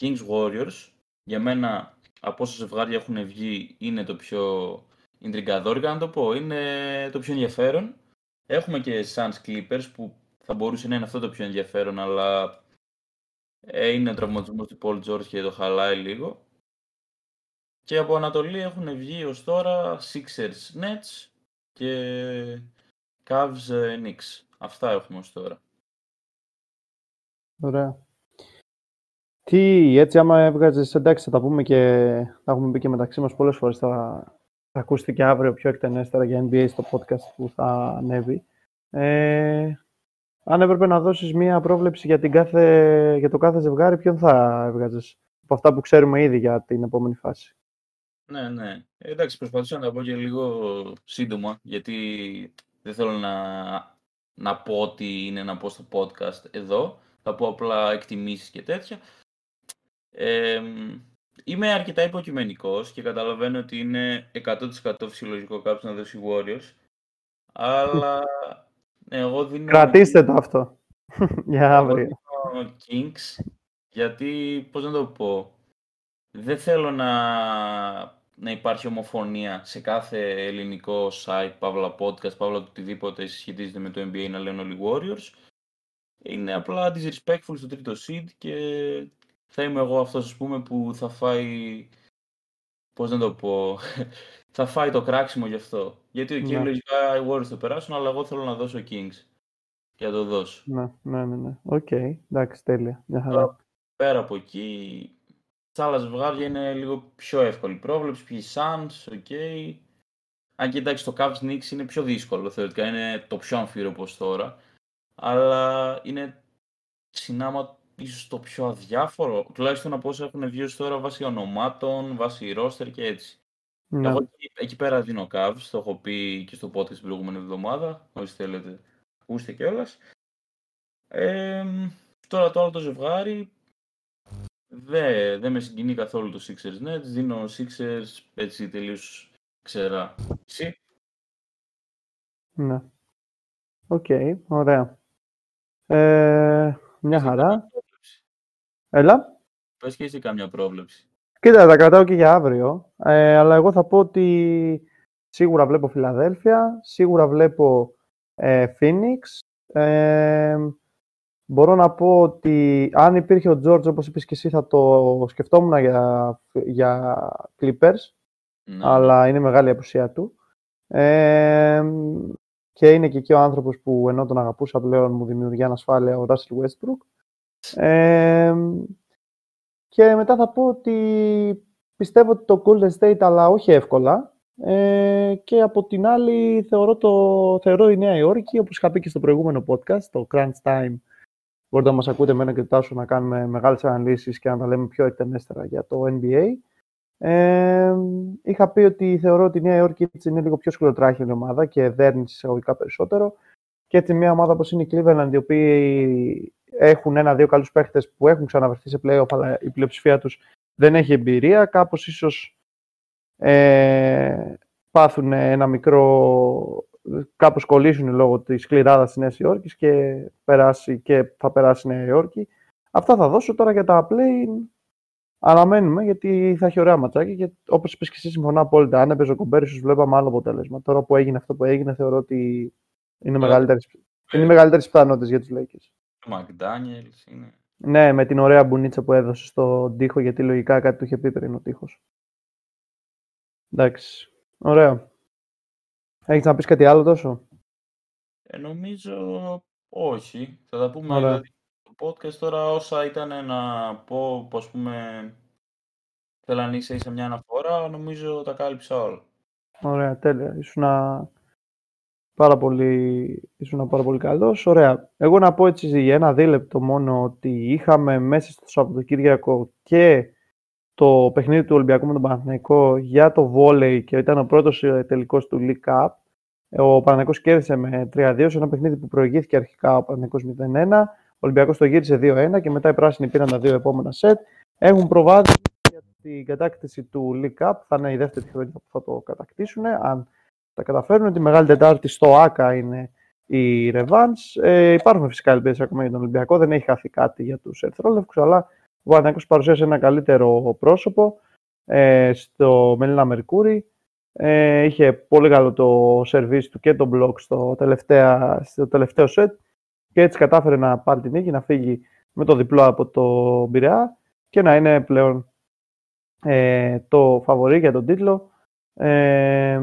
Kings Warriors. Για μένα, από όσα ζευγάρια έχουν βγει, είναι το πιο ιντριγκαδόρικο, να το πω. Είναι το πιο ενδιαφέρον. Έχουμε και Suns Clippers, που θα μπορούσε να είναι αυτό το πιο ενδιαφέρον, αλλά ε, είναι ο τραυματισμός του Paul George και το χαλάει λίγο. Και από Ανατολή έχουν βγει ως τώρα Sixers Nets και Cavs ε, Knicks. Αυτά έχουμε ως τώρα. Ωραία. Τι, έτσι άμα έβγαζες, εντάξει θα τα πούμε και θα έχουμε πει και μεταξύ μας πολλές φορές, θα, θα ακούσετε και αύριο πιο εκτενέστερα για NBA στο podcast που θα ανέβει. Ε, αν έπρεπε να δώσεις μία πρόβλεψη για, την κάθε, για το κάθε ζευγάρι, ποιον θα έβγαζες από αυτά που ξέρουμε ήδη για την επόμενη φάση; Ναι, ναι. Εντάξει, προσπαθούσα να τα πω και λίγο σύντομα, γιατί δεν θέλω να, να πω ότι είναι να πω στο podcast εδώ. Θα πω απλά εκτιμήσεις και τέτοια. Ε, είμαι αρκετά υποκειμενικός και καταλαβαίνω ότι είναι 100% φυσιολογικό κάποιος να δώσει Warriors. Αλλά εγώ δίνω... Κρατήστε το αυτό για αύριο. Kings, γιατί, πώς να το πω, δεν θέλω να, να υπάρχει ομοφωνία σε κάθε ελληνικό site, παύλα podcast, παύλα οτιδήποτε σχετίζεται με το NBA να λένε όλοι Warriors. Είναι απλά disrespectful στο τρίτο seed και θα είμαι εγώ αυτός ας πούμε που θα φάει, πώς να το πω, θα φάει το κράξιμο γι' αυτό. Γιατί ο ναι. λογικά οι Warriors θα περάσουν, αλλά εγώ θέλω να δώσω Kings. Για να το δώσω. Ναι, ναι, ναι. ναι. OK, okay. εντάξει, τέλεια. Μια χαρά. Πέρα από εκεί, τα άλλα ζευγάρια είναι λίγο πιο εύκολη πρόβλεψη. Ποιοι Suns, OK. Okay. Αν και εντάξει, το Cavs Knicks είναι πιο δύσκολο θεωρητικά. Είναι το πιο αμφίρροπο τώρα. Αλλά είναι συνάμα ίσως το πιο αδιάφορο. Τουλάχιστον από όσα έχουν βγει τώρα βάσει ονομάτων, βάσει roster και έτσι. Ναι. Εγώ εκεί, πέρα δίνω Cavs, το έχω πει και στο podcast την προηγούμενη εβδομάδα. Όσοι θέλετε, ακούστε κιόλας. Ε, τώρα το άλλο το ζευγάρι δεν δε με συγκινεί καθόλου το Sixers Nets. Δίνω Sixers έτσι τελείως ξερά. Εσύ; Ναι. OK, okay, ωραία. Ε, μια χαρά. Έλα. Πες και εσύ κάμια πρόβλεψη. Κοίτα, τα κρατάω και για αύριο. Ε, αλλά εγώ θα πω ότι σίγουρα βλέπω Φιλαδέλφια, σίγουρα βλέπω ε, Phoenix. Ε, μπορώ να πω ότι αν υπήρχε ο George, όπως είπες και εσύ, θα το σκεφτόμουν για, για Clippers. Ναι. Αλλά είναι μεγάλη η απουσία του. Ε, και είναι και εκεί ο άνθρωπος που ενώ τον αγαπούσα πλέον μου δημιουργεί ανασφάλεια ο Russell Westbrook. Ε, και μετά θα πω ότι πιστεύω ότι το Golden State, αλλά όχι εύκολα. Ε, και από την άλλη θεωρώ, το, θεωρώ η Νέα Υόρκη, όπως είχα πει και στο προηγούμενο podcast, το Crunch Time, μπορείτε να μας ακούτε εμένα και Τάσο να κάνουμε μεγάλες αναλύσεις και να τα λέμε πιο εκτενέστερα για το NBA. Ε, είχα πει ότι θεωρώ ότι η Νέα Υόρκη είναι λίγο πιο η ομάδα και δέρνει εισαγωγικά περισσότερο. Και έτσι μια ομάδα όπως είναι η Cleveland, οι οποίοι έχουν ένα-δύο καλούς παίχτες που έχουν ξαναβρεθεί σε playoff, αλλά η πλειοψηφία τους δεν έχει εμπειρία. Κάπως ίσως ε, πάθουν ένα μικρό... Κάπως κολλήσουν λόγω της σκληράδας της Νέας Υόρκης και, περάσει, και θα περάσει η Νέα Υόρκη. Αυτά θα δώσω τώρα για τα play. Αναμένουμε γιατί θα έχει ωραία ματσάκι και όπως είπες και εσύ, συμφωνώ απόλυτα. Αν έπαιζε ο Κομπέρι, ίσω βλέπαμε άλλο αποτέλεσμα. Τώρα που έγινε αυτό που έγινε, θεωρώ ότι είναι μεγαλύτερε είναι πιθανότητες για τους Lakers. Μακδάνιελς είναι. Ναι, με την ωραία μπουνίτσα που έδωσε στον τοίχο, γιατί λογικά κάτι του είχε πει πριν ο τοίχος. Εντάξει. Ωραία. Έχεις να πεις κάτι άλλο τόσο; Ε, νομίζω όχι. Θα τα πούμε δηλαδή, το podcast τώρα όσα ήταν να πω, ας πούμε, θέλω να είσαι μια αναφορά, νομίζω τα κάλυψα όλα. Ωραία, τέλεια. Ήσουν Πάρα πολύ, ήσουν πάρα πολύ καλός. Ωραία. Εγώ να πω έτσι για ένα δίλεπτο μόνο ότι είχαμε μέσα στο Σαββατοκύριακο και το παιχνίδι του Ολυμπιακού με τον Παναθηναϊκό για το βόλεϊ και ήταν ο πρώτος ε, τελικός του League Cup. Ο Παναθηναϊκός κέρδισε με 3-2 σε ένα παιχνίδι που προηγήθηκε αρχικά ο Παναθηναϊκός 0-1. Ο Ολυμπιακός το γύρισε 2-1 και μετά οι πράσινοι πήραν τα δύο επόμενα σετ. Έχουν προβάδισμα για την κατάκτηση του League Cup. Θα είναι η δεύτερη χρονιά που θα το κατακτήσουν. Αν τα καταφέρουν, τη Μεγάλη Τετάρτη στο ΆΚΑ είναι η Revans. Ε, υπάρχουν φυσικά ελπίδες ακόμα για τον Ολυμπιακό. Δεν έχει χαθεί κάτι για τους Ερθρόλευκους, αλλά ο Παναθηναϊκός παρουσίασε ένα καλύτερο πρόσωπο ε, στο Μελίνα Μερκούρι. Ε, είχε πολύ καλό το σερβίς του και το μπλοκ στο, στο τελευταίο σετ και έτσι κατάφερε να πάρει την νίκη, να φύγει με το διπλό από το Μπειραιά και να είναι πλέον ε, το φαβορή για τον τίτλο ε,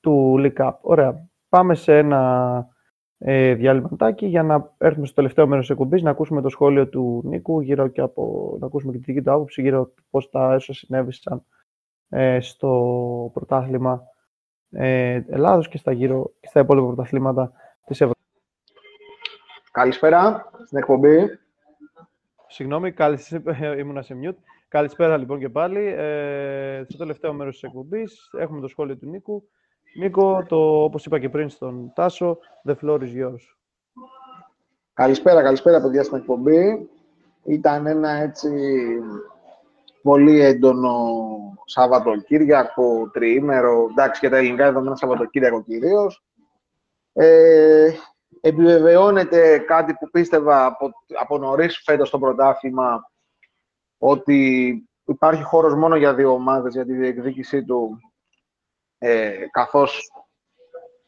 του League Cup. Ωραία. Πάμε σε ένα ε, διαλυματάκι για να έρθουμε στο τελευταίο μέρος της εκπομπής, να ακούσουμε το σχόλιο του Νίκου, γύρω και από, να ακούσουμε και τη δική του άποψη, γύρω από πώς τα έσω συνέβησαν ε, στο πρωτάθλημα ε, Ελλάδος και στα, γύρω, και στα υπόλοιπα πρωταθλήματα της Ευρώπης. Καλησπέρα στην εκπομπή. Συγγνώμη, καλησπέρα, ήμουνα σε mute. Καλησπέρα λοιπόν και πάλι. Ε, στο τελευταίο μέρος της εκπομπής έχουμε το σχόλιο του Νίκου. Νίκο, το, όπως είπα και πριν στον Τάσο, the floor is yours. Καλησπέρα, καλησπέρα παιδιά στην εκπομπή. Ήταν ένα έτσι πολύ έντονο Σαββατοκύριακο, τριήμερο, εντάξει και τα ελληνικά δεδομένα Σαββατοκύριακο κυρίως. Ε, επιβεβαιώνεται κάτι που πίστευα από, από νωρίς φέτος στο πρωτάθλημα ότι υπάρχει χώρος μόνο για δύο ομάδες για τη διεκδίκησή του ε, καθώς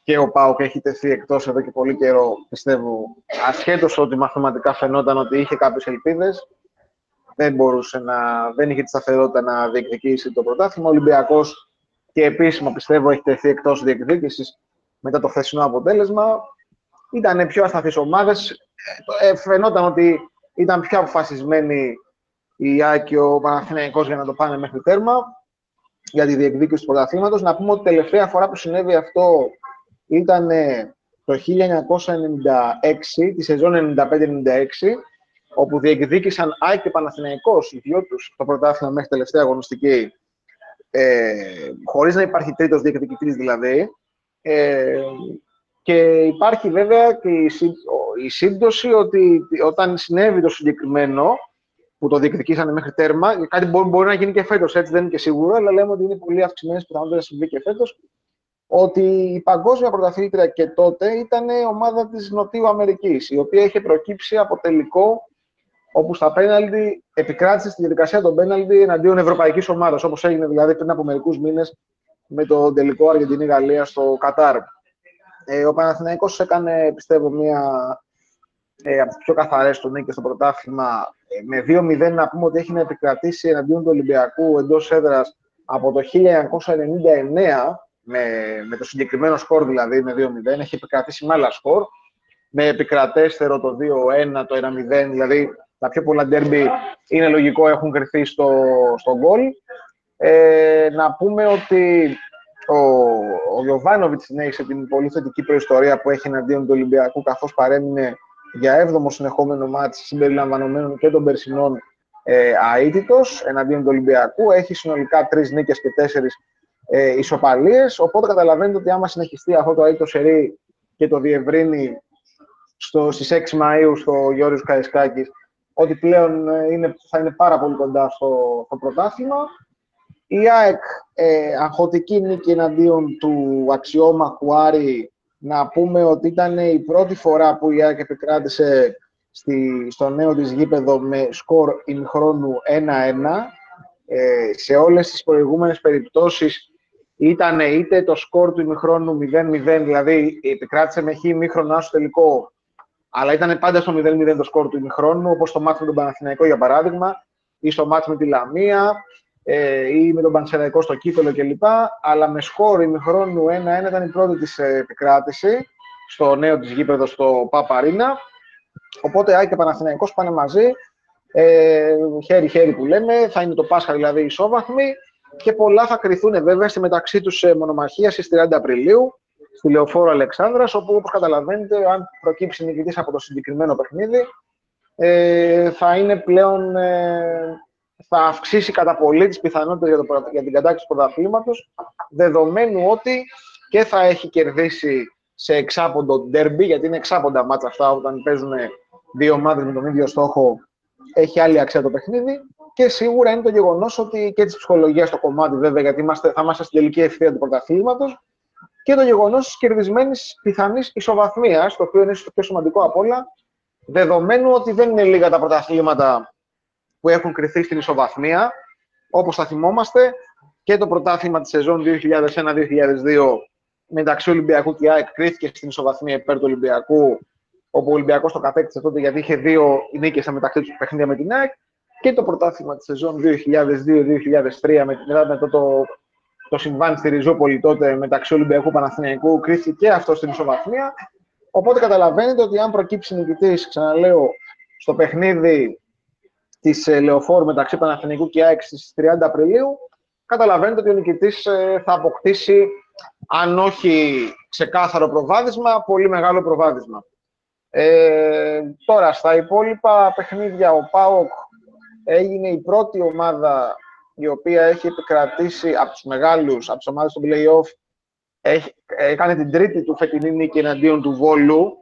και ο ΠΑΟΚ έχει τεθεί εκτός εδώ και πολύ καιρό, πιστεύω, ασχέτως ότι μαθηματικά φαινόταν ότι είχε κάποιες ελπίδες, δεν μπορούσε να, δεν είχε τη σταθερότητα να διεκδικήσει το πρωτάθλημα. Ο Ολυμπιακός και επίσημα πιστεύω έχει τεθεί εκτός διεκδίκησης μετά το χθεσινό αποτέλεσμα. Ήταν πιο ασταθείς ομάδες. Ε, ε φαινόταν ότι ήταν πιο αποφασισμένοι η Άκη και ο Παναθηναϊκός για να το πάνε μέχρι τέρμα για τη διεκδίκηση του πρωταθλήματος. Να πούμε ότι τελευταία φορά που συνέβη αυτό ήταν το 1996, τη σεζόν 95-96, όπου διεκδίκησαν ΑΕΚ και Παναθηναϊκός, οι δυο τους, το πρωτάθλημα μέχρι τελευταία αγωνιστική, ε, χωρίς να υπάρχει τρίτος διεκδικητής δηλαδή. Ε, και υπάρχει βέβαια και η, η σύμπτωση ότι όταν συνέβη το συγκεκριμένο, που το διεκδικήσανε μέχρι τέρμα. Κάτι μπορεί, μπορεί να γίνει και φέτος, έτσι δεν είναι και σίγουρο, αλλά λέμε ότι είναι πολύ αυξημένες πιθανότητες να συμβεί και φέτος. Ότι η παγκόσμια πρωταθλήτρια και τότε ήταν η ομάδα της Νοτιού Αμερικής, η οποία είχε προκύψει από τελικό όπου στα πέναλτι επικράτησε στη διαδικασία των πέναλτι εναντίον ευρωπαϊκής ομάδας, όπως έγινε δηλαδή πριν από μερικούς μήνες με το τελικό Αργεντινή-Γαλλία στο Κατάρ. Ε, ο Παναθηναϊκός έκανε, πιστεύω, μια ε, από τις πιο καθαρές του νίκη στο πρωτάθλημα. Ε, με 2-0 να πούμε ότι έχει να επικρατήσει εναντίον του Ολυμπιακού εντός έδρας από το 1999, με, με το συγκεκριμένο σκορ δηλαδή με 2-0, έχει επικρατήσει με άλλα σκορ. Με επικρατέστερο το 2-1, το 1-0, δηλαδή τα πιο πολλά ντέρμπι είναι λογικό έχουν κρυθεί στο, στο γκολ. Ε, να πούμε ότι ο, ο Γιωβάνοβιτς συνέχισε την πολύ θετική προϊστορία που έχει εναντίον του Ολυμπιακού καθώς παρέμεινε για έβδομο συνεχόμενο μάτι συμπεριλαμβανομένων και των περσινών ε, αίτητος εναντίον του Ολυμπιακού. Έχει συνολικά τρεις νίκες και τέσσερις ε, ισοπαλίες, οπότε καταλαβαίνετε ότι άμα συνεχιστεί αυτό το αίτητο σερί και το διευρύνει στο, στις 6 Μαΐου στο Γιώργος Καϊσκάκης, ότι πλέον ε, είναι, θα είναι πάρα πολύ κοντά στο, στο πρωτάθλημα. Η ΑΕΚ ε, αγχωτική νίκη εναντίον του αξιόμαχου Άρη να πούμε ότι ήταν η πρώτη φορά που η ΑΕΚ επικράτησε στη, στο νέο της γήπεδο με σκορ ημιχρόνου 1-1. Ε, σε όλες τις προηγούμενες περιπτώσεις ήταν είτε το σκορ του ημιχρόνου 0-0, δηλαδή επικράτησε με χ ημίχρονο στο τελικό, αλλά ήταν πάντα στο 0-0 το σκορ του ημιχρόνου, όπως το μάτι με τον Παναθηναϊκό για παράδειγμα, ή στο μάτι με τη Λαμία, ε, ή με τον Πανσεραϊκό στο κύπελο κλπ. Αλλά με σχόρ ημιχρόνου 1-1 ήταν η πρώτη της ε, επικράτηση στο νέο της γήπεδο στο Παπαρίνα. Οπότε Άκη και Παναθηναϊκός πάνε μαζί, ε, χέρι-χέρι που λέμε, θα είναι το Πάσχα δηλαδή ισόβαθμοι και πολλά θα κρυθούν βέβαια στη μεταξύ τους μονομαχίας στις 30 Απριλίου στη Λεωφόρο Αλεξάνδρας, όπου όπως καταλαβαίνετε, αν προκύψει νικητής από το συγκεκριμένο παιχνίδι, ε, θα είναι πλέον ε, θα αυξήσει κατά πολύ τις πιθανότητες για, για την κατάκτηση του πρωταθλήματος, δεδομένου ότι και θα έχει κερδίσει σε εξάποντο ντέρμπι, γιατί είναι εξάποντα μάτσα αυτά όταν παίζουν δύο ομάδες με τον ίδιο στόχο, έχει άλλη αξία το παιχνίδι. Και σίγουρα είναι το γεγονός ότι και της ψυχολογίας στο κομμάτι, βέβαια, γιατί είμαστε, θα είμαστε στην τελική ευθεία του πρωταθλήματος, και το γεγονός της κερδισμένης πιθανής ισοβαθμίας, το οποίο είναι το πιο σημαντικό απ' όλα, δεδομένου ότι δεν είναι λίγα τα πρωταθλήματα που έχουν κρυθεί στην ισοβαθμία. Όπως θα θυμόμαστε, και το πρωτάθλημα της σεζόν 2001-2002 μεταξύ Ολυμπιακού και ΑΕΚ κρίθηκε στην ισοβαθμία υπέρ του Ολυμπιακού, όπου ο Ολυμπιακός το κατέκτησε τότε γιατί είχε δύο νίκες στα μεταξύ τους παιχνίδια με την ΑΕΚ. Και το πρωτάθλημα της σεζόν 2002-2003 μετά με το, το, το συμβάν στη Ριζούπολη τότε μεταξύ Ολυμπιακού Παναθηναϊκού κρίθηκε και αυτό στην ισοβαθμία. Οπότε καταλαβαίνετε ότι αν προκύψει νικητής, ξαναλέω, στο παιχνίδι της ε, Λεωφόρου μεταξύ Παναθηναϊκού και ΑΕΚ στις 30 Απριλίου, καταλαβαίνετε ότι ο νικητής ε, θα αποκτήσει αν όχι ξεκάθαρο προβάδισμα, πολύ μεγάλο προβάδισμα. Ε, τώρα, στα υπόλοιπα παιχνίδια, ο ΠΑΟΚ έγινε η πρώτη ομάδα η οποία έχει επικρατήσει από τους μεγάλους, από τις ομάδες του play-off, έχει, έκανε την τρίτη του φετινή νίκη εναντίον του Βόλου.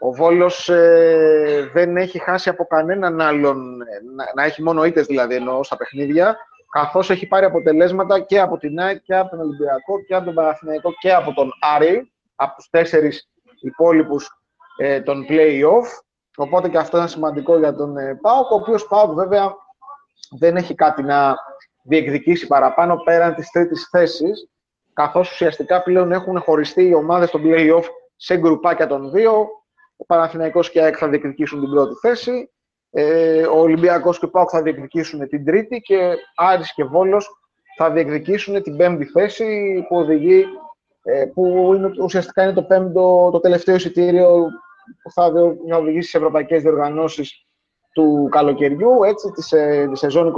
Ο Βόλος ε, δεν έχει χάσει από κανέναν άλλον, να, να έχει μόνο ήττες δηλαδή εννοώ στα παιχνίδια καθώς έχει πάρει αποτελέσματα και από την ΑΕΚ και από τον Ολυμπιακό και από τον Παναθηναϊκό και από τον Άρη, από τους τέσσερις υπόλοιπους ε, των play-off. Οπότε και αυτό είναι σημαντικό για τον ε, ΠΑΟΚ, ο οποίος ΠΑΟΚ βέβαια δεν έχει κάτι να διεκδικήσει παραπάνω πέραν της τρίτης θέσης, καθώς ουσιαστικά πλέον έχουν χωριστεί οι ομάδες των play-off σε γκρουπάκια των δύο. Ο Παναθηναϊκός και η ΑΕΚ θα διεκδικήσουν την πρώτη θέση ε, ο Ολυμπιακός και ο ΠΑΟΚ θα διεκδικήσουν την τρίτη και Άρης και Βόλος θα διεκδικήσουν την πέμπτη θέση που οδηγεί, ε, που είναι, ουσιαστικά είναι το, πέμπτο, το τελευταίο εισιτήριο που θα οδηγήσει στις ευρωπαϊκές διοργανώσεις του καλοκαιριού, έτσι, τη, ε, τη σεζόν 23-24.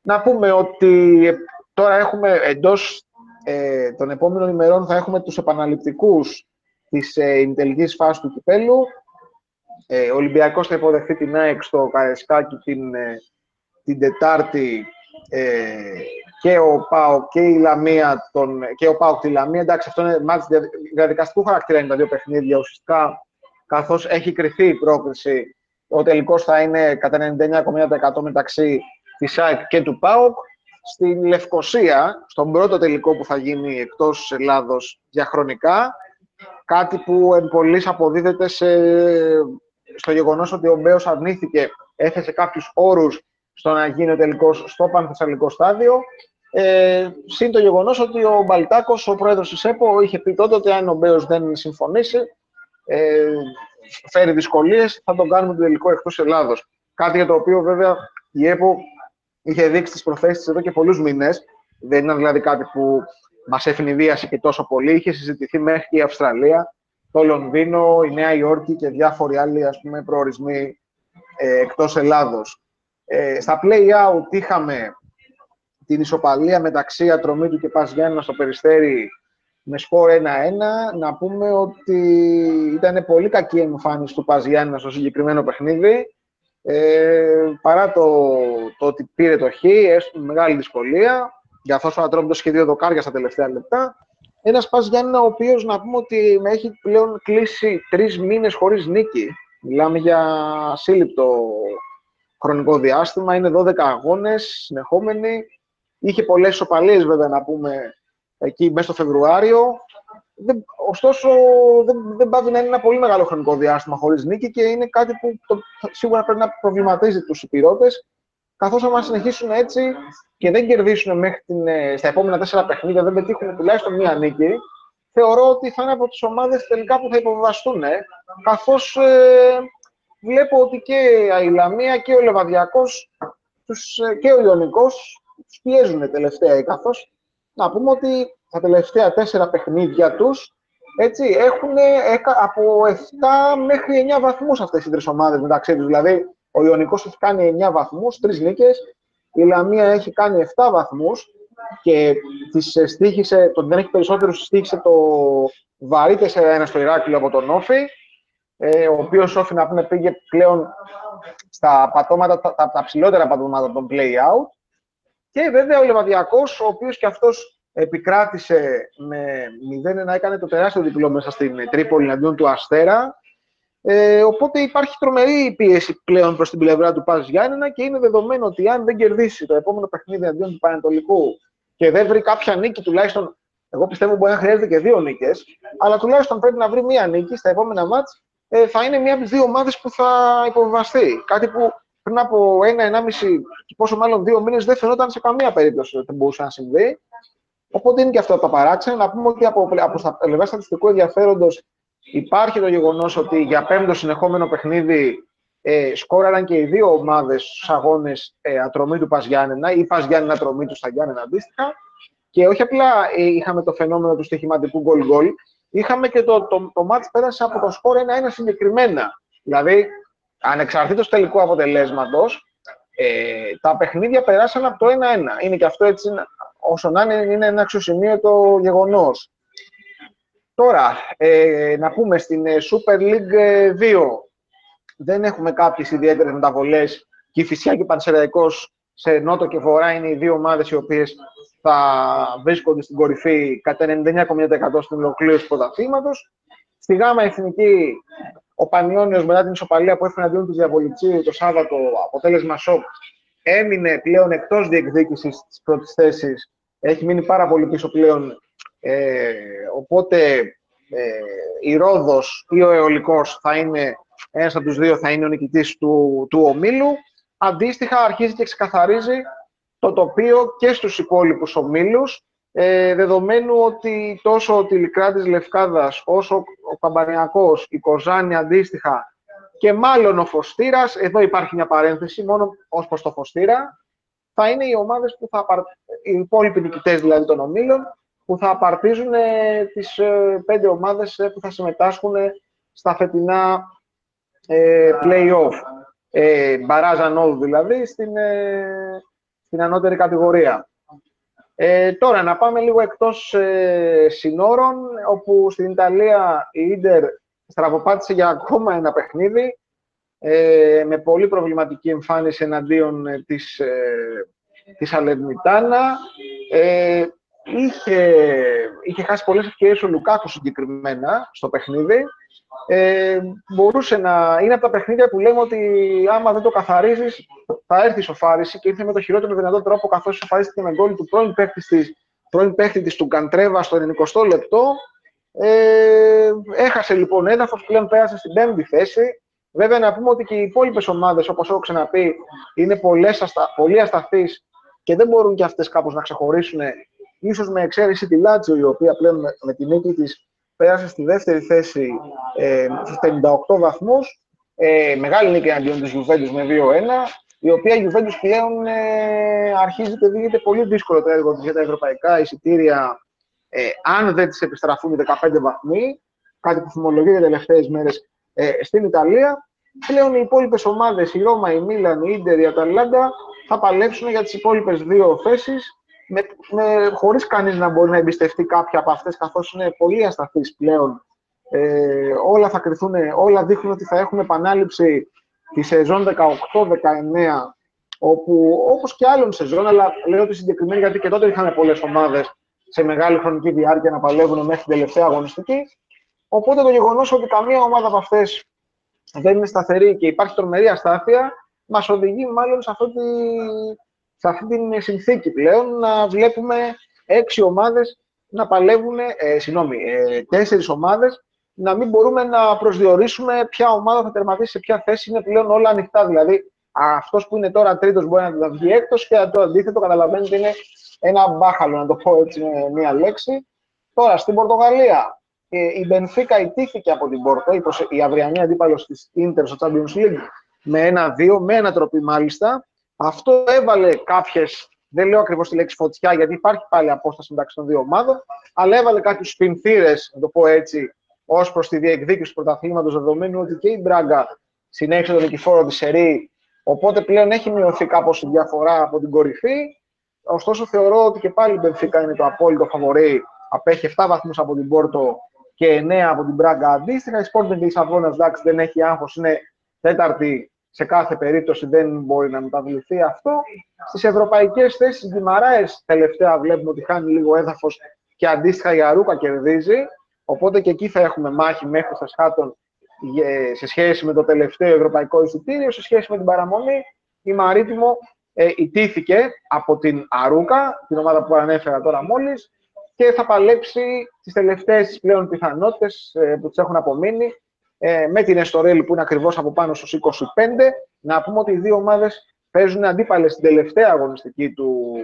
Να πούμε ότι ε, τώρα έχουμε εντός ε, των επόμενων ημερών θα έχουμε τους επαναληπτικούς της ε, ημιτελικής φάσης του κυπέλου. Ε, ο Ολυμπιακός θα υποδεχθεί την ΑΕΚ στο Καρεσκάκι την, ε, την Τετάρτη ε, και ο ΠΑΟ και η Λαμία τον, και ο ΠΑΟ τη Λαμία. Εντάξει, αυτό είναι μάτς διαδικαστικού χαρακτήρα είναι τα δύο παιχνίδια ουσιαστικά καθώς έχει κρυθεί η πρόκριση. Ο τελικός θα είναι κατά 99,9% μεταξύ της ΑΕΚ και του ΠΑΟΚ. Στην Λευκοσία, στον πρώτο τελικό που θα γίνει εκτός Ελλάδος διαχρονικά, κάτι που εν αποδίδεται σε στο γεγονός ότι ο Μπέος αρνήθηκε, έθεσε κάποιους όρους στο να γίνει ο τελικός στο πανθεσσαλικό στάδιο. Ε, συν το γεγονός ότι ο Μπαλτάκος, ο πρόεδρος της ΕΠΟ, είχε πει τότε ότι αν ο Μπέος δεν συμφωνήσει, ε, φέρει δυσκολίες, θα τον κάνουμε το τελικό εκτός Ελλάδος. Κάτι για το οποίο βέβαια η ΕΠΟ είχε δείξει τις προθέσεις εδώ και πολλούς μήνες. Δεν ήταν δηλαδή κάτι που μας ευνηδίασε και τόσο πολύ. Είχε συζητηθεί μέχρι η Αυστραλία το Λονδίνο, η Νέα Υόρκη και διάφοροι άλλοι ας πούμε, προορισμοί ε, εκτός Ελλάδος. Ε, στα play-out είχαμε την ισοπαλία μεταξύ Ατρομήτου και Πας στο Περιστέρι με σκορ 1-1. Να πούμε ότι ήταν πολύ κακή εμφάνιση του Πας στο συγκεκριμένο παιχνίδι. Ε, παρά το, το ότι πήρε το χ, έστω με μεγάλη δυσκολία, για αυτό ο Ατρόμητος είχε δύο δοκάρια στα τελευταία λεπτά. Ένας Πας Γιάννενα, ο οποίος να πούμε ότι με έχει πλέον κλείσει τρεις μήνες χωρίς νίκη. Μιλάμε για σύλληπτο χρονικό διάστημα. Είναι 12 αγώνες συνεχόμενοι. Είχε πολλές ισοπαλίε, βέβαια, να πούμε εκεί μέσα στο Φεβρουάριο. Δεν, ωστόσο, δεν, δεν πάβει να είναι ένα πολύ μεγάλο χρονικό διάστημα χωρίς νίκη και είναι κάτι που το, σίγουρα πρέπει να προβληματίζει τους υπηρώτες καθώς αν συνεχίσουν έτσι και δεν κερδίσουν μέχρι την, ε, στα επόμενα τέσσερα παιχνίδια, δεν πετύχουν τουλάχιστον μία νίκη, θεωρώ ότι θα είναι από τις ομάδες τελικά που θα υποβιβαστούν. Ε, καθώς ε, βλέπω ότι και η Λαμία και ο Λεβαδιακός ε, και ο Ιωνικός τους πιέζουν τελευταία. Καθώς να πούμε ότι τα τελευταία τέσσερα παιχνίδια τους έτσι, έχουν από 7 μέχρι 9 βαθμούς αυτές οι τρεις ομάδες μεταξύ τους. Δηλαδή, ο Ιωνικός έχει κάνει 9 βαθμούς, 3 νίκες. Η Λαμία έχει κάνει 7 βαθμούς και της στήχησε, τον δεν έχει περισσότερο στήχησε το βαρύ 4-1 στο Ηράκλειο από τον Όφη, ε, ο οποίος Όφη να πούμε πήγε πλέον στα πατώματα, τα, τα, ψηλότερα πατώματα των play-out. Και βέβαια ο Λεβαδιακός, ο οποίος και αυτός επικράτησε με 0-1, έκανε το τεράστιο διπλό μέσα στην Τρίπολη εναντίον του Αστέρα. Ε, οπότε υπάρχει τρομερή πίεση πλέον προς την πλευρά του Πας Γιάννενα και είναι δεδομένο ότι αν δεν κερδίσει το επόμενο παιχνίδι εναντίον του Πανετολικού και δεν βρει κάποια νίκη τουλάχιστον, εγώ πιστεύω μπορεί να χρειάζεται και δύο νίκες, αλλά τουλάχιστον πρέπει να βρει μία νίκη στα επόμενα μάτς, ε, θα είναι μία από τις δύο ομάδες που θα υποβιβαστεί. Κάτι που πριν από ένα, ενάμιση και πόσο μάλλον δύο μήνες δεν φαινόταν σε καμία περίπτωση ότι μπορούσε να συμβεί. Οπότε είναι και αυτό τα παράξενα. Να πούμε ότι από, από στα πλευρά στατιστικού ενδιαφέροντος υπάρχει το γεγονός ότι για πέμπτο συνεχόμενο παιχνίδι ε, σκόραραν και οι δύο ομάδες στους αγώνες ε, ατρομή του Παζιάννενα ή Παζιάννενα ατρομή του στα Γιάννενα αντίστοιχα. Και όχι απλά ε, είχαμε το φαινόμενο του στοιχηματικού γκολ-γκολ, είχαμε και το, το, το, μάτς πέρασε από το σκορ 1-1 συγκεκριμένα. Δηλαδή, ανεξαρτήτως τελικού αποτελέσματος, ε, τα παιχνίδια περάσαν από το 1-1. Είναι και αυτό έτσι όσο να είναι, είναι ένα αξιοσημείωτο γεγονός. Τώρα, ε, να πούμε στην ε, Super League 2 ε, δεν έχουμε κάποιες ιδιαίτερες μεταβολές και η Φυσιά και ο σε νότο και βορρά είναι οι δύο ομάδες οι οποίες θα βρίσκονται στην κορυφή κατά 99,9% στην ολοκλήρωση του πρωταθλήματος. Στη ΓΑΜΑ Εθνική, ο Πανιόνιος μετά την ισοπαλία που έφερε αντίον του Διαβολιτσίου το Σάββατο, αποτέλεσμα σοκ, έμεινε πλέον εκτός διεκδίκησης της πρώτης θέσης. Έχει μείνει πάρα πολύ πίσω πλέον. Ε, οπότε ε, η Ρόδος ή ο Αιωλικός θα είναι ένας από τους δύο θα είναι ο νικητής του, του ομίλου. Αντίστοιχα αρχίζει και ξεκαθαρίζει το τοπίο και στους υπόλοιπους ομίλους ε, δεδομένου ότι τόσο ο Τηλικράτης Λευκάδας όσο ο Καμπανιακός, η Κοζάνη αντίστοιχα και μάλλον ο Φωστήρας, εδώ υπάρχει μια παρένθεση μόνο ως προς το Φωστήρα, θα είναι οι ομάδες που θα οι υπόλοιποι νικητές δηλαδή των ομίλων, που θα απαρτίζουν ε, τις ε, πέντε ομάδες ε, που θα συμμετάσχουν στα φετινά ε, play-off. Ε, μπαράζαν δηλαδή στην, ε, στην ανώτερη κατηγορία. Ε, τώρα, να πάμε λίγο εκτός ε, συνόρων, όπου στην Ιταλία η Ίντερ στραβοπάτησε για ακόμα ένα παιχνίδι ε, με πολύ προβληματική εμφάνιση εναντίον ε, της, ε, της Αλερνιτάνα. Ε, είχε, είχε χάσει πολλές ευκαιρίες ο Λουκάκου συγκεκριμένα στο παιχνίδι. Ε, μπορούσε να είναι από τα παιχνίδια που λέμε ότι άμα δεν το καθαρίζεις θα έρθει η σοφάριση και ήρθε με το χειρότερο δυνατό τρόπο καθώς σοφαρίστηκε με γκολ του πρώην παίκτη της, πρώην παίκτη της του Καντρέβα στο 90 λεπτό. Ε, έχασε λοιπόν έδαφος, πλέον πέρασε στην πέμπτη θέση. Βέβαια, να πούμε ότι και οι υπόλοιπες ομάδες, όπως έχω ξαναπεί, είναι πολλές, πολύ ασταθείς και δεν μπορούν και αυτές κάπως να ξεχωρίσουν. Ίσως με εξαίρεση τη Λάτσιο, η οποία πλέον με, με τη νίκη της πέρασε στη δεύτερη θέση ε, στους 58 βαθμούς. Ε, μεγάλη νίκη αντίον της Juventus με 2-1, η οποία η Juventus πλέον ε, αρχίζει και δίνεται πολύ δύσκολο το έργο της για τα ευρωπαϊκά εισιτήρια ε, αν δεν της επιστραφούν οι 15 βαθμοί, κάτι που θυμολογείται τελευταίες μέρες ε, στην Ιταλία. Πλέον οι υπόλοιπες ομάδες, η Ρώμα, η Μίλαν, η Ίντερ, η Αταλάντα, θα παλέψουν για τις υπόλοιπες δύο θέσεις, με, με, χωρίς κανείς να μπορεί να εμπιστευτεί κάποια από αυτές, καθώς είναι πολύ ασταθείς πλέον. Ε, όλα θα κρυθούν, όλα δείχνουν ότι θα έχουμε επανάληψη τη σεζόν 18-19, όπου όπως και άλλων σεζόν, αλλά λέω ότι συγκεκριμένη γιατί και τότε είχαμε πολλές ομάδες σε μεγάλη χρονική διάρκεια να παλεύουν μέχρι την τελευταία αγωνιστική, Οπότε το γεγονός ότι καμία ομάδα από αυτές δεν είναι σταθερή και υπάρχει τρομερή αστάθεια, μας οδηγεί μάλλον σε αυτή, τη, σε αυτή την συνθήκη πλέον να βλέπουμε έξι ομάδες να παλεύουν, ε, συγγνώμη, ε, τέσσερις ομάδες να μην μπορούμε να προσδιορίσουμε ποια ομάδα θα τερματίσει σε ποια θέση. Είναι πλέον όλα ανοιχτά. Δηλαδή, αυτός που είναι τώρα τρίτος μπορεί να βγει έκτος και το αντίθετο καταλαβαίνετε είναι ένα μπάχαλο, να το πω έτσι με μία λέξη. Τώρα, στην Πορτογαλία, η Μπενφίκα ιτήθηκε από την Πόρτο, η αυριανή αντίπαλος της Ίντερ στο Champions League, με ένα-δύο, με ένα τροπή μάλιστα. Αυτό έβαλε κάποιες, δεν λέω ακριβώς τη λέξη φωτιά, γιατί υπάρχει πάλι απόσταση μεταξύ των δύο ομάδων, αλλά έβαλε κάποιους σπινθήρε, να το πω έτσι, ως προς τη διεκδίκηση του πρωταθλήματος, δεδομένου ότι και η Μπράγκα συνέχισε τον νικηφόρο της Σερή, οπότε πλέον έχει μειωθεί κάπως η διαφορά από την κορυφή. Ωστόσο, θεωρώ ότι και πάλι η Μπενφίκα είναι το απόλυτο φαβορή. Απέχει 7 βαθμούς από την Πόρτο και 9 από την Μπράγκα αντίστοιχα. Η Sporting τη Λισαβόνας εντάξει δεν έχει άγχος, είναι τέταρτη σε κάθε περίπτωση δεν μπορεί να μεταβληθεί αυτό. Στις ευρωπαϊκές θέσεις, Γκυμαράε τελευταία βλέπουμε ότι χάνει λίγο έδαφος και αντίστοιχα η Αρούκα κερδίζει. Οπότε και εκεί θα έχουμε μάχη μέχρι στα σχάτων σε σχέση με το τελευταίο ευρωπαϊκό εισιτήριο, σε σχέση με την παραμονή. Η Μαρίτιμο ε, ιτήθηκε από την Αρούκα, την ομάδα που ανέφερα τώρα μόλις, και θα παλέψει τις τελευταίες πλέον πιθανότητες ε, που τις έχουν απομείνει ε, με την Εστορέλη που είναι ακριβώς από πάνω στους 25. Να πούμε ότι οι δύο ομάδες παίζουν αντίπαλες στην τελευταία αγωνιστική του,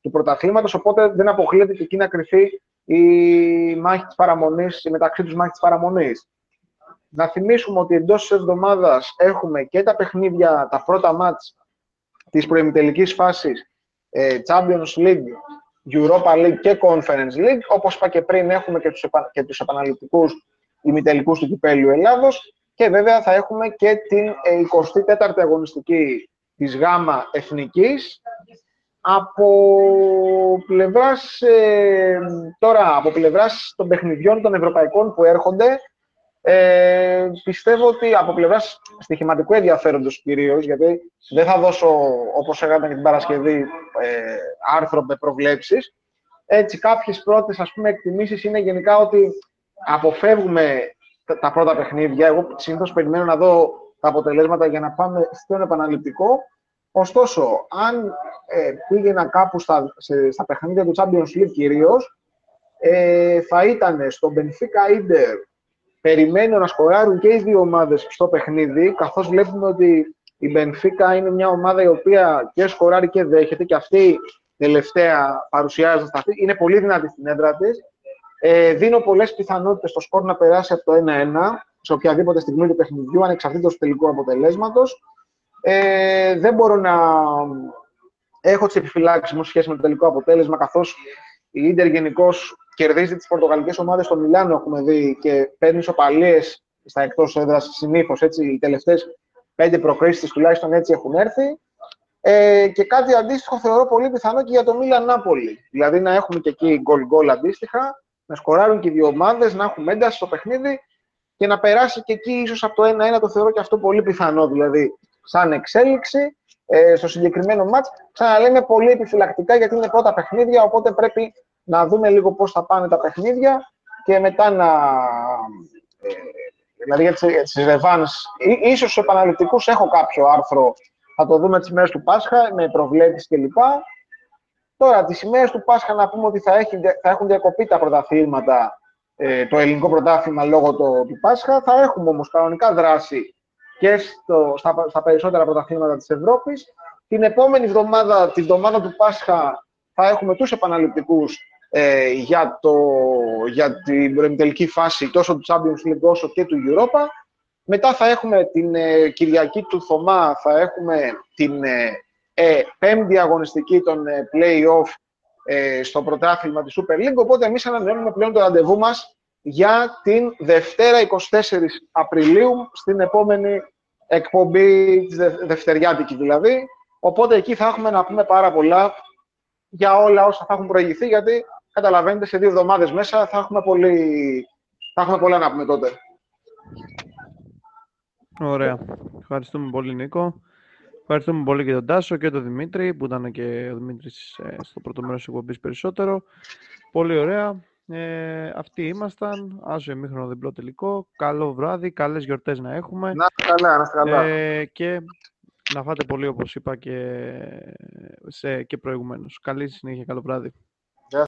του πρωταθλήματος, οπότε δεν αποκλείεται και εκεί να κρυφεί η μάχη της παραμονής, η μεταξύ τους μάχη της παραμονής. Να θυμίσουμε ότι εντός της εβδομάδας έχουμε και τα παιχνίδια, τα πρώτα μάτς της προημιτελικής φάσης ε, Champions League, Europa League και Conference League. Όπως είπα και πριν, έχουμε και τους, επα, και τους επαναληπτικούς ημιτελικούς του Κυπέλιου Ελλάδος και βέβαια θα έχουμε και την 24η ε, αγωνιστική της ΓΑΜΑ Εθνικής από πλευράς, ε, τώρα, από πλευράς των παιχνιδιών των ευρωπαϊκών που έρχονται ε, πιστεύω ότι από πλευράς στοιχηματικού ενδιαφέροντος κυρίως, γιατί δεν θα δώσω όπως έκανα και την Παρασκευή ε, άρθρο με προβλέψεις. Έτσι, κάποιες πρώτες εκτιμήσεις είναι γενικά ότι αποφεύγουμε τα, πρώτα παιχνίδια. Εγώ συνήθως περιμένω να δω τα αποτελέσματα για να πάμε στον επαναληπτικό. Ωστόσο, αν ε, πήγαινα κάπου στα, σε, στα παιχνίδια του Champions League κυρίως, ε, θα ήταν στο Benfica Inter περιμένω να σκοράρουν και οι δύο ομάδες στο παιχνίδι, καθώς βλέπουμε ότι η Μπενφίκα είναι μια ομάδα η οποία και σκοράρει και δέχεται και αυτή τελευταία παρουσιάζεται στα αυτή. Είναι πολύ δυνατή στην έδρα της. Ε, δίνω πολλές πιθανότητες στο σκορ να περάσει από το 1-1 σε οποιαδήποτε στιγμή του παιχνιδιού, ανεξαρτήτως του τελικού αποτελέσματος. Ε, δεν μπορώ να έχω τις επιφυλάξεις μου σχέση με το τελικό αποτέλεσμα, καθώς η Ίντερ γενικώς κερδίζει τις πορτογαλικές ομάδες στο Μιλάνο, έχουμε δει, και παίρνει ισοπαλίε στα εκτός έδρας συνήθως. Οι τελευταίες πέντε προκρίσεις τουλάχιστον έτσι έχουν έρθει. Ε, και κάτι αντίστοιχο θεωρώ πολύ πιθανό και για το Μίλαν Νάπολη. Δηλαδή να έχουμε και εκεί γκολ-γκολ αντίστοιχα, να σκοράρουν και οι δύο ομάδες, να έχουμε ένταση στο παιχνίδι και να περάσει και εκεί ίσως από το 1-1 το θεωρώ και αυτό πολύ πιθανό. Δηλαδή, σαν εξέλιξη ε, στο συγκεκριμένο μάτς. Ξαναλέμε πολύ επιφυλακτικά γιατί είναι πρώτα παιχνίδια, οπότε πρέπει να δούμε λίγο πώς θα πάνε τα παιχνίδια και μετά να... Ε, δηλαδή για τις ρεβάνς, ίσως στους επαναληπτικούς έχω κάποιο άρθρο, θα το δούμε τις μέρες του Πάσχα, με προβλέψεις κλπ. Τώρα, τις ημέρες του Πάσχα να πούμε ότι θα, έχει, θα έχουν διακοπεί τα πρωταθλήματα, ε, το ελληνικό πρωτάθλημα λόγω το, του Πάσχα. Θα έχουμε όμως κανονικά δράση και στο, στα, στα περισσότερα πρωταθλήματα της Ευρώπης. Την επόμενη εβδομάδα, την εβδομάδα του Πάσχα, θα έχουμε τους επαναληπτικούς ε, για, το, για την προεμιτελική φάση τόσο του Champions League όσο και του Europa. Μετά θα έχουμε την ε, Κυριακή του Θωμά, θα έχουμε την ε, ε πέμπτη αγωνιστική των ε, play-off στο πρωτάθλημα της Super League, οπότε εμείς ανανεώνουμε πλέον το ραντεβού μας για την Δευτέρα 24 Απριλίου, στην επόμενη εκπομπή της Δευτεριάτικη δηλαδή. Οπότε εκεί θα έχουμε να πούμε πάρα πολλά για όλα όσα θα έχουν προηγηθεί, γιατί καταλαβαίνετε, σε δύο εβδομάδες μέσα θα έχουμε, πολύ... θα έχουμε πολλά να πούμε τότε. Ωραία. Ευχαριστούμε πολύ, Νίκο. Ευχαριστούμε πολύ και τον Τάσο και τον Δημήτρη, που ήταν και ο Δημήτρης ε, στο πρώτο μέρος της εκπομπής περισσότερο. Πολύ ωραία. Ε, αυτοί ήμασταν. Άσο εμίχρονο διπλό τελικό. Καλό βράδυ, καλές γιορτές να έχουμε. Να καλά, να καλά. Ε, και να φάτε πολύ, όπως είπα και, σε, και προηγουμένως. Καλή συνέχεια, καλό βράδυ.